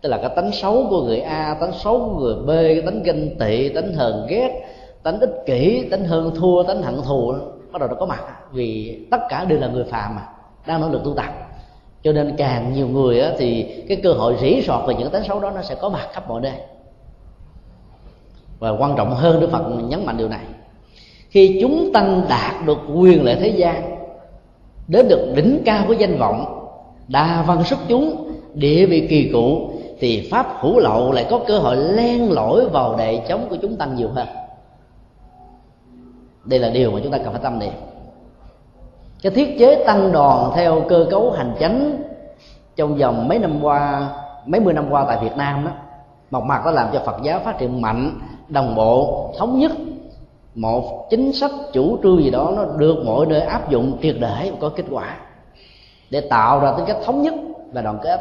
Tức là cái tánh xấu của người a tánh xấu của người b cái tánh ganh tị tánh hờn ghét tánh ích kỷ tánh hơn thua tánh hận thù bắt đầu nó có mặt. Vì tất cả đều là người phàm mà đang nỗ lực tu tập. Cho nên càng nhiều người á, thì cái cơ hội rỉ sọt về những tánh xấu đó nó sẽ có mặt khắp mọi nơi. Và quan trọng hơn đức phật nhấn mạnh điều này. Khi chúng tăng đạt được quyền lợi thế gian đến được đỉnh cao của danh vọng đa văn xuất chúng, địa vị kỳ cụ thì pháp hữu lậu lại có cơ hội len lỏi vào đệ chống của chúng tăng nhiều hơn. Đây là điều mà chúng ta cần phải tâm niệm. Cái thiết chế tăng đoàn theo cơ cấu hành chánh trong vòng mấy năm qua, mấy mươi năm qua tại Việt Nam đó một mặt nó làm cho Phật giáo phát triển mạnh, đồng bộ, thống nhất. Một chính sách chủ trương gì đó nó được mọi nơi áp dụng triệt để có kết quả để tạo ra tính cách thống nhất và đoàn kết.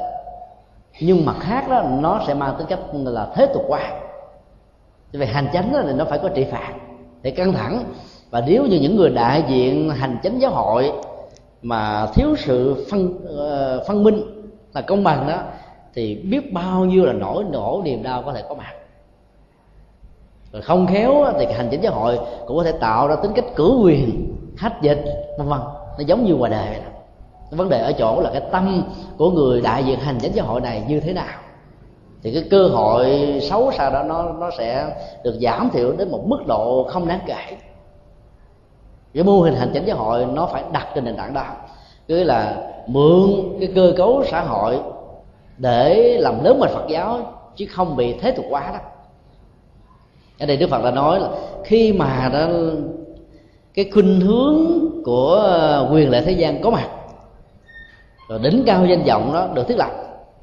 Nhưng mặt khác đó nó sẽ mang tính cách là thế tục hóa. Về hành chánh đó thì nó phải có trị phạt để căng thẳng. Và nếu như những người đại diện hành chánh giáo hội mà thiếu sự phân uh, phân minh là công bằng đó thì biết bao nhiêu là nỗi nổ niềm đau có thể có mặt. Rồi không khéo thì hành chính giáo hội cũng có thể tạo ra tính cách cử quyền hách dịch vân vân. Nó giống như ngoài đời vậy đó vấn đề ở chỗ là cái tâm của người đại diện hành chính giáo hội này như thế nào? Thì cái cơ hội xấu xa đó nó nó sẽ được giảm thiểu đến một mức độ không đáng kể. Cái mô hình hành chính xã hội nó phải đặt trên nền tảng đó. Cứ là mượn cái cơ cấu xã hội để làm lớn mạnh Phật giáo, chứ không bị thế tục quá đó. Ở đây Đức Phật đã nói là khi mà đó cái khuynh hướng của quyền lợi thế gian có mặt rồi đỉnh cao danh vọng đó được thiết lập.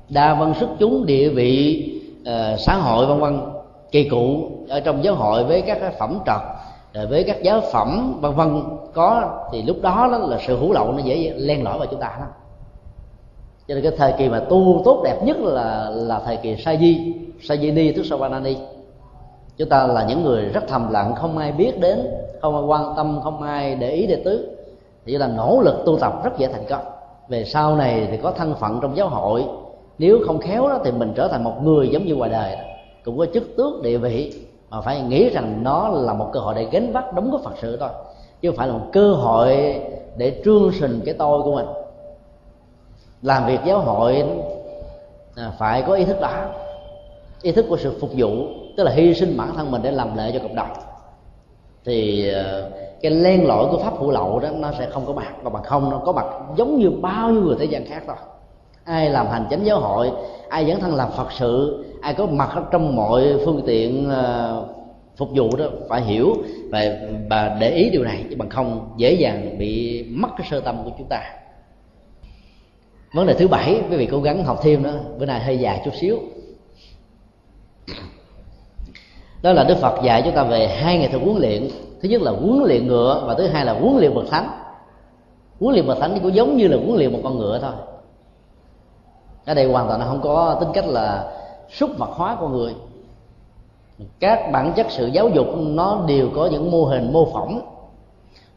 Đa văn sức chúng địa vị uh, xã hội vân vân. Kỳ cụ ở trong giáo hội với các phẩm trật với các giáo phẩm vân vân. Có thì lúc đó, đó là sự hữu lậu nó dễ len lỏi vào chúng ta đó cho nên cái thời kỳ mà tu tốt đẹp nhất là là thời kỳ sa di sa di ni tức savanani chúng ta là những người rất thầm lặng không ai biết đến không ai quan tâm không ai để ý để tứ. Thì là nỗ lực tu tập rất dễ thành công về sau này thì có thân phận trong giáo hội. Nếu không khéo đó thì mình trở thành một người giống như ngoài đời cũng có chức tước địa vị, mà phải nghĩ rằng nó là một cơ hội để gánh vác đóng góp phật sự thôi, chứ không phải là một cơ hội để trương sình cái tôi của mình. Làm việc giáo hội à, phải có ý thức đó. Ý thức của sự phục vụ, tức là hy sinh bản thân mình để làm lệ cho cộng đồng. Thì à, cái len lỏi của pháp hữu lậu đó, nó sẽ không có mặt và bằng không, nó có mặt giống như bao nhiêu người thế gian khác thôi. Ai làm hành chánh giáo hội, ai dẫn thân làm phật sự, ai có mặt ở trong mọi phương tiện ờ, phục vụ đó, phải hiểu và và để ý điều này. Chứ bằng không, dễ dàng bị mất cái sơ tâm của chúng ta. Vấn đề thứ bảy, quý vị cố gắng học thêm nữa bữa nay hơi dài chút xíu. Đó là đức phật dạy chúng ta về hai nghệ thuật huấn luyện thứ nhất là huấn luyện ngựa và thứ hai là huấn luyện bậc thánh. Huấn luyện bậc thánh cũng giống như là huấn luyện một con ngựa thôi. Ở đây hoàn toàn là không có tính cách là xúc vật hóa con người. Các bản chất sự giáo dục nó đều có những mô hình mô phỏng.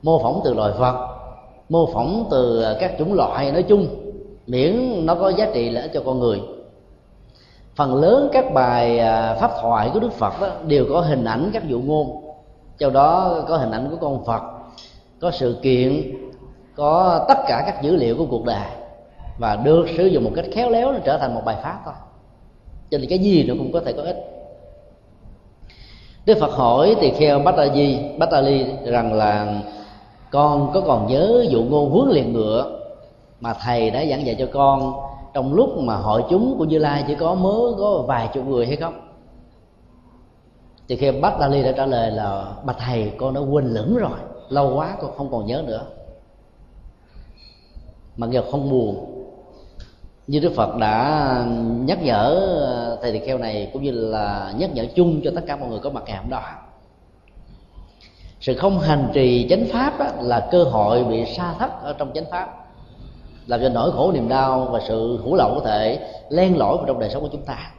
Mô phỏng từ loài vật mô phỏng từ các chủng loại nói chung miễn nó có giá trị lợi cho con người. Phần lớn các bài à, pháp thoại của đức phật đó, đều có hình ảnh các dụ ngôn trong đó có hình ảnh của con phật, có sự kiện, có tất cả các dữ liệu của cuộc đời và được sử dụng một cách khéo léo để trở thành một bài pháp thôi. Cho nên cái gì nó cũng có thể có ích. Đức Phật hỏi tỳ kheo Bát A Di Bát A Ly rằng là, con có còn nhớ dụ ngôn huấn luyện ngựa mà thầy đã giảng dạy cho con trong lúc mà hội chúng của như lai chỉ có mới có vài chục người hay không? Thì khi bác Đa Ly đã trả lời là bà thầy con đã quên lửng rồi lâu quá con không còn nhớ nữa. Mặc dù không buồn như Đức Phật đã nhắc nhở ờ, thầy tỳ kheo này cũng như là nhắc nhở chung cho tất cả mọi người có mặt ngày hôm đó. Sự không hành trì chánh pháp đó, là cơ hội bị sa thất ở trong chánh pháp làm cho nỗi khổ niềm đau và sự hủ lậu có thể len lỏi vào trong đời sống của chúng ta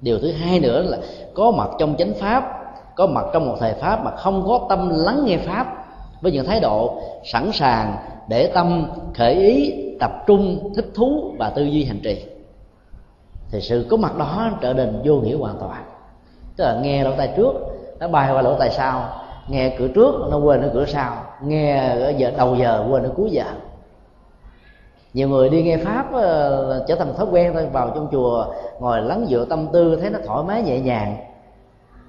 điều thứ hai nữa là có mặt trong chánh pháp, có mặt trong một thời pháp mà không có tâm lắng nghe pháp, với những thái độ sẵn sàng để tâm, khởi ý, tập trung, thích thú và tư duy hành trì. Thì sự có mặt đó trở nên vô nghĩa hoàn toàn. Tức là nghe lỗ tai trước, nó bay qua lỗ tai sau. Nghe cửa trước, nó quên ở cửa sau. Nghe ở giờ, đầu giờ, quên ở cuối giờ nhiều người đi nghe pháp uh, trở thành thói quen thôi vào trong chùa ngồi lắng dựa tâm tư thấy nó thoải mái nhẹ nhàng.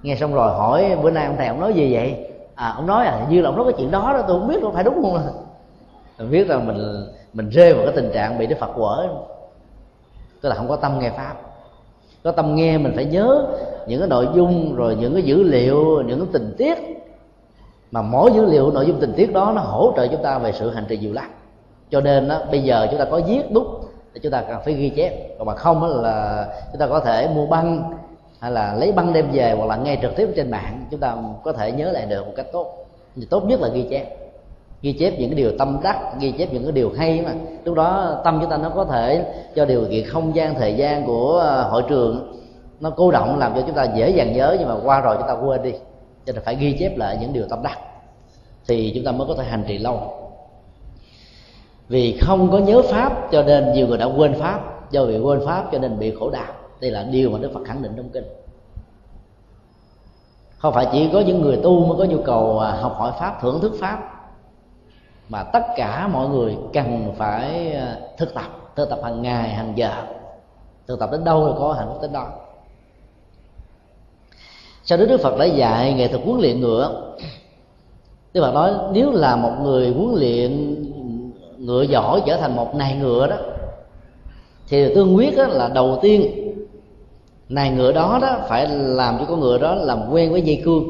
Nghe xong rồi hỏi bữa nay ông thầy ông nói gì vậy? À ông nói à như là ông nói cái chuyện đó đó tôi không biết nó phải đúng không? Mình biết rằng mình mình rơi vào cái tình trạng bị đức phật quở. Tức là không có tâm nghe pháp. Có tâm nghe mình phải nhớ những cái nội dung rồi những cái dữ liệu những cái tình tiết. Mà mỗi dữ liệu nội dung tình tiết đó nó hỗ trợ chúng ta về sự hành trì diệu lắm cho nên đó, bây giờ chúng ta có viết đúc thì chúng ta cần phải ghi chép. Còn mà không là chúng ta có thể mua băng hay là lấy băng đem về hoặc là nghe trực tiếp trên mạng chúng ta có thể nhớ lại được một cách tốt. Thì tốt nhất là ghi chép. Ghi chép những cái điều tâm đắc ghi chép những cái điều hay mà. Lúc đó tâm chúng ta nó có thể cho điều kiện không gian thời gian của ờ, hội trường nó cô động làm cho chúng ta dễ dàng nhớ nhưng mà qua rồi chúng ta quên đi. Cho nên phải ghi chép lại những điều tâm đắc. Thì chúng ta mới có thể hành trì lâu vì không có nhớ pháp, cho nên nhiều người đã quên pháp. Do bị quên pháp, cho nên bị khổ đạo đây là điều mà đức phật khẳng định trong kinh. Không phải chỉ có những người tu mới có nhu cầu à, học hỏi pháp, thưởng thức pháp. Mà tất cả mọi người cần phải à, thực tập. Thực tập hàng ngày, hàng giờ. Thực tập đến đâu rồi có hạnh phúc đến đó. Sau đó đức phật đã dạy nghệ thuật huấn luyện ngựa. Đức phật nói, nếu là một người huấn luyện ngựa giỏi trở thành một nài ngựa đó. Thì tương quyết là đầu tiên, nài ngựa đó đó phải làm cho con ngựa đó làm quen với dây cương.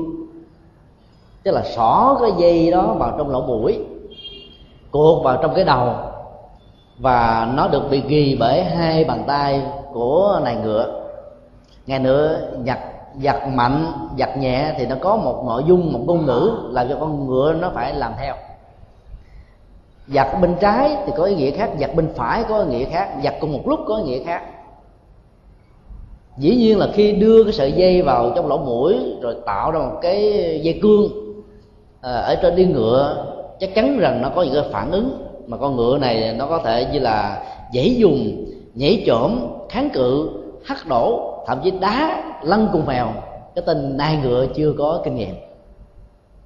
Tức là xỏ cái dây đó vào trong lỗ mũi, cột vào trong cái đầu, và nó được bị ghi bởi hai bàn tay của nài ngựa. Ngày nữa giặt giặt mạnh, giặt nhẹ thì nó có một nội dung, một ngôn ngữ làm cho con ngựa nó phải làm theo giặt bên trái thì có ý nghĩa khác giặt bên phải có ý nghĩa khác giặt cùng một lúc có ý nghĩa khác. Dĩ nhiên là khi đưa cái sợi dây vào trong lỗ mũi rồi tạo ra một cái dây cương à, ở trên đi ngựa chắc chắn rằng nó có những cái phản ứng mà con ngựa này nó có thể như là dãy dùng nhảy trộm kháng cự hắt đổ thậm chí đá lăn cùng mèo. Cái tên nai ngựa chưa có kinh nghiệm.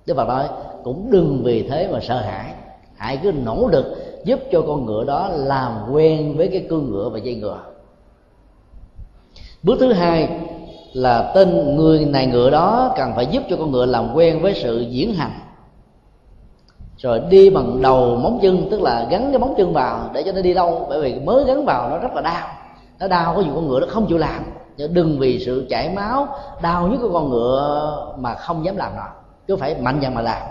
Đức phật nói cũng đừng vì thế mà sợ hãi hãy cứ nỗ lực giúp cho con ngựa đó làm quen với cái cương ngựa và dây ngựa. Bước thứ hai là tên người này ngựa đó cần phải giúp cho con ngựa làm quen với sự diễn hành. Rồi đi bằng đầu móng chân, tức là gắn cái móng chân vào để cho nó đi đâu, bởi vì mới gắn vào nó rất là đau. Nó đau có nhiều con ngựa nó không chịu làm. Đừng vì sự chảy máu đau nhất của con ngựa mà không dám làm nó. Cứ phải mạnh dạn mà làm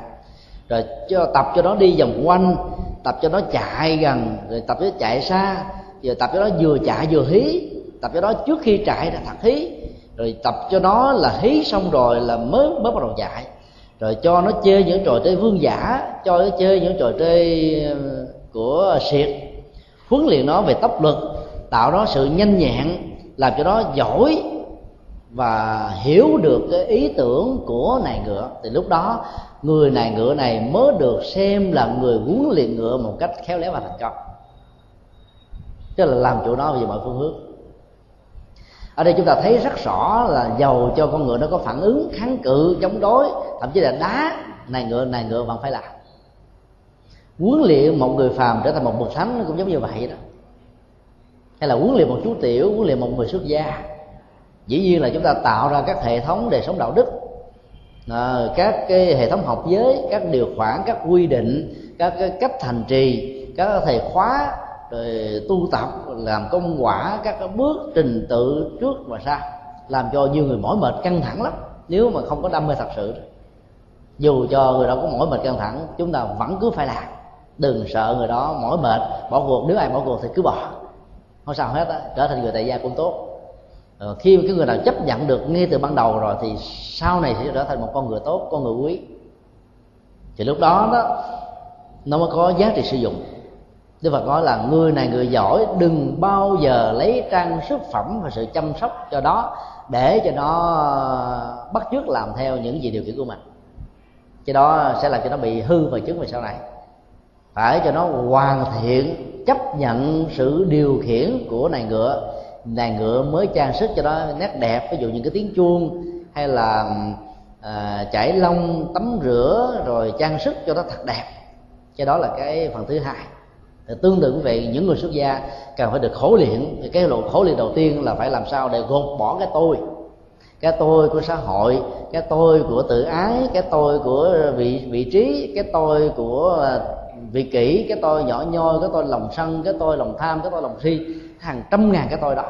rồi cho, tập cho nó đi vòng quanh, tập cho nó chạy gần, rồi tập cho nó chạy xa rồi tập cho nó vừa chạy vừa hí, tập cho nó trước khi chạy là thật hí. Rồi tập cho nó là hí xong rồi là mới mới bắt đầu chạy. Rồi cho nó chơi những trò chơi vương giả, cho nó chơi những trò chơi ờ, của siệt. Huấn luyện nó về tốc lực, tạo nó sự nhanh nhẹn, làm cho nó giỏi và hiểu được cái ý tưởng của nài ngựa. Thì lúc đó người này, ngựa này mới được xem là người huấn luyện ngựa một cách khéo léo và thành công. Tức là làm chủ nó về mọi phương hướng. Ở đây chúng ta thấy rất rõ là giàu cho con ngựa nó có phản ứng kháng cự, chống đối, thậm chí là đá, này ngựa này ngựa vẫn phải làm. Huấn luyện một người phàm trở thành một bậc thánh cũng giống như vậy đó. Hay là huấn luyện một chú tiểu, huấn luyện một người xuất gia. Dĩ nhiên là chúng ta tạo ra các hệ thống đời sống đạo đức à, các cái hệ thống học giới các điều khoản các quy định các cái cách thành trì các thầy khóa rồi tu tập làm công quả các cái bước trình tự trước và sau làm cho nhiều người mỏi mệt căng thẳng lắm. Nếu mà không có đam mê thật sự dù cho người đó có mỏi mệt căng thẳng chúng ta vẫn cứ phải làm. Đừng sợ người đó mỏi mệt bỏ cuộc. Nếu ai bỏ cuộc thì cứ bỏ. Không sao hết á trở thành người tại gia cũng tốt. Ờ, khi cái người nào chấp nhận được ngay từ ban đầu rồi thì sau này sẽ trở thành một con người tốt, con người quý. Thì lúc đó đó, nó mới có giá trị sử dụng. Đức Phật nói là người này người giỏi, đừng bao giờ lấy trang sức phẩm và sự chăm sóc cho đó để cho nó ờ, bắt chước làm theo những gì điều khiển của mình. Cái đó sẽ làm cho nó bị hư và chứng về sau này. Phải cho nó hoàn thiện, chấp nhận sự điều khiển của này ngựa đàn ngựa mới trang sức cho nó nét đẹp ví dụ những cái tiếng chuông hay là à, chải lông tắm rửa rồi trang sức cho nó thật đẹp. Cái đó là cái phần thứ hai. Thì tương tự vậy những người xuất gia cần phải được khổ luyện. Thì cái lộ khổ luyện đầu tiên là phải làm sao để gột bỏ cái tôi. Cái tôi của xã hội cái tôi của tự ái cái tôi của vị vị trí cái tôi của vị kỷ cái tôi nhỏ nhoi cái tôi lòng sân cái tôi lòng tham cái tôi lòng si hàng trăm ngàn cái tôi đó.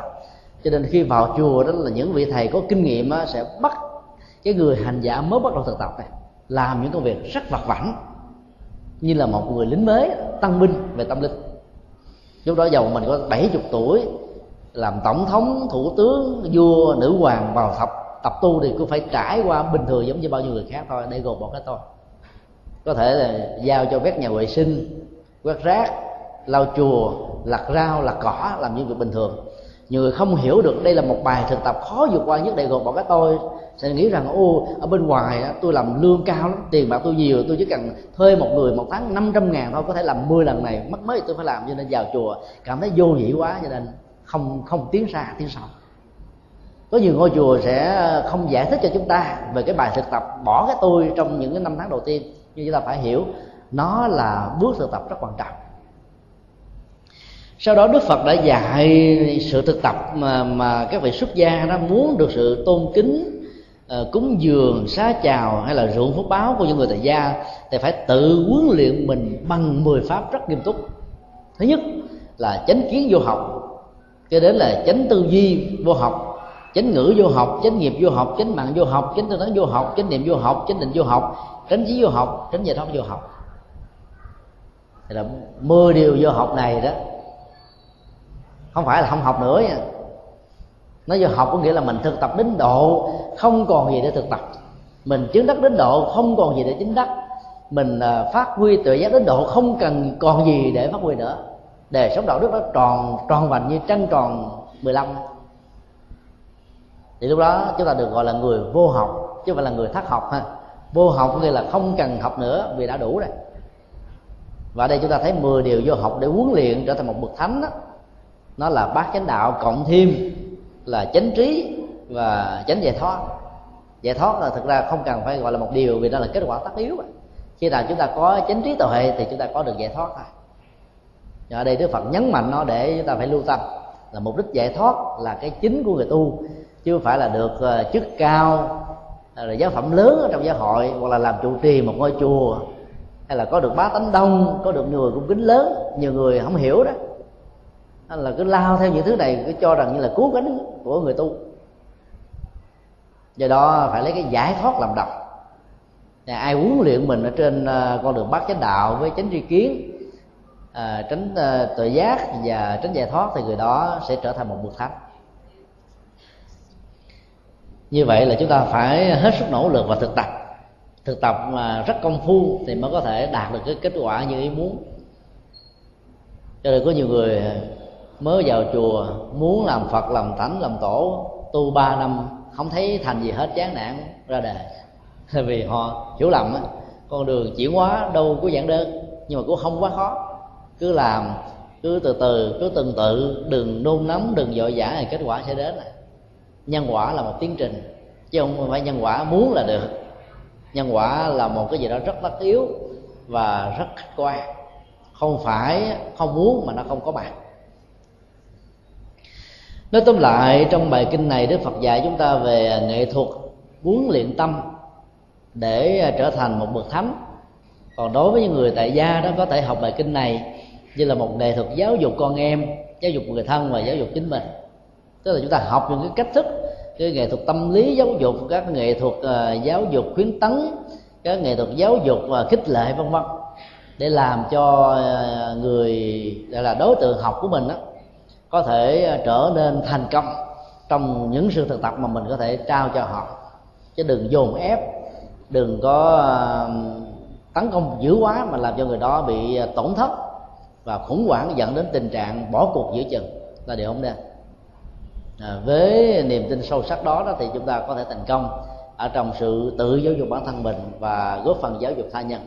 Cho nên khi vào chùa đó là những vị thầy có kinh nghiệm á, sẽ bắt cái người hành giả mới bắt đầu thực tập này làm những công việc rất vặt vãnh như là một người lính mới tăng binh về tâm linh. Lúc đó giàu mình có 70 tuổi làm tổng thống thủ tướng vua nữ hoàng vào tập tập tu thì cũng phải trải qua bình thường giống như bao nhiêu người khác thôi để gồm một cái tôi. Có thể là giao cho vét nhà vệ sinh quét rác lau chùa, lặt rau, lặt cỏ, làm những việc bình thường. Nhiều người không hiểu được đây là một bài thực tập khó vượt qua nhất để gồm bỏ cái tôi. Sẽ nghĩ rằng, ô, ở bên ngoài tôi làm lương cao lắm, tiền bạc tôi nhiều, tôi chỉ cần thuê một người một tháng 500 ngàn thôi, có thể làm 10 lần này, mất mấy, tôi phải làm, cho nên vào chùa, cảm thấy vô nghĩa quá, cho nên không không tiến xa, tiến sau có nhiều ngôi chùa sẽ không giải thích cho chúng ta về cái bài thực tập bỏ cái tôi trong những cái năm tháng đầu tiên, nhưng chúng ta phải hiểu, nó là bước thực tập rất quan trọng sau đó đức phật đã dạy sự thực tập mà mà các vị xuất gia đó muốn được sự tôn kính uh, cúng dường xá chào hay là ruộng phúc báo của những người tại gia thì phải tự huấn luyện mình bằng 10 pháp rất nghiêm túc. Thứ nhất là chánh kiến vô học cho đến là chánh tư duy vô học chánh ngữ vô học chánh nghiệp vô học chánh mạng vô học chánh tư tấn vô học chánh niệm vô học chánh định vô học tránh trí vô học tránh giải thoát vô học. Thì là mười điều vô học này đó không phải là không học nữa nha. Nó vô học có nghĩa là mình thực tập đến độ, không còn gì để thực tập. Mình chứng đắc đến độ, không còn gì để chứng đắc. Mình à, phát huy tự giác đến độ, không cần còn gì để phát huy nữa. Để sống đạo đức nó tròn tròn vành như trăng tròn 15 thì lúc đó chúng ta được gọi là người vô học, chứ không phải là người thất học ha. Vô học nghĩa là không cần học nữa vì đã đủ rồi. Và đây chúng ta thấy 10 điều vô học để huấn luyện trở thành một bậc thánh đó nó là bát chánh đạo, cộng thêm là chánh trí và chánh giải thoát. Giải thoát là thực ra không cần phải gọi là một điều vì nó là kết quả tất yếu khi nào chúng ta có chánh trí tuệ thì chúng ta có được giải thoát thôi. Ở đây đức phật nhấn mạnh nó để chúng ta phải lưu tâm là mục đích giải thoát là cái chính của người tu, chứ không phải là được ờ, chức cao, là giáo phẩm lớn ở trong giáo hội hoặc là làm trụ trì một ngôi chùa, hay là có được bá tánh đông, có được người cung kính lớn. Nhiều người không hiểu đó là cứ lao theo những thứ này cứ cho rằng như là cứu cánh của người tu. Do đó phải lấy cái giải thoát làm đầu và ai huấn luyện mình ở trên à, con đường bát chánh đạo với chánh tri kiến à, tránh à, tự giác và tránh giải thoát thì người đó sẽ trở thành một bậc thánh. Như vậy là chúng ta phải hết sức nỗ lực và thực tập. Thực tập mà rất công phu thì mới có thể đạt được cái kết quả như ý muốn. Cho nên có nhiều người mới vào chùa, muốn làm phật, làm thánh, làm tổ, tu ba năm, không thấy thành gì hết, chán nản ra đề vì họ hiểu lầm á, con đường chuyển hóa đâu có giản đơn, nhưng mà cũng không quá khó. Cứ làm, cứ từ từ, cứ từng tự, đừng nôn nóng, đừng vội vã thì kết quả sẽ đến. Nhân quả là một tiến trình, chứ không phải nhân quả muốn là được. Nhân quả là một cái gì đó rất tất yếu và rất khách quan. Không phải, không muốn mà nó không có mặt nói tóm lại trong bài kinh này đức phật dạy chúng ta về nghệ thuật huấn luyện tâm để à, trở thành một bậc thánh. Còn đối với những người tại gia đó có thể học bài kinh này như là một nghệ thuật giáo dục con em giáo dục người thân và giáo dục chính mình. Tức là chúng ta học những cái cách thức cái nghệ thuật tâm lý giáo dục các nghệ thuật uh, giáo dục khuyến tấn các nghệ thuật giáo dục và khích lệ vân vân để làm cho uh, người gọi là đối tượng học của mình đó, có thể à, trở nên thành công trong những sự thực tập mà mình có thể trao cho họ. Chứ đừng dồn ép đừng có à, tấn công dữ quá mà làm cho người đó bị à, tổn thất và khủng hoảng dẫn đến tình trạng bỏ cuộc giữa chừng. Là điều không nên. À, với niềm tin sâu sắc đó, đó thì chúng ta có thể thành công ở trong sự tự giáo dục bản thân mình và góp phần giáo dục tha nhân.